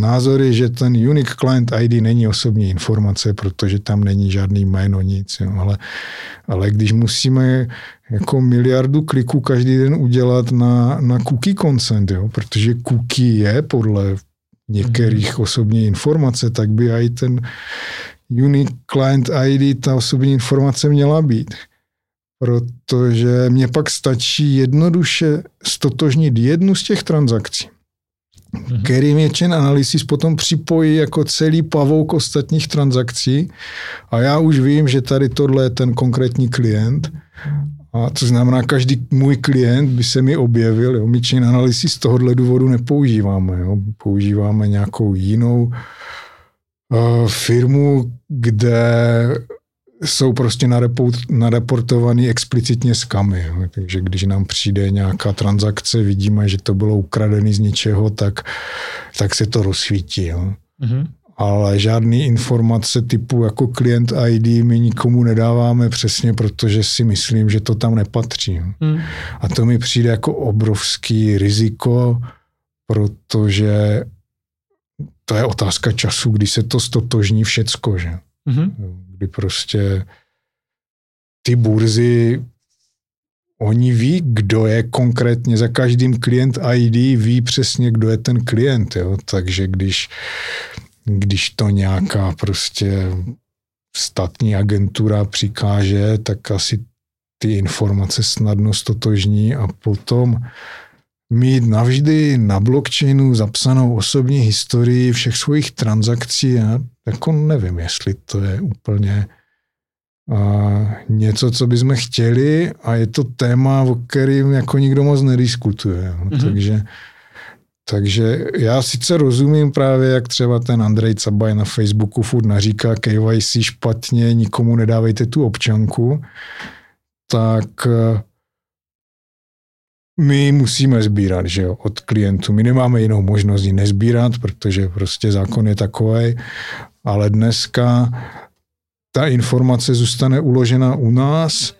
názory, že ten Unique Client ID není osobní informace, protože tam není žádný jméno, nic. Jo, ale, ale když musíme jako miliardu kliků každý den udělat na, na cookie consent, jo, protože cookie je podle některých mm-hmm. osobní informace, tak by i ten Unique Client ID, ta osobní informace měla být. Protože mě pak stačí jednoduše stotožnit jednu z těch transakcí, mm-hmm. který mě Chain Analysis potom připojí jako celý pavouk ostatních transakcí a já už vím, že tady tohle je ten konkrétní klient a to znamená, každý můj klient by se mi objevil. Jo. My chain analysis z tohohle důvodu nepoužíváme. Jo. Používáme nějakou jinou firmu, kde jsou prostě nareportovaný explicitně skamy. Takže když nám přijde nějaká transakce, vidíme, že to bylo ukradené z něčeho, tak, tak se to rozsvítí. Jo. Mm-hmm. Ale žádný informace typu jako klient ID my nikomu nedáváme přesně, protože si myslím, že to tam nepatří. Mm. A to mi přijde jako obrovský riziko, protože to je otázka času, kdy se to stotožní všecko, že? Mm-hmm. Kdy prostě ty burzy, oni ví, kdo je konkrétně za každým klient ID, ví přesně, kdo je ten klient, jo? takže když, když to nějaká prostě statní agentura přikáže, tak asi ty informace snadno stotožní a potom mít navždy na blockchainu zapsanou osobní historii všech svých transakcí. Já jako nevím, jestli to je úplně a něco, co bychom chtěli a je to téma, o kterým jako nikdo moc nediskutuje. Mm-hmm. Takže, takže já sice rozumím právě, jak třeba ten Andrej Cabaj na Facebooku furt naříká KYC špatně, nikomu nedávejte tu občanku, tak my musíme sbírat, že jo, od klientů. My nemáme jinou možnost ji nezbírat, protože prostě zákon je takový, ale dneska ta informace zůstane uložena u nás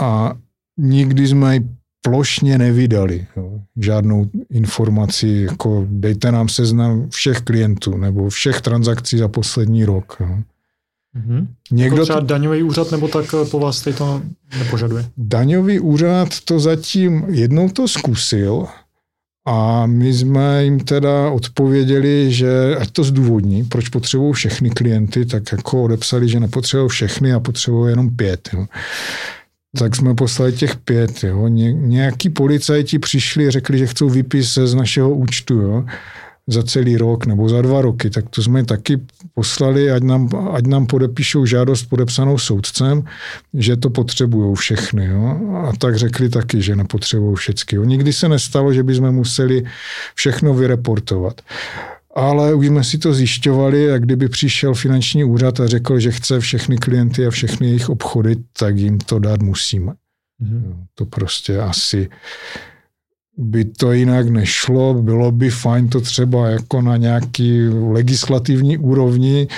a nikdy jsme ji plošně nevydali. Jo. Žádnou informaci, jako dejte nám seznam všech klientů nebo všech transakcí za poslední rok. Jo. Mm-hmm. Někdo jako třeba daňový úřad nebo tak eh, po vás to nepožaduje? Daňový úřad to zatím jednou to zkusil a my jsme jim teda odpověděli, že ať to zdůvodní, proč potřebují všechny klienty, tak jako odepsali, že nepotřebují všechny a potřebují jenom pět. Jo. Tak jsme poslali těch pět. Jo. Ně, nějaký policajti přišli a řekli, že chcou výpis z našeho účtu. Jo za celý rok nebo za dva roky, tak to jsme taky poslali, ať nám, ať nám podepíšou žádost podepsanou soudcem, že to potřebují všechny. Jo? A tak řekli taky, že nepotřebují všechny. Nikdy se nestalo, že bychom museli všechno vyreportovat. Ale už jsme si to zjišťovali a kdyby přišel finanční úřad a řekl, že chce všechny klienty a všechny jejich obchody, tak jim to dát musíme. Mm-hmm. To prostě asi by to jinak nešlo. Bylo by fajn to třeba jako na nějaký legislativní úrovni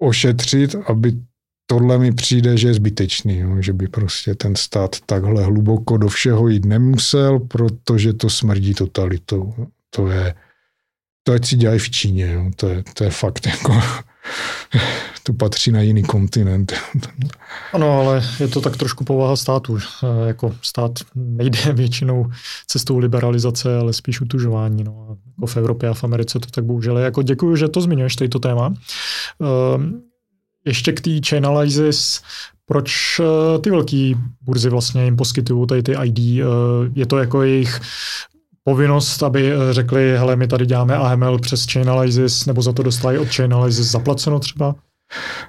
ošetřit, aby tohle mi přijde, že je zbytečný, jo, že by prostě ten stát takhle hluboko do všeho jít nemusel, protože to smrdí totalitou. To je, to ať si dělají v Číně, jo, to, je, to je fakt jako, to patří na jiný kontinent. Ano, ale je to tak trošku povaha státu. E, jako stát nejde většinou cestou liberalizace, ale spíš utužování. No. Jako v Evropě a v Americe to tak bohužel. Jako děkuji, že to zmiňuješ, to téma. E, ještě k té Chainalysis, proč eh, ty velké burzy vlastně jim poskytují tady ty ID? Eh, je to jako jejich povinnost, aby eh, řekli, hele, my tady děláme AML přes Chainalysis, nebo za to dostali od Chainalysis zaplaceno třeba?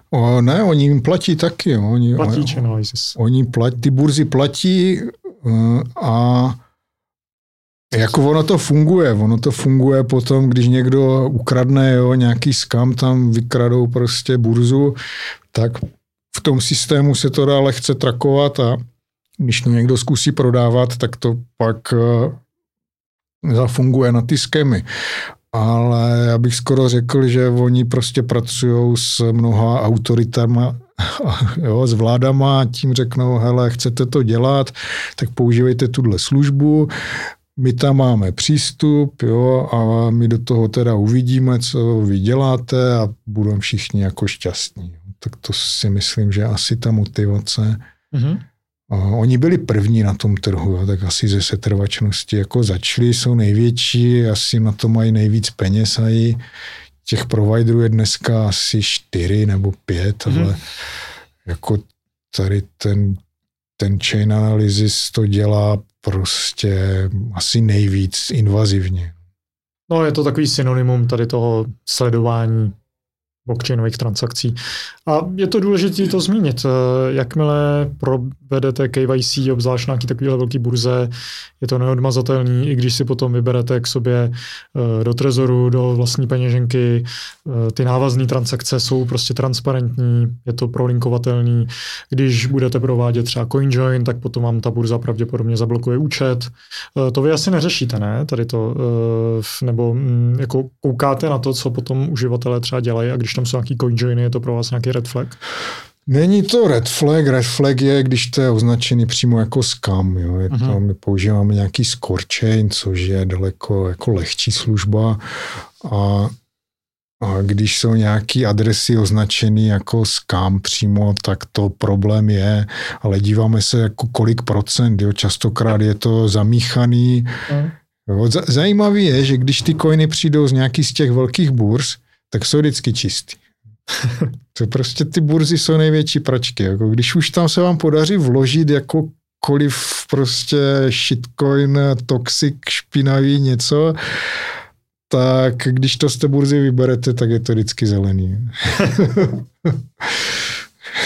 O, ne, oni jim platí taky. Oni, platí Chainalysis. Oni platí, ty burzy platí a jako ono to funguje, ono to funguje potom, když někdo ukradne jo, nějaký skam, tam vykradou prostě burzu, tak v tom systému se to dá lehce trakovat a když to někdo zkusí prodávat, tak to pak uh, zafunguje na ty skemy. Ale já bych skoro řekl, že oni prostě pracují s mnoha autoritama, jo, s vládama tím řeknou, hele, chcete to dělat, tak používejte tuhle službu, my tam máme přístup, jo, a my do toho teda uvidíme, co vy děláte a budeme všichni jako šťastní. Tak to si myslím, že asi ta motivace. Mm-hmm. Oni byli první na tom trhu, tak asi ze setrvačnosti jako začali, jsou největší, asi na to mají nejvíc peněz a i těch providerů je dneska asi čtyři nebo pět, mm-hmm. ale jako tady ten, ten chain analysis to dělá prostě asi nejvíc invazivně. No je to takový synonymum tady toho sledování blockchainových transakcí. A je to důležité to zmínit. Eh, jakmile provedete KYC, obzvlášť nějaký takovýhle velký burze, je to neodmazatelný, i když si potom vyberete k sobě eh, do trezoru, do vlastní peněženky. Eh, ty návazné transakce jsou prostě transparentní, je to prolinkovatelný. Když budete provádět třeba CoinJoin, tak potom vám ta burza pravděpodobně zablokuje účet. To vy asi neřešíte, ne? Tady to, nebo mm, jako koukáte na to, co potom uživatelé třeba dělají a když tam jsou nějaký CoinJoiny, je to pro vás nějaký red flag? Není to red flag, red flag je, když to je označený přímo jako scam. Jo. Je to, uh-huh. My používáme nějaký score chain, což je daleko jako lehčí služba a, a když jsou nějaké adresy označené jako scam přímo, tak to problém je, ale díváme se jako kolik procent, jo. častokrát je to zamíchaný. Uh-huh. Jo. Zajímavý je, že když ty coiny přijdou z nějaký z těch velkých burz, tak jsou vždycky čistý. to prostě ty burzy jsou největší pračky. Jako když už tam se vám podaří vložit jakokoliv prostě shitcoin, toxic, špinavý něco, tak když to z té burzy vyberete, tak je to vždycky zelený.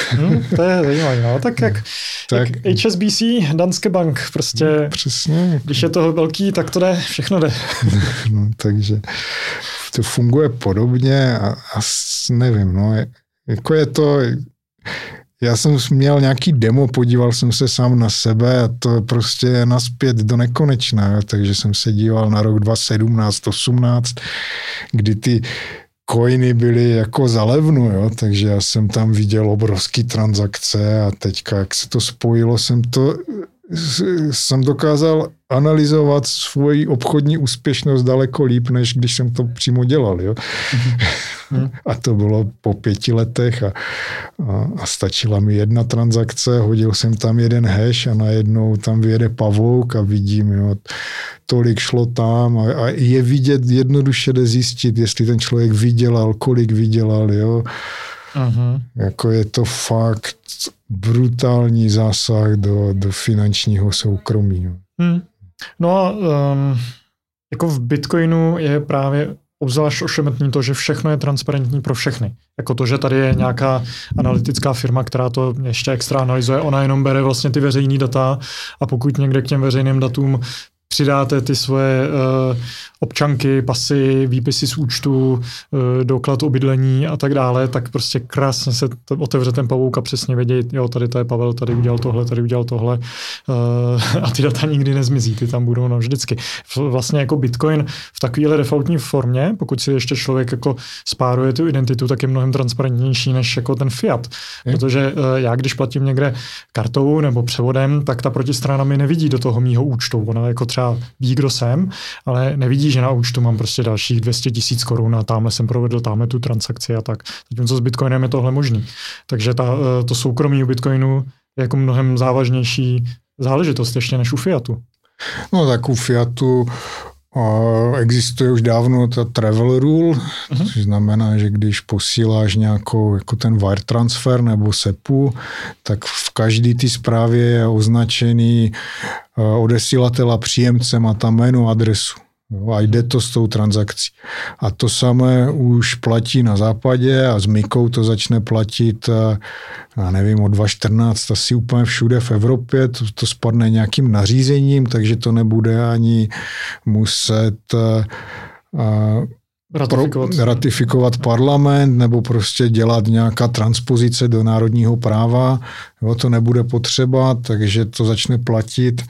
Hmm, to je zajímavé. No. Tak jak, tak, jak HSBC, Danske Bank, prostě, no, přesně. když je toho velký, tak to jde, všechno jde. no, takže to funguje podobně a, a nevím, no, jako je to, já jsem měl nějaký demo, podíval jsem se sám na sebe a to prostě je naspět do nekonečna, takže jsem se díval na rok 2017, 18, kdy ty coiny byly jako za levnu, jo, takže já jsem tam viděl obrovský transakce a teďka, jak se to spojilo, jsem to jsem dokázal analyzovat svoji obchodní úspěšnost daleko líp, než když jsem to přímo dělal. Jo? Mhm. a to bylo po pěti letech a, a, a stačila mi jedna transakce, hodil jsem tam jeden hash a najednou tam vyjede pavouk a vidím, jo, tolik šlo tam a, a je vidět, jednoduše jde zjistit, jestli ten člověk vydělal, kolik vydělal, jo. Uh-huh. Jako je to fakt brutální zásah do, do finančního soukromí. Hmm. No a um, jako v Bitcoinu je právě obzvlášť ošemetný to, že všechno je transparentní pro všechny. Jako to, že tady je nějaká analytická firma, která to ještě extra analyzuje, ona jenom bere vlastně ty veřejné data a pokud někde k těm veřejným datům přidáte ty svoje uh, občanky, pasy, výpisy z účtu, uh, doklad o bydlení a tak dále, tak prostě krásně se to otevře ten pavouk a přesně vědět, jo, tady to je Pavel, tady udělal tohle, tady udělal tohle uh, a ty data nikdy nezmizí, ty tam budou no vždycky. Vlastně jako Bitcoin v takovéhle defaultní formě, pokud si ještě člověk jako spáruje tu identitu, tak je mnohem transparentnější než jako ten fiat. Je. Protože uh, já, když platím někde kartou nebo převodem, tak ta protistrana mi nevidí do toho mýho účtu. Ona jako třeba ví, kdo jsem, ale nevidí, že na účtu mám prostě dalších 200 tisíc korun a tamhle jsem provedl tamhle tu transakci a tak. Zatímco s Bitcoinem je tohle možný. Takže ta, eh, to soukromí u Bitcoinu je jako mnohem závažnější záležitost ještě než u Fiatu. No tak u Fiatu Existuje už dávno ta travel rule, uh-huh. což znamená, že když posíláš nějakou jako ten wire transfer nebo SEPu, tak v každé té zprávě je označený odesílatel a příjemce, má tam jméno, adresu. Jo, a jde to s tou transakcí. A to samé už platí na západě a s Mikou to začne platit, eh, já nevím, od 2014 asi úplně všude v Evropě. To, to spadne nějakým nařízením, takže to nebude ani muset uh, ratifikovat. Pro, ratifikovat parlament nebo prostě dělat nějaká transpozice do národního práva. Jo, to nebude potřeba, takže to začne platit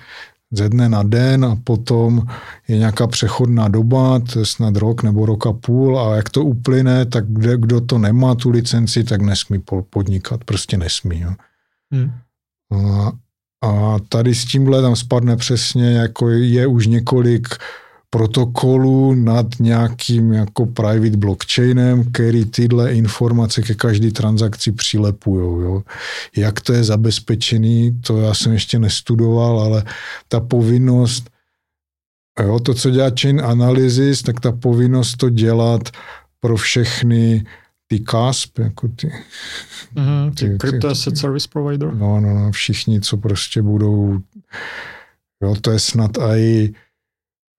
ze dne na den a potom je nějaká přechodná doba, to je snad rok nebo rok a půl a jak to uplyne, tak kde, kdo to nemá tu licenci, tak nesmí podnikat, prostě nesmí. Jo. Hmm. A, a tady s tímhle tam spadne přesně, jako je už několik protokolu nad nějakým jako private blockchainem, který tyhle informace ke každé transakci přilepují. Jo. Jak to je zabezpečený, to já jsem ještě nestudoval, ale ta povinnost, jo, to, co dělá chain analysis, tak ta povinnost to dělat pro všechny ty CASP, jako ty... Mm-hmm, ty, ty Crypto Asset Service Provider. No, no, no, všichni, co prostě budou... Jo, to je snad i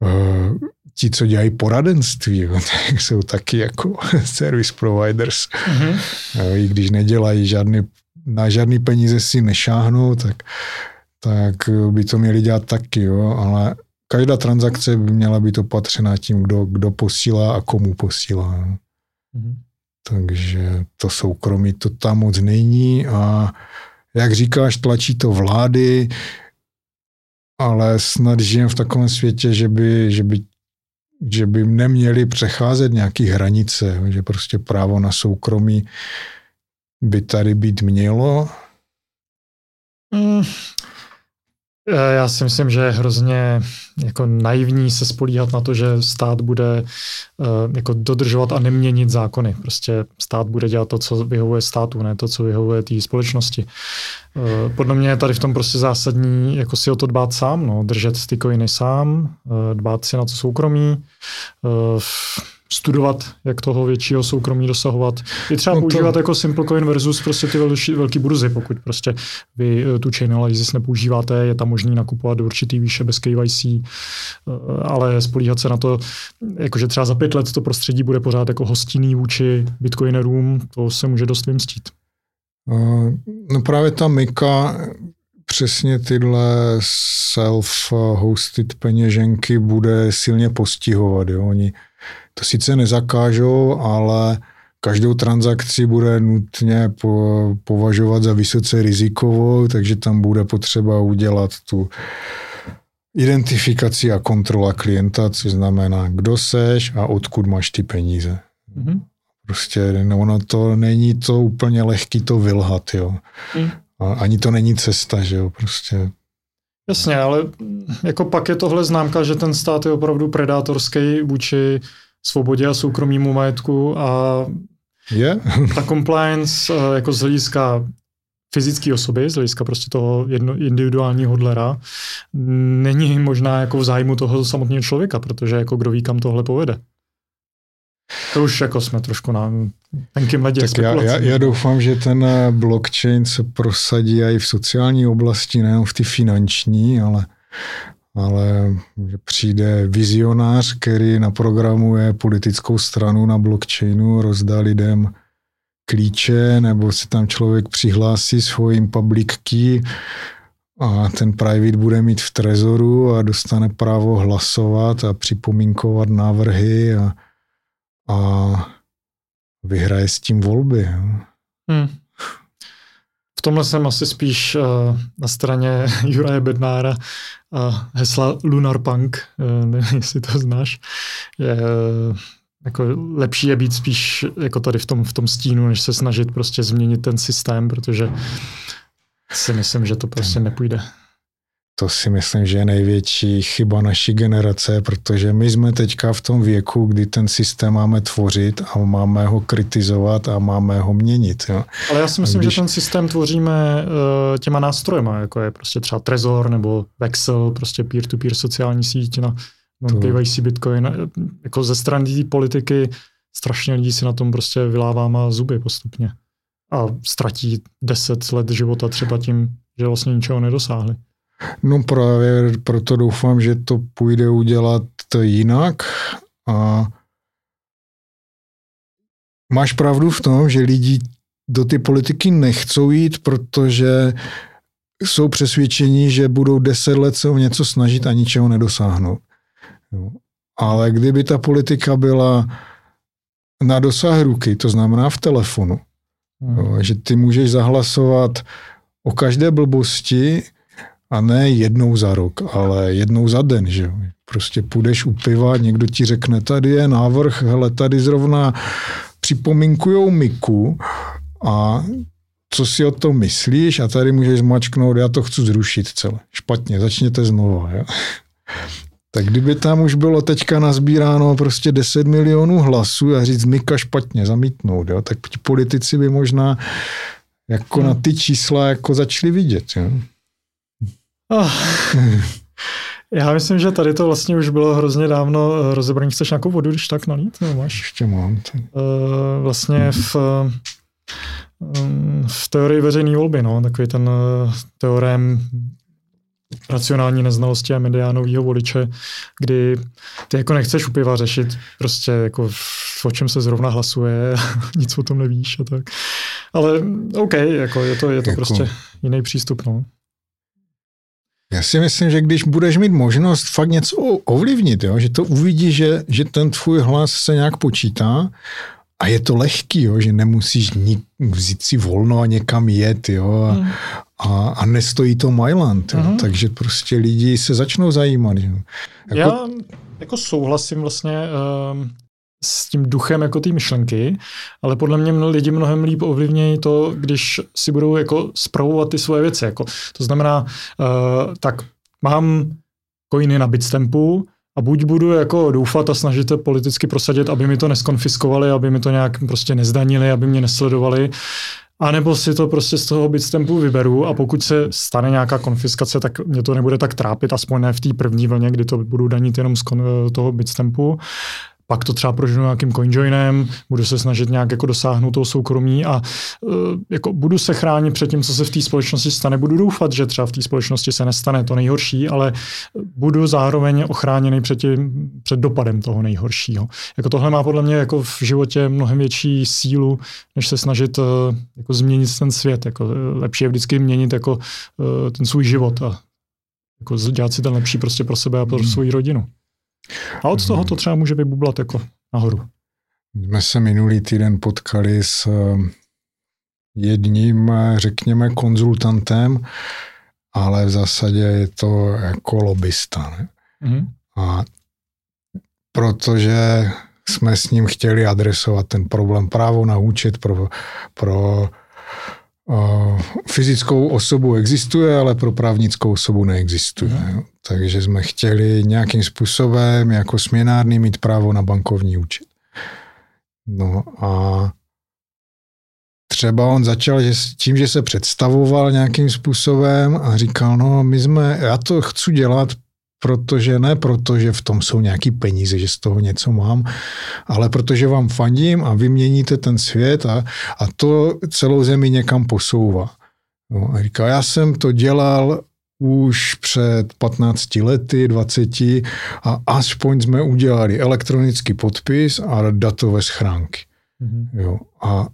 uh, ti, co dělají poradenství, jo, tak jsou taky jako service providers. Mm-hmm. I když nedělají žádný, na žádný peníze si nešáhnou, tak, tak by to měli dělat taky, jo, ale každá transakce by měla být opatřená tím, kdo, kdo posílá a komu posílá. Jo. Mm-hmm. Takže to soukromí to tam moc není a jak říkáš, tlačí to vlády, ale snad žijem v takovém světě, že by, že by, že by neměli přecházet nějaké hranice, že prostě právo na soukromí by tady být mělo. Mm, já si myslím, že je hrozně jako naivní se spolíhat na to, že stát bude uh, jako dodržovat a neměnit zákony. Prostě stát bude dělat to, co vyhovuje státu, ne to, co vyhovuje té společnosti. Uh, podle mě je tady v tom prostě zásadní jako si o to dbát sám, no, držet ty coiny sám, dbát si na to soukromí, studovat, jak toho většího soukromí dosahovat. Je třeba no to... používat jako simple coin versus prostě ty velký, velký burzy, pokud prostě vy eh, tu chain analysis nepoužíváte, je tam možný nakupovat do určitý výše bez KYC, eh, ale spolíhat se na to, jakože třeba za pět let to prostředí bude pořád jako hostinný vůči bitcoinerům, to se může dost vymstít. Uh, no právě ta Mika přesně tyhle self-hosted peněženky bude silně postihovat. Jo? Oni to sice nezakážou, ale každou transakci bude nutně po, považovat za vysoce rizikovou, takže tam bude potřeba udělat tu identifikaci a kontrola klienta, což znamená, kdo seš a odkud máš ty peníze. Mm-hmm. Prostě no, ono to není to úplně lehký to vylhat, jo. Mm. A ani to není cesta, že jo, prostě. Jasně, ale jako pak je tohle známka, že ten stát je opravdu predátorský vůči svobodě a soukromímu majetku a yeah. ta compliance eh, jako z hlediska fyzické osoby, z hlediska prostě toho jedno, individuálního hodlera, není možná jako v zájmu toho samotného člověka, protože jako kdo ví, kam tohle povede. To už jako jsme trošku na tenkým ledě tak já, já, já doufám, že ten eh, blockchain se prosadí i v sociální oblasti, nejen v ty finanční, ale ale že přijde vizionář, který naprogramuje politickou stranu na blockchainu, rozdá lidem klíče, nebo si tam člověk přihlásí svým public key a ten private bude mít v trezoru a dostane právo hlasovat a připomínkovat návrhy a, a vyhraje s tím volby. Hmm. V tomhle jsem asi spíš uh, na straně Juraje Bednára a hesla Lunar Punk, uh, nevím, jestli to znáš. Je, uh, jako lepší je být spíš jako tady v tom, v tom stínu, než se snažit prostě změnit ten systém, protože si myslím, že to prostě nepůjde. To si myslím, že je největší chyba naší generace, protože my jsme teďka v tom věku, kdy ten systém máme tvořit a máme ho kritizovat a máme ho měnit. Jo. Ale já si myslím, když... že ten systém tvoříme uh, těma nástrojema, jako je prostě třeba Trezor nebo Vexel, prostě peer-to-peer sociální síť na non-KYC to... Bitcoin. Jako ze strany té politiky strašně lidí si na tom prostě vylává má zuby postupně a ztratí deset let života třeba tím, že vlastně ničeho nedosáhli. No právě proto doufám, že to půjde udělat jinak a máš pravdu v tom, že lidi do ty politiky nechcou jít, protože jsou přesvědčeni, že budou deset let se o něco snažit a ničeho nedosáhnout. Ale kdyby ta politika byla na dosah ruky, to znamená v telefonu, Hmm. Jo, že ty můžeš zahlasovat o každé blbosti a ne jednou za rok, ale jednou za den, že Prostě půjdeš u piva, někdo ti řekne, tady je návrh, hele, tady zrovna připomínkujou Miku a co si o tom myslíš a tady můžeš zmačknout, já to chci zrušit celé. Špatně, začněte znova. Jo? Tak kdyby tam už bylo teďka nazbíráno prostě 10 milionů hlasů a říct Mika špatně zamítnout, jo, tak ti politici by možná jako na ty čísla jako začali vidět. Jo. Oh. Já myslím, že tady to vlastně už bylo hrozně dávno eh, rozebraný. Chceš nějakou vodu, když tak nalít? No, máš? Ještě mám. Tak. Uh, vlastně v, v teorii veřejné volby, no, takový ten teorem racionální neznalosti a mediánového voliče, kdy ty jako nechceš u piva řešit prostě jako o čem se zrovna hlasuje, nic o tom nevíš a tak. Ale OK, jako je to, je to jako, prostě jiný přístup, no. Já si myslím, že když budeš mít možnost fakt něco ovlivnit, jo, že to uvidí, že, že ten tvůj hlas se nějak počítá a je to lehký, jo, že nemusíš ní, vzít si volno a někam jet, jo, a, hmm. a, a nestojí to Mailand, hmm. takže prostě lidi se začnou zajímat. Jo. Jako, Já jako souhlasím vlastně uh, s tím duchem jako té myšlenky, ale podle mě lidi mnohem líp ovlivnějí to, když si budou jako spravovat ty svoje věci. Jako, to znamená, uh, tak mám coiny na Bitstampu, a buď budu jako doufat a snažit se politicky prosadit, aby mi to neskonfiskovali, aby mi to nějak prostě nezdanili, aby mě nesledovali, a nebo si to prostě z toho bitstampu vyberu a pokud se stane nějaká konfiskace, tak mě to nebude tak trápit, aspoň ne v té první vlně, kdy to budu danit jenom z toho bitstampu pak to třeba proženu nějakým coinjoinem, budu se snažit nějak jako dosáhnout toho soukromí a uh, jako budu se chránit před tím, co se v té společnosti stane. Budu doufat, že třeba v té společnosti se nestane to nejhorší, ale budu zároveň ochráněný před, tím, před dopadem toho nejhoršího. Jako tohle má podle mě jako v životě mnohem větší sílu, než se snažit uh, jako změnit ten svět. Jako lepší je vždycky měnit jako uh, ten svůj život a jako dělat si ten lepší prostě pro sebe a pro hmm. svou rodinu. A od toho to třeba může vybublat jako nahoru. Jsme se minulý týden potkali s eh, jedním, eh, řekněme, konzultantem, ale v zásadě je to jako lobbysta. Ne? Mm-hmm. A protože jsme s ním chtěli adresovat ten problém právo na účet pro, pro fyzickou osobu existuje, ale pro právnickou osobu neexistuje. Mm. Takže jsme chtěli nějakým způsobem jako směnárny mít právo na bankovní účet. No a třeba on začal že tím, že se představoval nějakým způsobem a říkal, no my jsme, já to chci dělat protože ne proto, že v tom jsou nějaký peníze, že z toho něco mám, ale protože vám fandím a vyměníte ten svět a, a to celou zemi někam posouvá. No, a říká, já jsem to dělal už před 15 lety, 20 a aspoň jsme udělali elektronický podpis a datové schránky. Mm-hmm. Jo, a,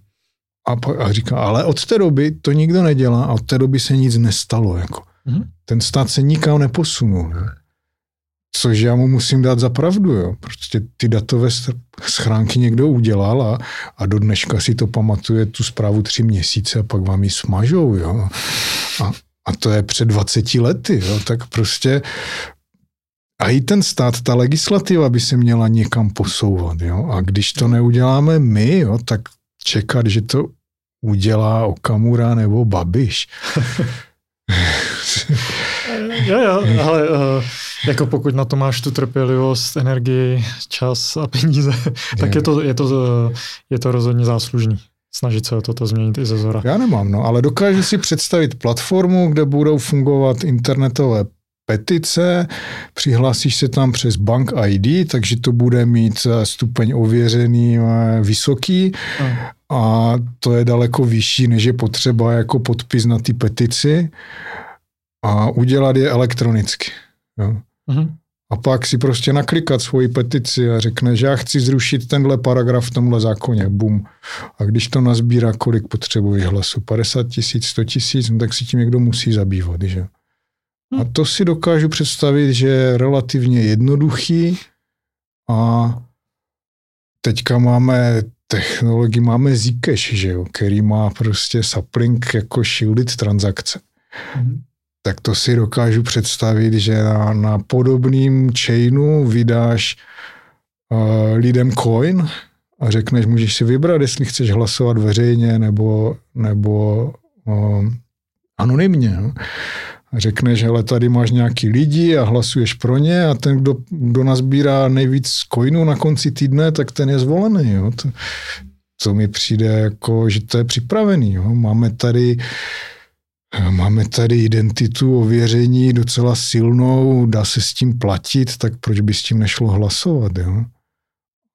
a, a říká, ale od té doby to nikdo nedělá a od té doby se nic nestalo. Jako. Mm-hmm. Ten stát se nikam neposunul. Ne? Což já mu musím dát za pravdu. Jo. Prostě ty datové schránky někdo udělal a, a do dneška si to pamatuje tu zprávu tři měsíce a pak vám ji smažou. Jo. A, a to je před 20 lety. Jo. Tak prostě a i ten stát, ta legislativa by se měla někam posouvat. Jo? A když to neuděláme my, jo, tak čekat, že to udělá Okamura nebo Babiš. jo, jo, ale uh, jako pokud na to máš tu trpělivost, energii, čas a peníze, tak je to, je to, je to rozhodně záslužný snažit se o toto změnit i ze zora. Já nemám, no, ale dokážu si představit platformu, kde budou fungovat internetové petice, přihlásíš se tam přes Bank ID, takže to bude mít eh, stupeň ověřený eh, vysoký a to je daleko vyšší, než je potřeba jako podpis na ty petici a udělat je elektronicky. Jo. Uh-huh. A pak si prostě naklikat svoji petici a řekne, že já chci zrušit tenhle paragraf v tomhle zákoně. Bum. A když to nazbírá, kolik potřebuješ hlasů, 50 tisíc, 100 tisíc, no tak si tím někdo musí zabývat. Že? A to si dokážu představit, že je relativně jednoduchý a teďka máme technologii, máme Zcash, že jo, který má prostě saplink jako shielded transakce. Mm-hmm. Tak to si dokážu představit, že na, na podobným chainu vydáš uh, lidem coin a řekneš, můžeš si vybrat, jestli chceš hlasovat veřejně nebo, nebo uh, anonymně. No řekneš, hele, tady máš nějaký lidi a hlasuješ pro ně a ten, kdo, kdo nazbírá nejvíc coinů na konci týdne, tak ten je zvolený. Jo. To, to mi přijde jako, že to je připravený. Jo. Máme tady Máme tady identitu ověření docela silnou, dá se s tím platit, tak proč by s tím nešlo hlasovat? Jo?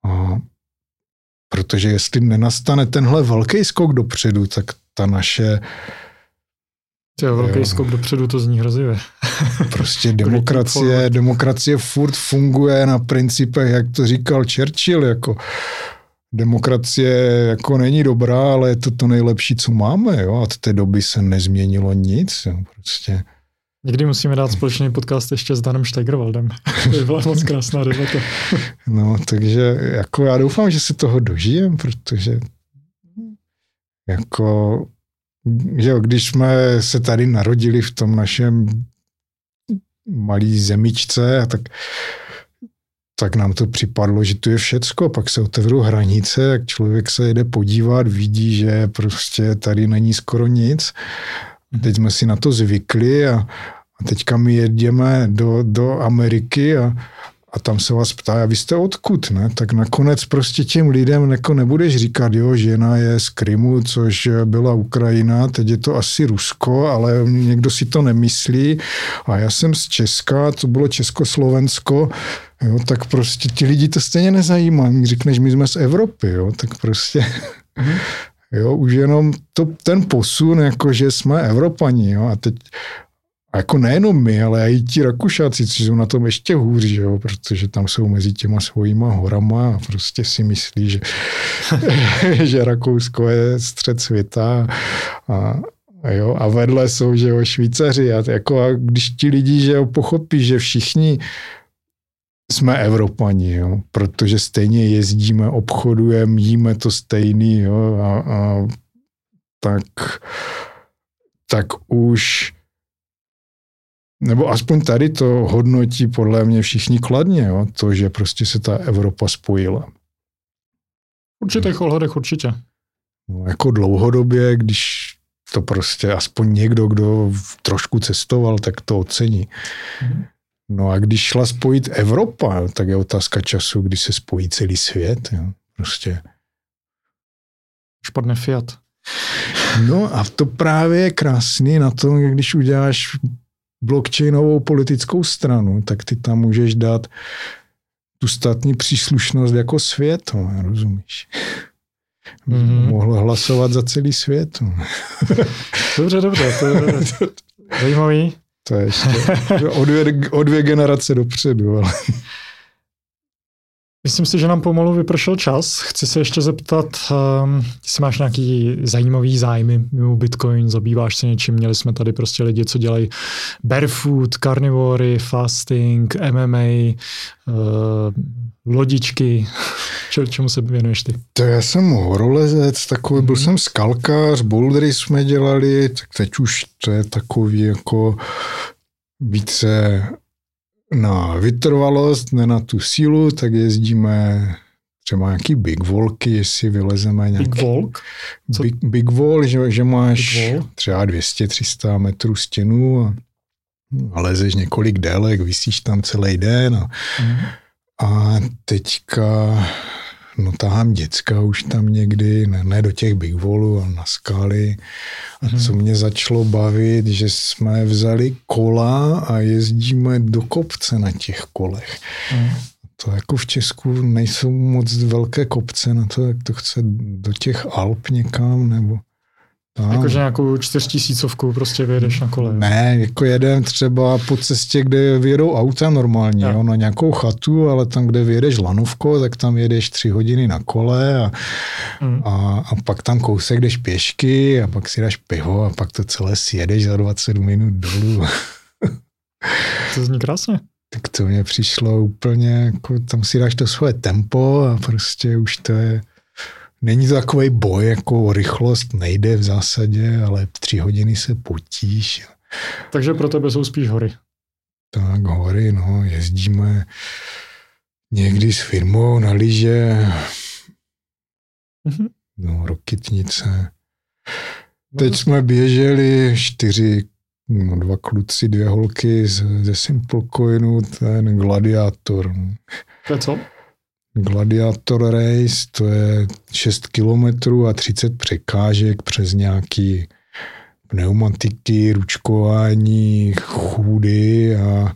A protože jestli nenastane tenhle velký skok dopředu, tak ta naše je velký jo. skok dopředu, to zní hrozivě. Prostě demokracie, demokracie furt funguje na principech, jak to říkal Churchill, jako demokracie jako není dobrá, ale je to to nejlepší, co máme, jo, a od té doby se nezměnilo nic, jo, prostě. Někdy musíme dát společný podcast ještě s Danem Steigerwaldem. to byla moc krásná debata. no, takže jako já doufám, že se toho dožijem, protože jako že jo, když jsme se tady narodili v tom našem malý zemičce, tak, tak nám to připadlo, že tu je všecko. Pak se otevřou hranice, jak člověk se jde podívat, vidí, že prostě tady není skoro nic. Teď jsme si na to zvykli a, a teďka my jedeme do, do Ameriky a, a tam se vás ptá, a vy jste odkud, ne? Tak nakonec prostě těm lidem jako nebudeš říkat, jo, žena je z Krymu, což byla Ukrajina, teď je to asi Rusko, ale někdo si to nemyslí. A já jsem z Česka, to bylo Československo, jo, tak prostě ti lidi to stejně nezajímá. Když řekneš, my jsme z Evropy, jo, tak prostě... Mm-hmm. Jo, už jenom to, ten posun, jako že jsme Evropani, jo, a teď a jako nejenom my, ale i ti Rakušáci, co jsou na tom ještě hůř, že jo, protože tam jsou mezi těma svojima horama a prostě si myslí, že, že Rakousko je střed světa a, a, jo, a vedle jsou, že jo, Švýcaři. A, jako, a když ti lidi, že jo, pochopí, že všichni jsme Evropani, jo, protože stejně jezdíme, obchodujeme, jíme to stejný, jo, a, a tak, tak už nebo aspoň tady to hodnotí podle mě všichni kladně, jo? to, že prostě se ta Evropa spojila. Určitě ohledech určitě. No, jako dlouhodobě, když to prostě aspoň někdo, kdo trošku cestoval, tak to ocení. Mm. No a když šla spojit Evropa, tak je otázka času, kdy se spojí celý svět. Jo? Prostě. Špadne Fiat. No a to právě je krásný na tom, když uděláš blockchainovou politickou stranu, tak ty tam můžeš dát tu státní příslušnost jako svět, rozumíš? Mm-hmm. Mohl hlasovat za celý svět. Dobře, dobře, to je zajímavý. To je ještě o dvě, o dvě generace dopředu. Ale... Myslím si, že nám pomalu vypršel čas. Chci se ještě zeptat, um, jestli máš nějaký zajímavý zájmy mimo Bitcoin, zabýváš se něčím, měli jsme tady prostě lidi, co dělají barefoot, carnivory, fasting, MMA, uh, lodičky. Č- čemu se věnuješ ty? To já jsem horolezec, takový, mm-hmm. byl mhm. jsem skalkař, bouldery jsme dělali, tak teď už to je takový jako více na vytrvalost, ne na tu sílu, tak jezdíme třeba nějaký big volky, jestli vylezeme nějaký... Big volk? Big, big wall, že, že máš wall? třeba 200-300 metrů stěnu a, a lezeš několik délek, vysíš tam celý den a, mm. a teďka no tahám děcka už tam někdy, ne, ne do těch big wallů, ale na skály. A mm-hmm. co mě začalo bavit, že jsme vzali kola a jezdíme do kopce na těch kolech. Mm. To jako v Česku nejsou moc velké kopce na to, jak to chce do těch Alp někam, nebo Jakože nějakou čtyřtisícovku prostě vyjedeš na kole. Ne, jako jedem třeba po cestě, kde vyjedou auta normálně, jo, na nějakou chatu, ale tam, kde vyjedeš lanovko, tak tam jedeš tři hodiny na kole a, hmm. a, a pak tam kousek jdeš pěšky a pak si dáš pivo a pak to celé sjedeš za 20 minut dolů. to zní krásně. Tak to mě přišlo úplně, jako tam si dáš to svoje tempo a prostě už to je Není to takový boj, jako rychlost nejde v zásadě, ale tři hodiny se potíš. Takže pro tebe jsou spíš hory. Tak hory, no, jezdíme někdy s firmou na lyže, mm-hmm. no, rokitnice. Teď no. jsme běželi čtyři, no, dva kluci, dvě holky ze Simple Coinu, ten gladiátor. To je co? Gladiator Race, to je 6 kilometrů a 30 překážek přes nějaký pneumatiky, ručkování, chůdy a,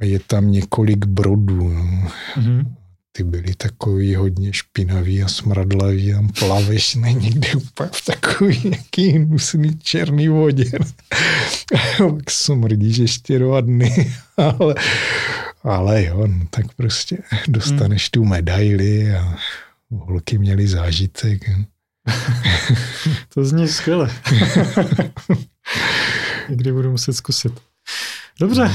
a je tam několik brodů. No. Mm-hmm. Ty byly takový hodně špinavý a smradlavý a plaveš ne někde úplně v takový nějaký hnusný černý vodě. Pak smrdíš ještě dva dny, ale ale jo, no, tak prostě dostaneš hmm. tu medaili a holky měly zážitek. to zní skvěle. Někdy budu muset zkusit. Dobře,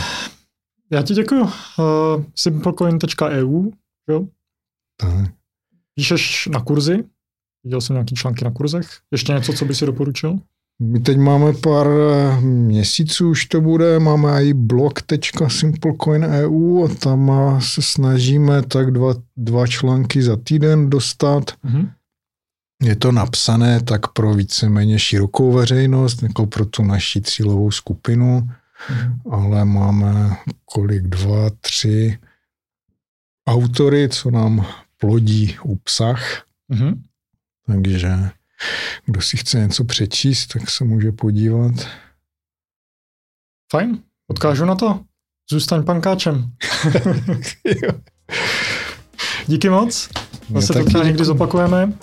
já ti děkuji. Uh, simplecoin.eu, jo? Tak. Píšeš na kurzy? Viděl jsem nějaký články na kurzech? Ještě něco, co by si doporučil? My teď máme pár eh, měsíců, už to bude, máme i blog.simplecoin.eu a tam se snažíme tak dva, dva články za týden dostat. Mm-hmm. Je to napsané tak pro víceméně širokou veřejnost, jako pro tu naši cílovou skupinu, mm-hmm. ale máme kolik, dva, tři autory, co nám plodí obsah. Mm-hmm. Takže kdo si chce něco přečíst, tak se může podívat. Fajn, odkážu na to. Zůstaň pankáčem. Díky moc. Zase to třeba někdy zopakujeme.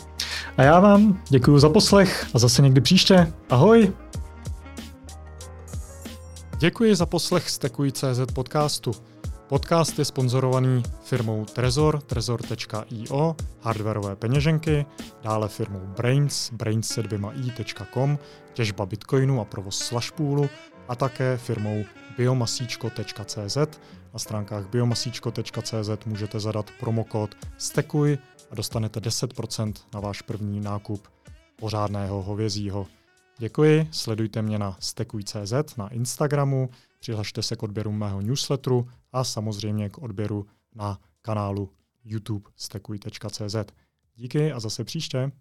A já vám děkuji za poslech a zase někdy příště. Ahoj! Děkuji za poslech Stekuj.cz podcastu. Podcast je sponzorovaný firmou Trezor, trezor.io, hardwareové peněženky, dále firmou Brains, brains se dvěma i.com, těžba bitcoinu a provoz slashpoolu a také firmou biomasíčko.cz. Na stránkách biomasíčko.cz můžete zadat promokód STEKUJ a dostanete 10% na váš první nákup pořádného hovězího. Děkuji, sledujte mě na stekuj.cz na Instagramu, přihlašte se k odběru mého newsletteru a samozřejmě k odběru na kanálu youtube stekuj.cz. Díky a zase příště.